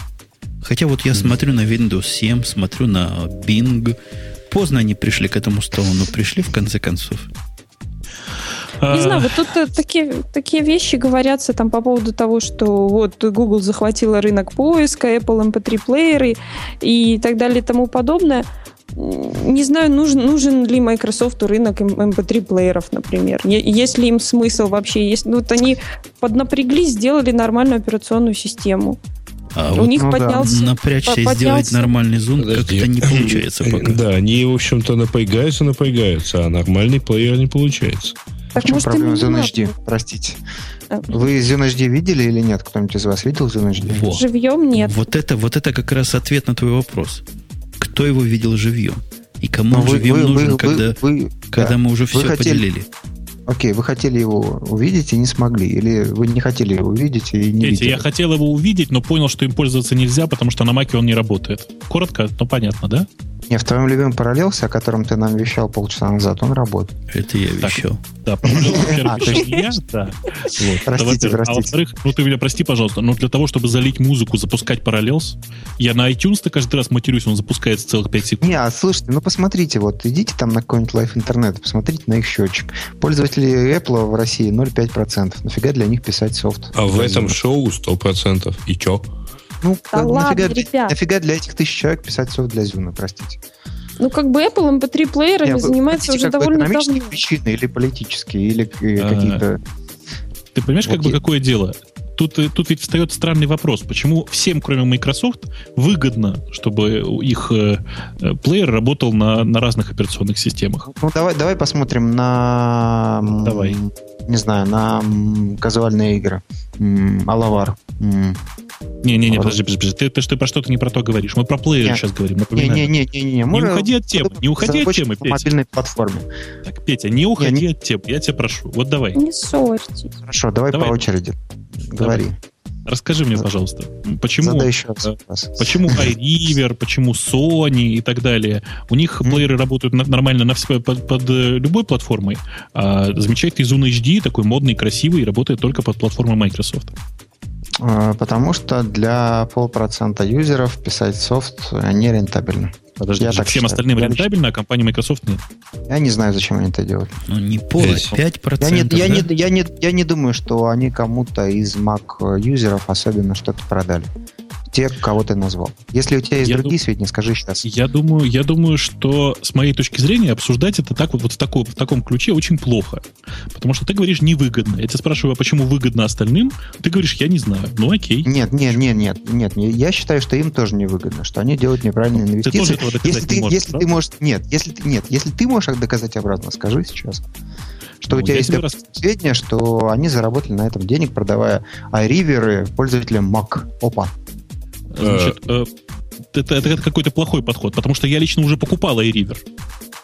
Speaker 1: Хотя вот я mm. смотрю на Windows 7, смотрю на Bing. Поздно они пришли к этому столу, но пришли в конце концов.
Speaker 4: Не знаю, вот тут э, такие, такие вещи говорятся там по поводу того, что вот Google захватила рынок поиска, Apple MP3-плееры и так далее и тому подобное. Не знаю, нужен, нужен ли Microsoft рынок MP3-плееров, например. Есть ли им смысл вообще? Есть, ну, вот они поднапряглись, сделали нормальную операционную систему.
Speaker 1: А у вот них ну, поднялся, да. напрячься поднялся. и сделать нормальный зум как-то не получается пока.
Speaker 3: Да, они, в общем-то, напрягаются, напрягаются, а нормальный плеер не получается.
Speaker 5: Так, в чем может, проблема Zone HD? Простите. А. Вы Zone HD видели или нет? Кто-нибудь из вас видел Zone HD?
Speaker 4: Во. Живьем нет.
Speaker 1: Вот это, вот это как раз ответ на твой вопрос. Кто его видел живьем? И кому вы, живьем вы, нужен, вы, когда, вы, когда да. мы уже все хотели, поделили?
Speaker 5: Окей, вы хотели его увидеть и не смогли, или вы не хотели его увидеть и не
Speaker 2: Эти, Я хотел его увидеть, но понял, что им пользоваться нельзя, потому что на маке он не работает. Коротко, но понятно, да?
Speaker 5: Не, в твоем любимом параллелсе, о котором ты нам вещал полчаса назад, он работает.
Speaker 1: Это я вещал.
Speaker 2: Да, а, я, да. Простите, простите. А во-вторых, ну ты меня прости, пожалуйста, но для того, чтобы залить музыку, запускать параллелс, я на iTunes каждый раз матерюсь, он запускается целых 5 секунд.
Speaker 5: Не, а слушайте, ну посмотрите, вот идите там на какой-нибудь Live интернет, посмотрите на их счетчик. Пользователи Apple в России 0,5%. Нафига для них писать софт?
Speaker 3: А в этом шоу 100%. И чё?
Speaker 5: Ну, да ладно, нафига, ребят. нафига для этих тысяч человек писать софт для Зюна, простите?
Speaker 4: Ну, как бы Apple MP3 плеерами Нет, занимается уже довольно давно.
Speaker 5: причины или политические, или э, а, какие-то...
Speaker 2: Ты понимаешь, вот как бы какое дело? Тут, э, тут ведь встает странный вопрос. Почему всем, кроме Microsoft, выгодно, чтобы их э, э, плеер работал на, на разных операционных системах?
Speaker 5: Ну, давай, давай посмотрим на...
Speaker 2: Давай.
Speaker 5: Не знаю, на казуальные игры. Алавар.
Speaker 2: Не-не-не, подожди, подожди, подожди. Ты, ты, ты про что-то не про то говоришь. Мы про плееры сейчас говорим.
Speaker 5: Не-не-не,
Speaker 2: не, не уходи от темы, не уходи от темы,
Speaker 5: Петя. мобильной платформе.
Speaker 2: Так, Петя, не уходи не, от темы, я тебя прошу. Вот давай.
Speaker 4: Не ссорьтесь.
Speaker 5: Хорошо, давай, давай. по очереди. Говори.
Speaker 2: Давай. Расскажи мне, пожалуйста, почему,
Speaker 5: Задай еще раз.
Speaker 2: почему iRiver, почему Sony и так далее, у них mm-hmm. плееры работают на, нормально на, под, под любой платформой, а замечательный Zoom HD, такой модный, красивый, работает только под платформой Microsoft.
Speaker 5: А, потому что для полпроцента юзеров писать софт нерентабельно.
Speaker 2: Подожди, я так всем считаю. остальным я рентабельно, а компании Microsoft нет.
Speaker 5: Я не знаю, зачем они это делают.
Speaker 1: Ну, не пол, 5%. Я не,
Speaker 5: да? я, не, я, не, я не думаю, что они кому-то из Mac юзеров особенно что-то продали те, кого ты назвал. Если у тебя есть я другие дум... сведения, скажи сейчас.
Speaker 2: Я думаю, я думаю, что с моей точки зрения обсуждать это так вот, вот в, таком, в таком ключе очень плохо. Потому что ты говоришь невыгодно. Я тебя спрашиваю, а почему выгодно остальным? Ты говоришь, я не знаю. Ну окей.
Speaker 5: Нет, нет, нет, нет, нет. Я считаю, что им тоже невыгодно, что они делают неправильные инвестиции. Ты тоже этого доказать если ты, не можешь, если правда? ты можешь, нет, если ты, нет, если ты можешь доказать обратно, скажи сейчас что ну, у тебя есть раз... сведения, что они заработали на этом денег, продавая iRiver пользователям Mac. Опа.
Speaker 2: Значит, э, это, это, это какой-то плохой подход, потому что я лично уже покупал iRiver.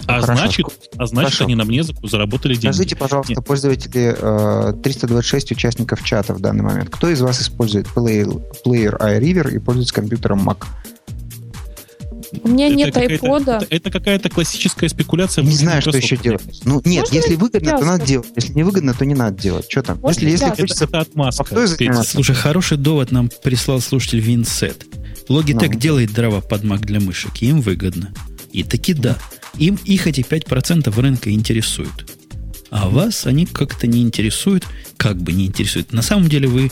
Speaker 2: А Хорошо. значит, а значит Хорошо. они на мне заработали деньги.
Speaker 5: Скажите, пожалуйста, Нет. пользователи э, 326 участников чата в данный момент, кто из вас использует плеер, плеер iRiver и пользуется компьютером Mac?
Speaker 4: У меня это нет айпода.
Speaker 2: Это, это какая-то классическая спекуляция.
Speaker 5: Не знаю, что еще делать. Ну, нет, Можно если выгодно, ясно. то надо делать. Если не выгодно, то не надо делать. Что там?
Speaker 4: Можно
Speaker 5: если,
Speaker 4: если
Speaker 2: хочется... Это отмазка.
Speaker 1: А Слушай, хороший довод нам прислал слушатель Винсет. Logitech ну. делает дрова под Mac для мышек, им выгодно. И таки да, им их эти 5% рынка интересуют. А вас они как-то не интересуют, как бы не интересуют. На самом деле вы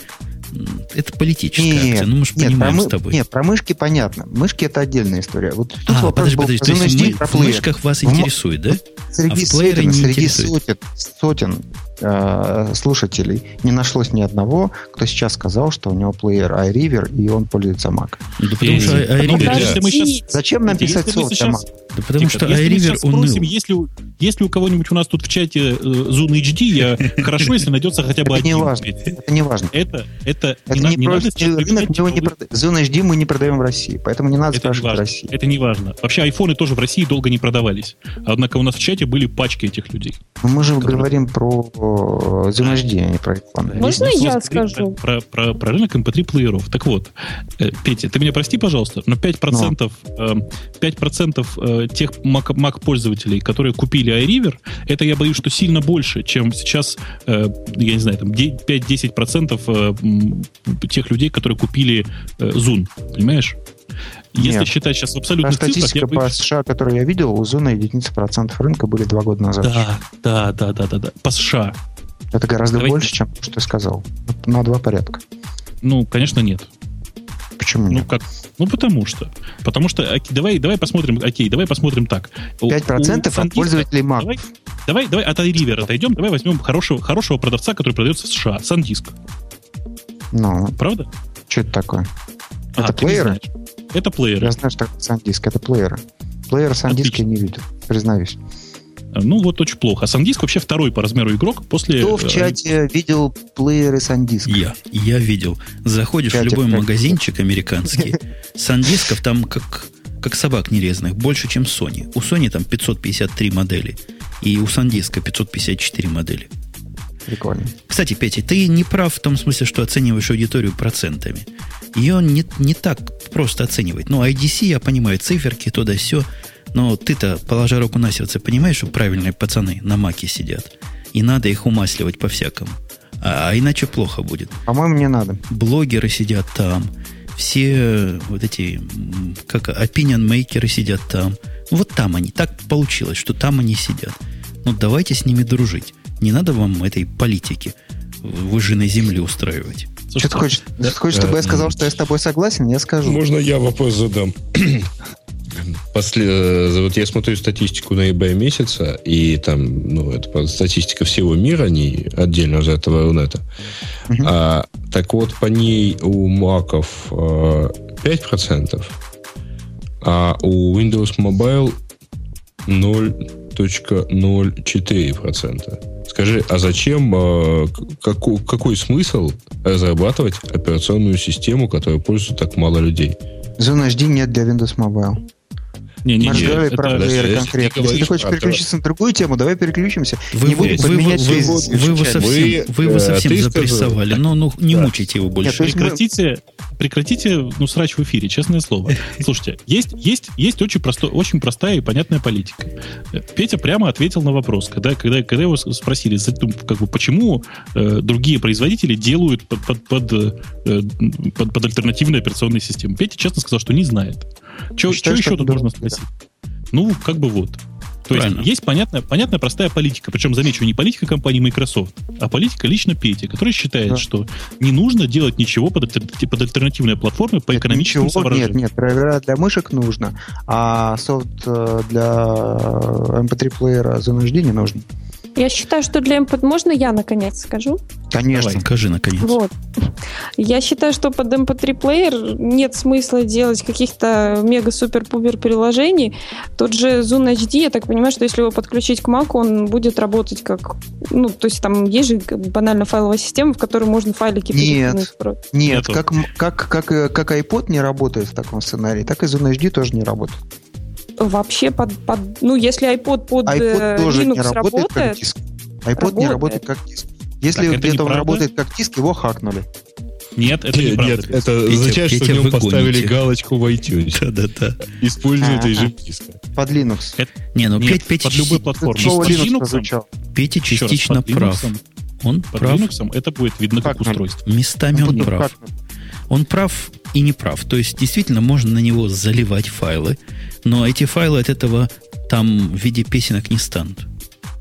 Speaker 1: это политическая нет, акция. Ну, мы же нет, понимаем
Speaker 5: про,
Speaker 1: с тобой.
Speaker 5: Нет, про мышки понятно. Мышки это отдельная история. Вот тут
Speaker 1: а, подожди, подожди. То есть мы, в мышках вас интересует, да?
Speaker 5: Среди а сотен, среди сотен, сотен э, слушателей не нашлось ни одного, кто сейчас сказал, что у него плеер iRiver, и он пользуется Mac.
Speaker 1: Да потому что
Speaker 5: iRiver... Зачем нам писать софт для Mac?
Speaker 1: Да потому что iRiver уныл.
Speaker 2: Если, если у кого-нибудь у нас тут в чате э, Zoom HD, я хорошо, если найдется хотя бы
Speaker 5: это один. Не важно. Это не важно.
Speaker 2: Это, это,
Speaker 5: это не, продаем. Zone HD мы не продаем в России, поэтому не надо это спрашивать в России.
Speaker 2: Это не важно. Вообще айфоны тоже в России долго не продавались. Однако у нас в чате были пачки этих людей.
Speaker 5: Мы же говорим про Zone HD, а не про iPhone.
Speaker 4: Можно я скажу?
Speaker 2: Про, про, про рынок MP3 плееров. Так вот, э, Петя, ты меня прости, пожалуйста, но 5%, но. 5% тех Mac, Mac пользователей, которые купили iRiver, это я боюсь, что сильно больше, чем сейчас, э, я не знаю, там 5-10% э, тех людей, которые купили э, Zoom. Понимаешь? Если
Speaker 5: Нет.
Speaker 2: считать сейчас в абсолютных
Speaker 5: Та статистика цифрах... по боюсь... США, которую я видел, у Zoom единицы процентов рынка были два года назад.
Speaker 2: Да, да, да, да, да, да. По США.
Speaker 5: Это гораздо Давайте... больше, чем то, что ты сказал. На два порядка.
Speaker 2: Ну, конечно, нет.
Speaker 5: Почему
Speaker 2: ну, нет? Ну, как? Ну, потому что. Потому что, окей, давай, давай посмотрим, окей, давай посмотрим так.
Speaker 5: 5% у, у от пользователей Mac.
Speaker 2: Давай, давай, давай от iRiver отойдем, давай возьмем хорошего, хорошего продавца, который продается в США, SanDisk.
Speaker 5: Ну,
Speaker 2: Правда?
Speaker 5: Что это такое? А, это плееры?
Speaker 2: Это плееры.
Speaker 5: Я знаю, что это SanDisk, это плееры. Плееры SanDisk я не видел, признаюсь.
Speaker 2: Ну, вот очень плохо. А SanDisk вообще второй по размеру игрок после...
Speaker 5: Кто в э, чате видел плееры SanDisk?
Speaker 1: Я. Я видел. Заходишь в, в любой магазинчик американский, SanDiskов там как, как собак нерезанных, больше, чем Sony. У Sony там 553 модели, и у SanDisk 554 модели.
Speaker 5: Прикольно.
Speaker 1: Кстати, Петя, ты не прав в том смысле, что оцениваешь аудиторию процентами. Ее не, не так просто оценивать. Ну, IDC, я понимаю, циферки, туда все. Но ты-то, положа руку на сердце, понимаешь, что правильные пацаны на маке сидят. И надо их умасливать по-всякому. А, а иначе плохо будет.
Speaker 5: По-моему, не надо.
Speaker 1: Блогеры сидят там. Все вот эти, как opinion мейкеры сидят там. Вот там они. Так получилось, что там они сидят. Ну, давайте с ними дружить. Не надо вам этой политики выжженной земли устраивать.
Speaker 5: Слушай, что ты хочешь, да, ты хочешь, чтобы я сказал, что я с тобой согласен? Я скажу.
Speaker 3: Можно я вопрос задам? После, э, вот я смотрю статистику на eBay месяца, и там, ну, это статистика всего мира, не отдельно от этого Рунета. Uh-huh. А, так вот, по ней у маков а, 5%, а у Windows Mobile 0.04%. Скажи, а зачем, э, какой, какой смысл разрабатывать операционную систему, которой пользуется так мало людей?
Speaker 5: Zone HD нет для Windows Mobile.
Speaker 2: Не, не,
Speaker 5: Мы
Speaker 2: не,
Speaker 5: разговаривали
Speaker 2: это-
Speaker 5: про
Speaker 3: если
Speaker 5: конкретно. Если ты хочешь
Speaker 3: про
Speaker 5: переключиться на другую тему, давай переключимся.
Speaker 1: Вы,
Speaker 5: Не
Speaker 1: вы,
Speaker 5: будем
Speaker 1: вы, вы,
Speaker 5: подменять
Speaker 1: вы- вы
Speaker 5: с
Speaker 1: его совсем,
Speaker 3: Вы,
Speaker 1: вы его
Speaker 3: э,
Speaker 1: совсем запрессовали. Ну, ну, не
Speaker 3: Да.
Speaker 1: мучайте его больше.
Speaker 5: Нет, есть мы-
Speaker 2: Прекратите, прекратите, ну, срач в эфире, честное слово. Слушайте, есть, есть, есть очень, просто, очень простая и понятная политика. Петя прямо ответил на вопрос, когда, когда, когда его спросили, ну, как бы, почему э, другие производители делают под, под, под, э, под, под альтернативные операционные системы. Петя честно сказал, что не знает. Что еще тут можно спросить? Ну, как бы вот. То есть
Speaker 1: Правильно.
Speaker 2: есть понятная, понятная простая политика. Причем, замечу, не политика компании Microsoft, а политика лично Пети, который считает,
Speaker 5: Да.
Speaker 2: что не нужно делать ничего под, под альтернативные платформы по
Speaker 5: Нет,
Speaker 2: экономическим
Speaker 5: ничего,
Speaker 2: соображениям.
Speaker 5: Нет, нет, драйвера для мышек нужно, а софт э, для MP3 плеера Zone HD не нужен.
Speaker 4: Я считаю, что для MP... Можно я, наконец, скажу?
Speaker 5: Конечно.
Speaker 1: Скажи, наконец.
Speaker 4: Вот. Я считаю, что под MP3 плеер нет смысла делать каких-то мега-супер-пупер приложений. Тот же Zoom HD, я так понимаю, что если его подключить к Mac, он будет работать как... Ну, то есть там есть же банально файловая система, в которой можно файлики
Speaker 5: Нет. Нет,
Speaker 2: Нету.
Speaker 5: как, как, как, э, как iPod не работает в таком сценарии, так и Zone HD тоже не работает.
Speaker 4: Вообще под, под... Ну, если iPod под э,
Speaker 5: iPod тоже
Speaker 4: Linux
Speaker 5: не работает, как
Speaker 4: работает,
Speaker 5: диск. iPod не
Speaker 4: Работает.
Speaker 5: работает как диск. Если
Speaker 2: Так это
Speaker 5: где-то он работает как диск, его хакнули.
Speaker 2: Нет, это
Speaker 3: Нет,
Speaker 2: неправда.
Speaker 3: нет, это
Speaker 1: Петя,
Speaker 3: означает, что
Speaker 1: Петя,
Speaker 3: в нем поставили
Speaker 1: гоните.
Speaker 3: галочку в iTunes.
Speaker 1: Да-да-да.
Speaker 3: Используя
Speaker 5: Ага.
Speaker 3: режим диска.
Speaker 5: Под Linux.
Speaker 1: Не, ну
Speaker 2: Нет,
Speaker 1: Петя, Петя,
Speaker 2: под любой платформой. Под
Speaker 5: Linux.
Speaker 1: Петя
Speaker 2: еще раз,
Speaker 1: частично
Speaker 2: под
Speaker 1: прав.
Speaker 2: Linux,
Speaker 1: Он
Speaker 2: под
Speaker 1: прав.
Speaker 2: Linux это будет видно как
Speaker 5: Как
Speaker 2: устройство.
Speaker 1: Местами он
Speaker 5: Будто
Speaker 1: прав.
Speaker 5: хакнули.
Speaker 1: Он прав и не прав. То есть, действительно, можно на него заливать файлы, но эти файлы от этого там в виде песенок не станут.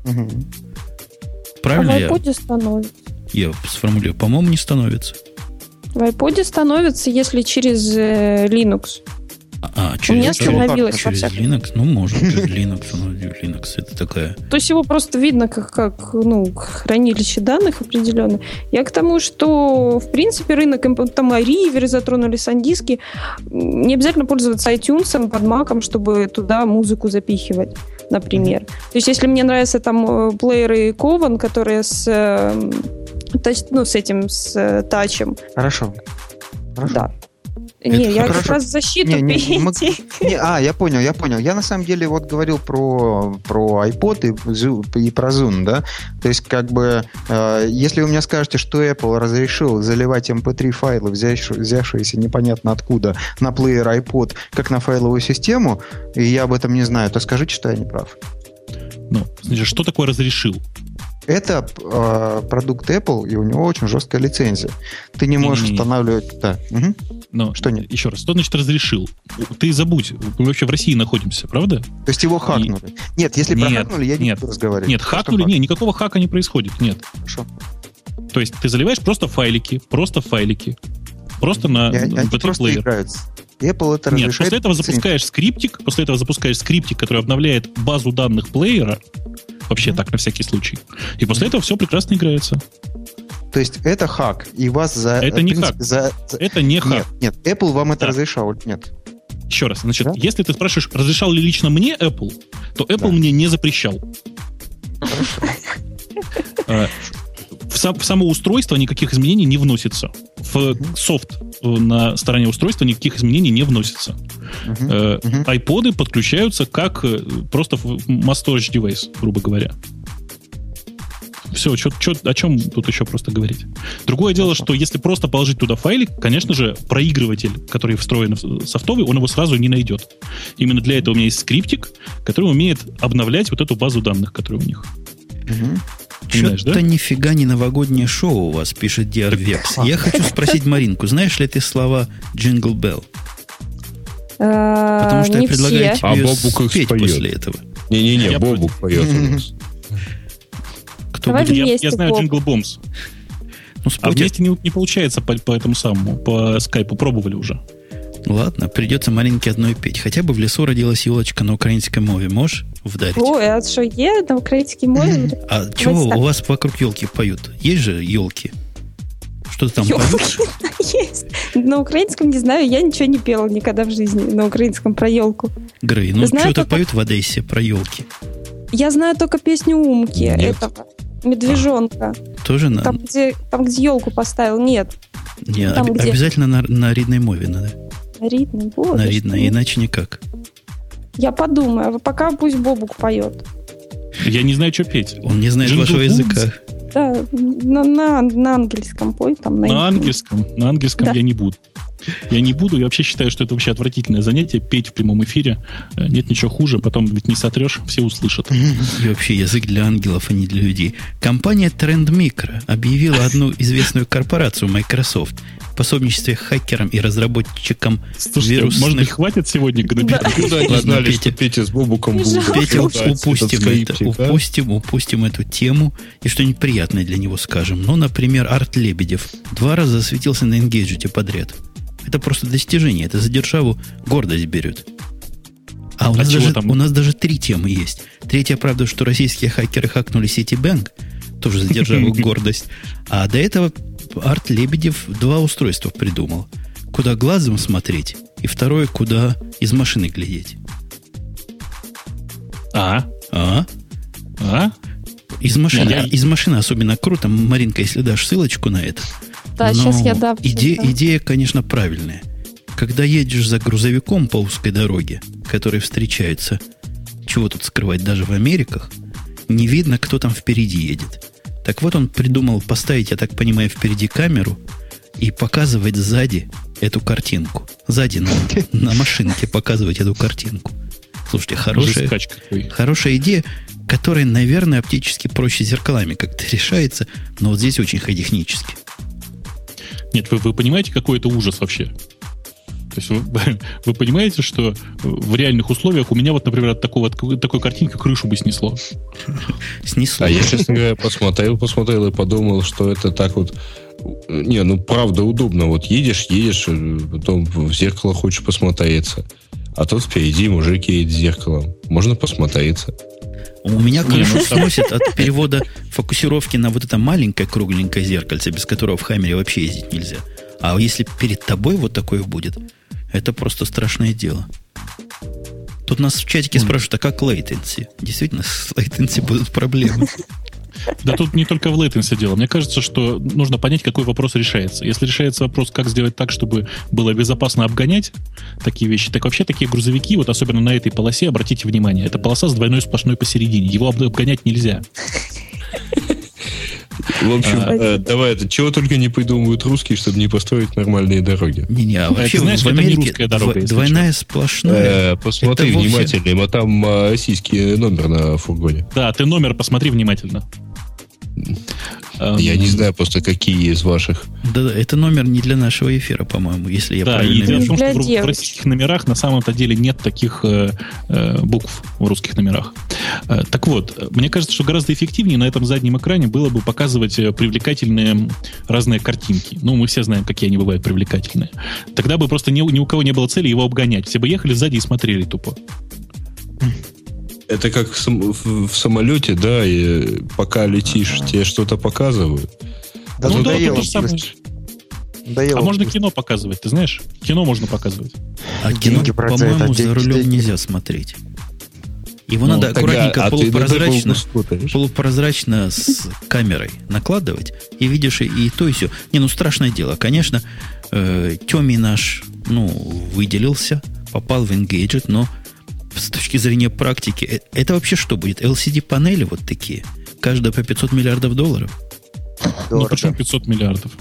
Speaker 5: Мгм.
Speaker 1: Правильно
Speaker 4: а в
Speaker 1: я,
Speaker 4: iPod становится.
Speaker 1: я сформулирую? По-моему, не становится.
Speaker 4: В iPod становится, если через э, Linux.
Speaker 1: А,
Speaker 4: У меня
Speaker 1: через,
Speaker 4: становилось, во
Speaker 1: через Linux? Ну, может, через Linux. Ну, Linux это такая...
Speaker 4: То есть его просто видно как, как ну, хранилище данных определенно. Я к тому, что в принципе рынок имп- там и риверы затронули сандиски. Не обязательно пользоваться iTunes под маком, чтобы туда музыку запихивать, например. То есть если мне нравятся там э, плееры Covan, которые с э, тач- ну, с этим, с э, тачем,
Speaker 5: Хорошо. Хорошо.
Speaker 4: да.
Speaker 1: Это
Speaker 4: Не, я как раз в защиту
Speaker 5: Не, не, мы-. Не, а, я понял, я понял. Я на самом деле вот говорил про, про iPod и, и про Zoom, да? То есть, как бы, э, если вы мне скажете, что Apple разрешил заливать MP3 файлы, взявши- взявшиеся непонятно откуда, на плеер iPod, как на файловую систему, и я об этом не знаю, то скажите, что я не прав.
Speaker 2: Ну, значит, что такое разрешил?
Speaker 5: Это э, продукт Apple, и у него очень жесткая лицензия. Ты не можешь
Speaker 2: Не-не-не.
Speaker 5: устанавливать... Да. Мгм.
Speaker 2: Ну,
Speaker 5: Что нет?
Speaker 2: Еще раз, что значит разрешил? Ты забудь, мы вообще в России находимся, правда?
Speaker 5: То есть его хакнули. Нет, если
Speaker 2: Нет,
Speaker 5: прохакнули, я не
Speaker 2: нет,
Speaker 5: буду разговаривать.
Speaker 2: Нет, хакнули,
Speaker 5: хак?
Speaker 2: не, никакого хака не происходит, нет.
Speaker 5: Хорошо.
Speaker 2: То есть ты заливаешь просто файлики, просто файлики, просто на
Speaker 5: И они они
Speaker 2: MP3
Speaker 5: просто
Speaker 2: плеер.
Speaker 5: играются. Apple это
Speaker 2: Нет, после этого запускаешь скриптик, после этого запускаешь скриптик, который обновляет базу данных плеера, вообще
Speaker 5: Мгм.
Speaker 2: так, на всякий случай. И после этого все прекрасно играется.
Speaker 5: То есть это хак, и вас за...
Speaker 2: Это не
Speaker 5: принципе,
Speaker 2: хак.
Speaker 5: За,
Speaker 2: Это не хак.
Speaker 5: Нет, нет, Apple вам это
Speaker 2: Да.
Speaker 5: разрешал. Нет.
Speaker 2: Еще раз, значит,
Speaker 5: Да?
Speaker 2: если ты спрашиваешь, разрешал ли лично мне Apple, то Apple
Speaker 5: Да.
Speaker 2: мне не запрещал. Э, В, сам- в само устройство никаких изменений не вносится. В
Speaker 5: Мгм.
Speaker 2: софт э, на стороне устройства никаких изменений не вносится. Э,
Speaker 5: Мгм.
Speaker 2: Айподы подключаются как просто в mass storage девайс, грубо говоря. Все, чё, чё- о чем тут еще просто говорить? Другое дело, что если просто положить туда файлик, конечно же, проигрыватель, который встроен в софтовый, он его сразу не найдет. Именно для этого у меня есть скриптик, который умеет обновлять вот эту базу данных, которая у них.
Speaker 1: Что-то
Speaker 2: да?
Speaker 1: нифига не новогоднее шоу у вас, пишет Диарвекс. Я хочу спросить Маринку, знаешь ли ты слова «Jingle Bell»? Потому что
Speaker 4: не
Speaker 1: я предлагаю.
Speaker 3: А
Speaker 1: тебе
Speaker 3: их
Speaker 1: спеть после этого.
Speaker 3: Не-не-не, Бобук поет у нас.
Speaker 1: Кто
Speaker 4: Давай
Speaker 1: будет?
Speaker 2: Я,
Speaker 4: вместе,
Speaker 2: я знаю
Speaker 4: Боб.
Speaker 2: Jingle Bombs.
Speaker 1: Ну,
Speaker 2: А
Speaker 1: спойте.
Speaker 2: вместе не, не получается по, по этому самому, по скайпу пробовали уже.
Speaker 1: Ладно, придется Маринке одной петь. Хотя бы в лесу родилась елочка на украинской мове. Можешь вдарить?
Speaker 4: Ой, а что, є на українській мові?
Speaker 1: А чего
Speaker 4: так.
Speaker 1: у вас вокруг елки поют? Есть же елки? Что-то там поют?
Speaker 4: Ёлки есть. На украинском не знаю, я ничего не пела никогда в жизни на украинском про елку.
Speaker 1: Грей, ну
Speaker 4: Знаю
Speaker 1: что-то
Speaker 4: только-
Speaker 1: поют в Одессе про елки.
Speaker 4: Я знаю только песню Умки.
Speaker 3: Нет.
Speaker 4: Это медвежонка.
Speaker 1: Тоже
Speaker 4: Там,
Speaker 1: надо?
Speaker 4: где, там, где елку поставил, нет.
Speaker 1: Не,
Speaker 4: там,
Speaker 1: об-
Speaker 4: где-
Speaker 1: обязательно на, на ридной мове надо.
Speaker 4: Ритм, боже,
Speaker 1: на ридной, иначе никак.
Speaker 4: Я подумаю, а пока пусть Бобук поет.
Speaker 2: Я не знаю, что петь.
Speaker 1: Он не знает
Speaker 2: Джингл
Speaker 1: вашего языка.
Speaker 4: Да, на, на, на английском пой, там, на,
Speaker 2: На английском, на английском
Speaker 4: Да.
Speaker 2: я не буду. Я не буду. Я вообще считаю, что это вообще отвратительное занятие. Петь в прямом эфире. Э, Нет ничего хуже. Потом ведь не сотрешь, все услышат.
Speaker 1: И вообще язык для ангелов, а не для людей. Компания Trend Micro объявила одну известную корпорацию Microsoft в пособничестве хакерам и разработчикам
Speaker 2: Слушайте,
Speaker 1: вирусных...
Speaker 2: может быть, хватит сегодня гнобить?
Speaker 3: Откуда они
Speaker 1: Ладно,
Speaker 3: знали,
Speaker 1: Петя.
Speaker 3: что Петя с Бобуком будут
Speaker 1: Петя, упустим это,
Speaker 3: а?
Speaker 1: упустим, упустим эту тему и что-нибудь приятное для него скажем. Ну, например, Арт Лебедев два раза засветился на Engagement подряд. Это просто достижение, это за державу гордость берет. А у
Speaker 2: А
Speaker 1: нас, даже,
Speaker 2: там?
Speaker 1: у нас даже три темы есть. Третья, правда, что российские хакеры хакнули Citibank, тоже за державу гордость. А до этого Арт Лебедев два устройства придумал. Куда глазом смотреть, и второе, куда из машины глядеть.
Speaker 2: А?
Speaker 1: А?
Speaker 2: А?
Speaker 1: Из машины,
Speaker 2: Я-
Speaker 1: из машины особенно круто. Маринка, если дашь ссылочку на это.
Speaker 4: Да,
Speaker 1: Но
Speaker 4: сейчас я дам.
Speaker 1: Иде-
Speaker 4: сейчас дам.
Speaker 1: идея, конечно, правильная. Когда едешь за грузовиком по узкой дороге, которые встречаются, чего тут скрывать, даже в Америках, не видно, кто там впереди едет. Так вот он придумал поставить, я так понимаю, впереди камеру и показывать сзади эту картинку. Сзади на, на машинке показывать эту картинку. Слушайте, хорошая. Хорошая идея, которая, наверное, оптически проще зеркалами как-то решается, но вот здесь очень технически.
Speaker 2: Нет, вы, вы понимаете, какой это ужас вообще? То есть вы, вы понимаете, что в реальных условиях у меня вот, например, от такого, от такой картинки крышу бы снесло.
Speaker 1: Снесло.
Speaker 3: А я, честно говоря, посмотрел, посмотрел и подумал, что это так вот... Не, ну правда удобно. Вот едешь, едешь, э, потом в зеркало хочешь посмотреться. А тут впереди мужик едет с зеркалом. Можно посмотреться.
Speaker 1: У меня крышу
Speaker 2: ну,
Speaker 1: сносит от перевода фокусировки на вот это маленькое кругленькое зеркальце, без которого в Хаммере вообще ездить нельзя. А если перед тобой вот такое будет, это просто страшное дело. Тут нас в чатике спрашивают, а как latency? Действительно, с latency будут проблемы.
Speaker 2: Да тут не только в latency дело. Мне кажется, что нужно понять, какой вопрос решается. Если решается вопрос, как сделать так, чтобы было безопасно обгонять такие вещи, так вообще такие грузовики, вот особенно на этой полосе, обратите внимание, это полоса с двойной сплошной посередине. Его об- обгонять нельзя.
Speaker 3: В общем,
Speaker 2: А.
Speaker 3: э, давай, это чего только не придумывают русские, чтобы не построить нормальные дороги.
Speaker 1: Не-не, а вообще
Speaker 2: ты знаешь,
Speaker 1: в
Speaker 2: это не
Speaker 1: Америке
Speaker 2: русская дорога,
Speaker 1: двойная сплошная.
Speaker 3: Э, посмотри
Speaker 1: Это вовсе-
Speaker 3: внимательно, а там э, российский номер на фургоне.
Speaker 2: Да, ты номер посмотри внимательно. Эм,
Speaker 3: Я не знаю просто, какие из ваших.
Speaker 1: Да-да, это номер не для нашего эфира, по-моему, если я
Speaker 2: Да,
Speaker 1: правильно
Speaker 2: и дело в том, что в, в российских номерах на самом-то деле нет таких э, э, букв в русских номерах. Э, так вот, мне кажется, что гораздо эффективнее на этом заднем экране было бы показывать э, привлекательные разные картинки. Ну, мы все знаем, какие они бывают привлекательные. Тогда бы просто ни, ни у кого не было цели его обгонять. Все бы ехали сзади и смотрели тупо.
Speaker 3: Это как в, сам- в- в самолете, да, и пока летишь, тебе что-то показывают.
Speaker 5: Да
Speaker 2: Ну, да,
Speaker 5: надоело
Speaker 2: то же самое.
Speaker 5: Надоело
Speaker 2: а можно кино показывать, ты знаешь? Кино можно показывать.
Speaker 1: А кино, по-моему, за рулем
Speaker 5: деньги.
Speaker 1: нельзя смотреть. Его
Speaker 2: Ну,
Speaker 1: надо аккуратненько,
Speaker 3: а
Speaker 1: полупрозрачно, полупрозрачно с камерой накладывать, и видишь и, и то, и все. Не, ну страшное дело. Конечно, э, Теми наш, ну, выделился, попал в Engadget, но с точки зрения практики, э, это вообще что будет? LCD-панели вот такие? Каждая по 500 миллиардов долларов?
Speaker 2: Ну,
Speaker 5: Дорого.
Speaker 2: почему 500 миллиардов?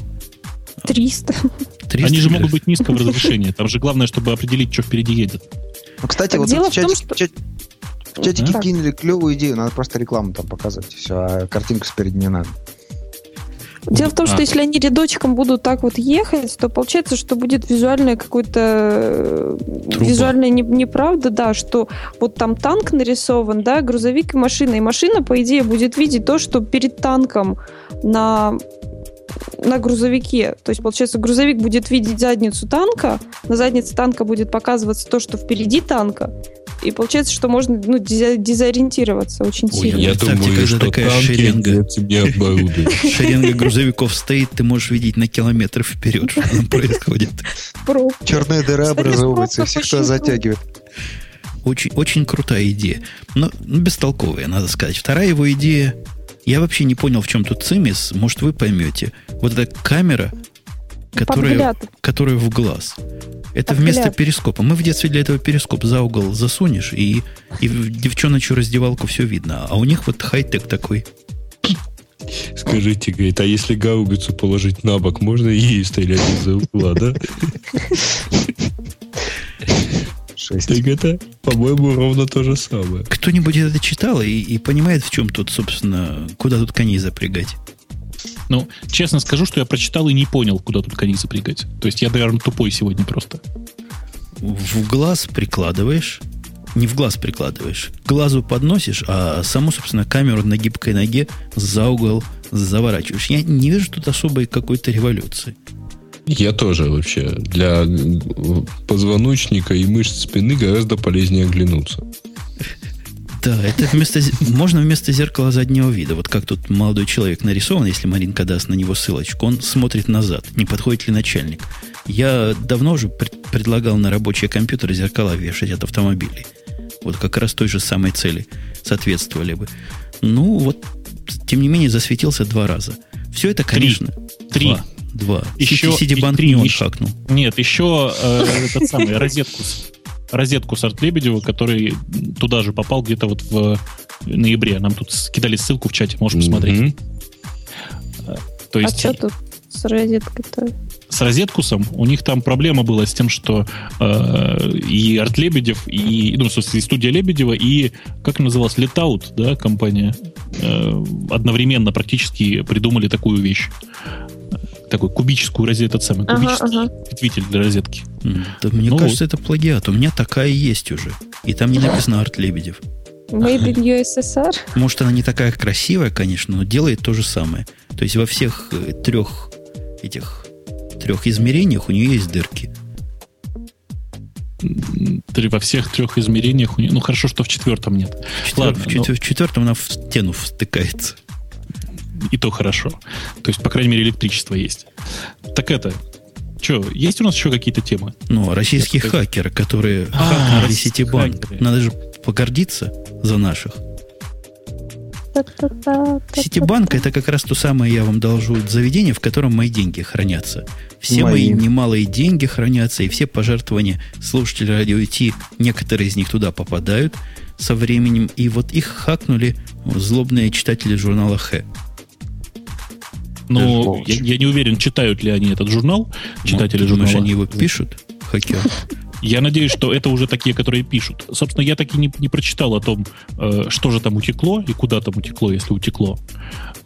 Speaker 4: 300.
Speaker 1: 300
Speaker 2: Они же могут быть низкого разрешения. Там же главное, чтобы определить, что впереди едет.
Speaker 5: Ну, кстати,
Speaker 4: Так
Speaker 5: вот
Speaker 4: дело
Speaker 5: в
Speaker 4: в том,
Speaker 5: чатике,
Speaker 4: что-
Speaker 5: чат- в чатике
Speaker 2: А?
Speaker 5: кинули клевую идею, надо просто рекламу там показывать, все, а картинку спереди не надо.
Speaker 4: Дело в том, что
Speaker 2: А.
Speaker 4: если они рядочком будут так вот ехать, то получается, что будет визуальная э, визуальная не- неправда, да, что вот там танк нарисован, да, грузовик и машина, и машина, по идее, будет видеть то, что перед танком на на грузовике. То есть, получается, грузовик будет видеть задницу танка, на заднице танка будет показываться то, что впереди танка, и получается, что можно ну, дезо- дезориентироваться очень
Speaker 1: Ой,
Speaker 4: сильно.
Speaker 1: я
Speaker 3: Я
Speaker 1: Представьте,
Speaker 3: думаю, что
Speaker 1: такая
Speaker 3: танки
Speaker 1: шеренга. Шеренга грузовиков стоит, ты можешь видеть на километр вперед, что там происходит.
Speaker 4: Про-
Speaker 5: Черная дыра образовывается, и
Speaker 4: просто
Speaker 5: всех кто
Speaker 4: очень
Speaker 5: затягивает.
Speaker 1: Очень, очень крутая идея. Но ну, бестолковая, надо сказать. Вторая его идея, Я вообще не понял, в чем тут цимис. Может, вы поймете. Вот эта камера, которая, которая в глаз. Это вместо перископа. Мы в детстве для этого перископ за угол засунешь, и, и в девчоночью раздевалку все видно. А у них вот хай-тек такой.
Speaker 3: Скажите, говорит, а если гаубицу положить на бок, можно ей стрелять из-за угла, да? Шесть. Так это, по-моему, ровно то же самое.
Speaker 1: Кто-нибудь это читал и, и понимает, в чем тут, собственно, куда тут коней запрягать?
Speaker 2: Ну, честно скажу, что я прочитал и не понял, куда тут коней запрягать. То есть я, наверное, тупой сегодня просто.
Speaker 1: В глаз прикладываешь, не в глаз прикладываешь, к глазу подносишь, а саму, собственно, камеру на гибкой ноге за угол заворачиваешь. Я не вижу тут особой какой-то революции.
Speaker 3: Я тоже вообще. Для позвоночника и мышц спины гораздо полезнее оглянуться.
Speaker 1: Да, это вместо, можно вместо зеркала заднего вида. Вот как тут молодой человек нарисован, если Маринка даст на него ссылочку, он смотрит назад, не подходит ли начальник. Я давно уже пред, предлагал на рабочие компьютеры зеркала вешать от автомобилей. Вот как раз той же самой цели соответствовали бы. Ну, вот, тем не менее, засветился два раза. Все это, конечно...
Speaker 2: Три. Два.
Speaker 1: Два.
Speaker 2: Еще,
Speaker 1: Ситибанк не он еще, хакнул.
Speaker 2: Нет, еще э, этот самый розетку розетку с Арт Лебедева, который туда же попал где-то вот в ноябре. Нам тут скидали ссылку в чате, можешь посмотреть.
Speaker 4: Mm-hmm. То есть... А что тут с розеткой-то?
Speaker 2: С розеткусом у них там проблема была с тем, что э, и Арт Лебедев, и, ну, собственно, и студия Лебедева, и, как называлась, Letaut, да, компания, э, одновременно практически придумали такую вещь такой кубическую розетку, этот самый кубический ага, ага. ветвитель для розетки.
Speaker 1: Да, мне ну, кажется, вот. это плагиат. У меня такая есть уже. И там не написано Арт Лебедев.
Speaker 4: Made in USSR?
Speaker 1: Может, она не такая красивая, конечно, но делает то же самое. То есть во всех э, трех этих трех измерениях у нее есть дырки.
Speaker 2: Во всех трех измерениях у нее. Ну хорошо, что в четвертом нет.
Speaker 1: Четвер... Ладно, в, но... в четвертом она в стену встыкается
Speaker 2: и то хорошо. То есть, по крайней мере, электричество есть. Так это, что, есть у нас еще какие-то темы?
Speaker 1: Ну, российские Я хакеры, которые а, хакнули Ситибанк. Надо же погордиться за наших. Ситибанк это как раз то самое, я вам должу, заведение, в котором мои деньги хранятся. Все мои, мои немалые деньги хранятся, и все пожертвования слушателей радио IT, некоторые из них туда попадают со временем, и вот их хакнули злобные читатели журнала Х.
Speaker 2: Ну, я, я не уверен, читают ли они этот журнал, читатели ну, журнала.
Speaker 1: они его пишут, хакер?
Speaker 2: Я надеюсь, что это уже такие, которые пишут. Собственно, я так и не, не прочитал о том, э, что же там утекло и куда там утекло, если утекло.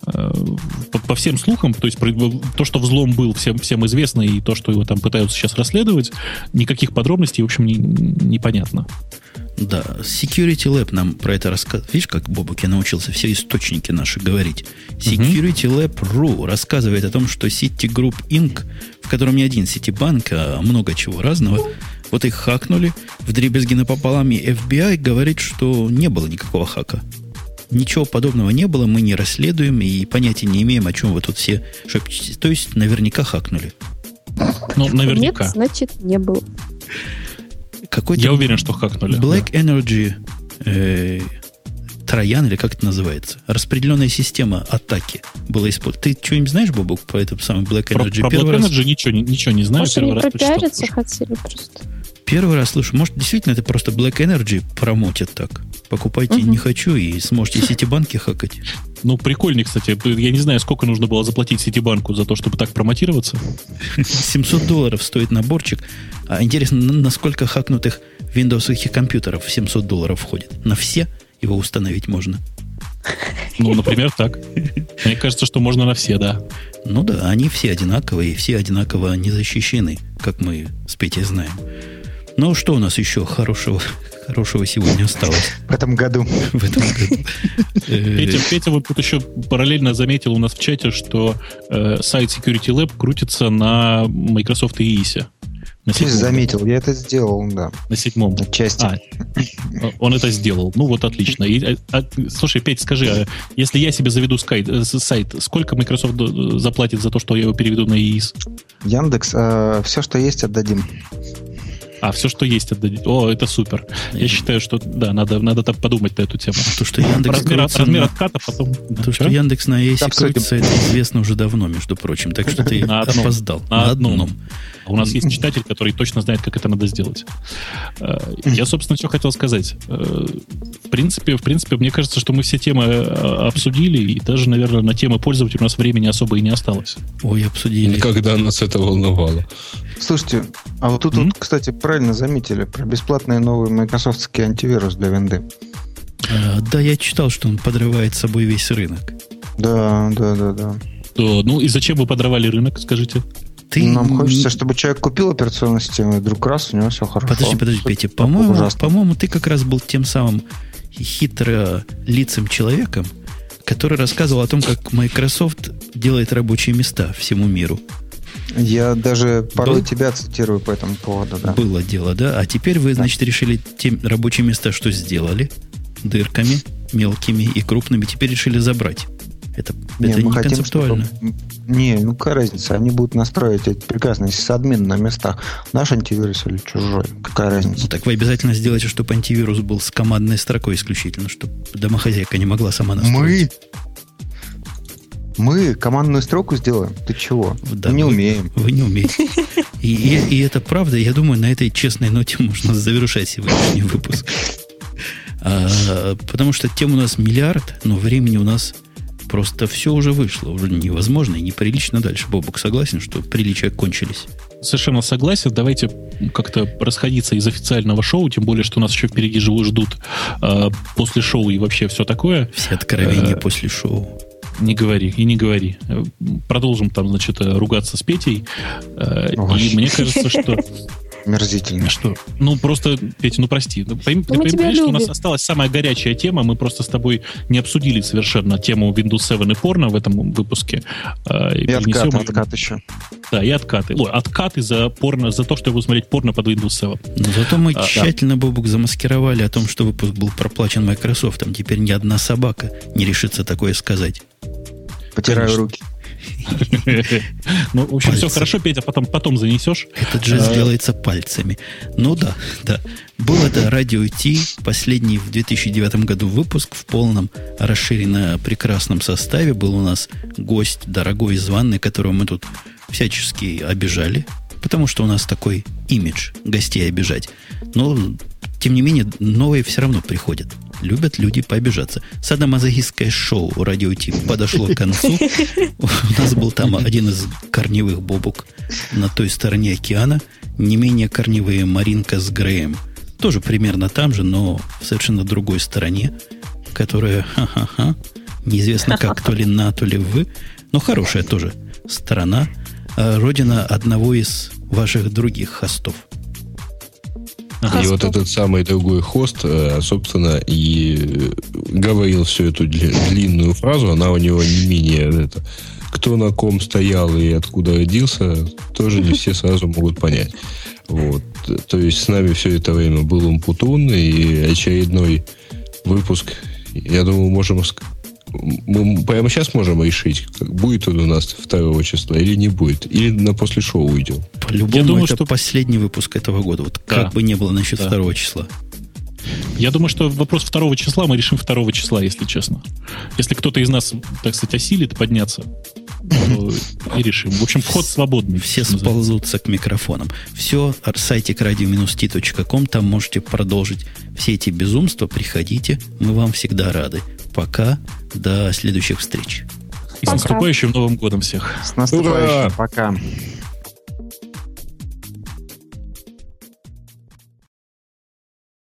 Speaker 2: Э, по, по всем слухам, то есть то, что взлом был всем, всем известно, и то, что его там пытаются сейчас расследовать, никаких подробностей, в общем, не, непонятно.
Speaker 1: Да, Security Lab нам про это рассказывает. Видишь, как Бобук я научился все источники наши говорить. Security Lab.ru рассказывает о том, что Citigroup Inc., в котором не один Citibank, а много чего разного, вот их хакнули в дребезги напополам, и FBI говорит, что не было никакого хака. Ничего подобного не было, мы не расследуем и понятия не имеем, о чем вы тут все шепчетесь. То есть наверняка хакнули.
Speaker 2: Ну, наверняка.
Speaker 4: Нет, значит, не было.
Speaker 1: Какой-то
Speaker 2: Я уверен, что хакнули.
Speaker 1: Black да. Energy э, Троян, или как это называется? Распределенная система атаки была использована. Ты что-нибудь знаешь, Бобук, по этому самому Black Energy?
Speaker 2: Про, про Black Energy раз... ничего, ничего не знаю.
Speaker 4: Может, они пропиариться хотели просто.
Speaker 1: Первый раз слышу. Может, действительно это просто Black Energy промотят так. Покупайте угу. не хочу и сможете сетибанки хакать.
Speaker 2: Ну, прикольный, кстати. Я не знаю, сколько нужно было заплатить Ситибанку за то, чтобы так промотироваться.
Speaker 1: 700 долларов стоит наборчик. А интересно, на сколько хакнутых Windows компьютеров 700 долларов входит? На все его установить можно?
Speaker 2: Ну, например, так. Мне кажется, что можно на все, да.
Speaker 1: Ну да, они все одинаковые, и все одинаково не защищены, как мы с Петей знаем. Ну, что у нас еще хорошего, хорошего сегодня осталось?
Speaker 5: В этом году.
Speaker 1: В этом году.
Speaker 2: Петя, Петя вот тут еще параллельно заметил у нас в чате, что э, сайт Security Lab крутится на Microsoft EIS.
Speaker 5: На седьмом. заметил, я это сделал, да.
Speaker 2: На седьмом.
Speaker 5: Части. А,
Speaker 2: он это сделал. Ну вот отлично. И, а, а слушай, Петь, скажи, а если я себе заведу скайт, э, сайт, сколько Microsoft э, заплатит за то, что я его переведу на EIS?
Speaker 5: Яндекс, э, все, что есть, отдадим.
Speaker 2: А, все, что есть, отдадите. О, это супер. Я считаю, что да, надо, надо так подумать на эту тему.
Speaker 1: То, что Яндекс
Speaker 2: размер,
Speaker 1: крутится
Speaker 2: размер
Speaker 1: на-
Speaker 2: отката потом.
Speaker 1: То, что Яндекс на AES
Speaker 5: Обсудим.
Speaker 1: крутится, это известно уже давно, между прочим. Так что ты
Speaker 2: На одном.
Speaker 1: опоздал.
Speaker 2: На одном. А У нас есть читатель, который точно знает, как это надо сделать. Э, Я, собственно, что хотел сказать. Э, В принципе, в принципе, мне кажется, что мы все темы э, обсудили, и даже, наверное, на темы пользователя у нас времени особо и не осталось.
Speaker 1: Ой, обсудили.
Speaker 3: Когда нас это волновало.
Speaker 5: Слушайте, а вот тут,
Speaker 2: М?
Speaker 5: вот, кстати, правильно заметили про бесплатный новый майкрософтский антивирус для винды.
Speaker 1: А, да, я читал, что он подрывает собой весь рынок.
Speaker 5: Да, да, да, да.
Speaker 2: То, ну и зачем вы подорвали рынок, скажите?
Speaker 1: Ты
Speaker 5: Нам хочется, чтобы человек купил операционную систему, и вдруг раз, у него все хорошо.
Speaker 1: Подожди, подожди, Петя. По-моему, по-моему, ты как раз был тем самым хитро лицем человеком, который рассказывал о том, как Microsoft делает рабочие места всему миру.
Speaker 5: Я даже порой
Speaker 1: Был?
Speaker 5: тебя цитирую по этому поводу, да.
Speaker 1: Было дело, да? А теперь вы, значит, решили те рабочие места, что сделали, дырками мелкими и крупными, теперь решили забрать. Это,
Speaker 5: Не,
Speaker 1: это
Speaker 5: мы
Speaker 1: не
Speaker 5: хотим,
Speaker 1: концептуально.
Speaker 5: чтобы- Не, ну какая разница? Они будут настроить эти прекрасные сисадмины на местах. Наш антивирус или чужой? Какая
Speaker 1: Ну,
Speaker 5: разница?
Speaker 1: так вы обязательно сделаете, чтобы антивирус был с командной строкой исключительно, чтобы домохозяйка не могла сама настроить.
Speaker 5: Мы командную строку сделаем? Ты чего?
Speaker 1: Да,
Speaker 5: Мы не
Speaker 1: вы-
Speaker 5: умеем.
Speaker 1: Вы не умеете. И, и- и это правда. Я думаю, на этой честной ноте можно завершать сегодняшний выпуск. А, потому что тем у нас миллиард, но времени у нас просто все уже вышло. Уже невозможно и неприлично дальше. Бобок согласен, что приличия кончились.
Speaker 2: Совершенно согласен. Давайте как-то расходиться из официального шоу, тем более, что нас еще впереди живо ждут э, после шоу и вообще все такое.
Speaker 1: Все откровения
Speaker 2: Э,
Speaker 1: после шоу.
Speaker 2: Не говори, и не говори. Продолжим там, значит, э, ругаться с Петей. Э,
Speaker 5: Ой.
Speaker 2: И мне кажется, что
Speaker 5: Мерзительно.
Speaker 2: Что? Ну, просто, Петя, ну прости. Ну, пойми- ты
Speaker 4: мы тебя
Speaker 2: понимаешь, что у нас осталась самая горячая тема. Мы просто с тобой не обсудили совершенно тему Windows 7 и порно в этом выпуске. А,
Speaker 5: И
Speaker 2: перенесем
Speaker 5: откат,
Speaker 2: её-
Speaker 5: откат еще.
Speaker 2: Да, и откаты. Ой, откаты за порно, за то, что я буду смотреть порно под Windows 7.
Speaker 1: Но зато мы
Speaker 2: А, да.
Speaker 1: тщательно, Бобук, замаскировали о том, что выпуск был проплачен Microsoft. Теперь ни одна собака не решится такое сказать.
Speaker 5: Потираю
Speaker 2: Конечно.
Speaker 5: руки.
Speaker 2: Ну, в общем, все хорошо, Петя, потом, потом занесешь.
Speaker 1: Этот жест делается пальцами. Ну да, да. Был это Радио Ти, последний в 2009 году выпуск в полном расширенно прекрасном составе. Был у нас гость дорогой и званный, которого мы тут всячески обижали, потому что у нас такой имидж гостей обижать. Но, тем не менее, новые все равно приходят. Любят люди пообижаться. Садомазохистское шоу Радио Ти подошло к концу. У нас был там один из корневых бобок на той стороне океана. Не менее корневые Маринка с Греем. Тоже примерно там же, но в совершенно другой стороне, которая, ха-ха-ха, неизвестно как, то ли на, то ли вы, но хорошая тоже страна, а родина одного из ваших других хостов.
Speaker 3: И вот этот самый другой хост, э, собственно, и э, говорил всю эту дли- длинную фразу, она у него не менее это, кто на ком стоял и откуда родился, тоже не все сразу могут понять. Вот. То есть с нами все это время был Умпутун, и очередной выпуск, я думаю, можем... Мы прямо сейчас можем решить, будет он у нас 2 числа или не будет. Или на после шоу уйдем.
Speaker 1: По-любому,
Speaker 2: Я думаю,
Speaker 1: это
Speaker 2: что-
Speaker 1: последний выпуск этого года. Вот
Speaker 2: Да.
Speaker 1: как бы не было насчет
Speaker 2: Да.
Speaker 1: второго числа.
Speaker 2: Я думаю, что вопрос второго числа мы решим второго числа, если честно. Если кто-то из нас, так сказать, осилит подняться, и решим. В общем, вход свободный.
Speaker 1: Все сползутся к микрофонам. Все, сайтик radio-t.com, там можете продолжить все эти безумства. Приходите, мы вам всегда рады. Пока, до следующих встреч.
Speaker 2: И с наступающим Новым годом всех.
Speaker 5: С наступающим.
Speaker 3: Ура!
Speaker 5: Пока.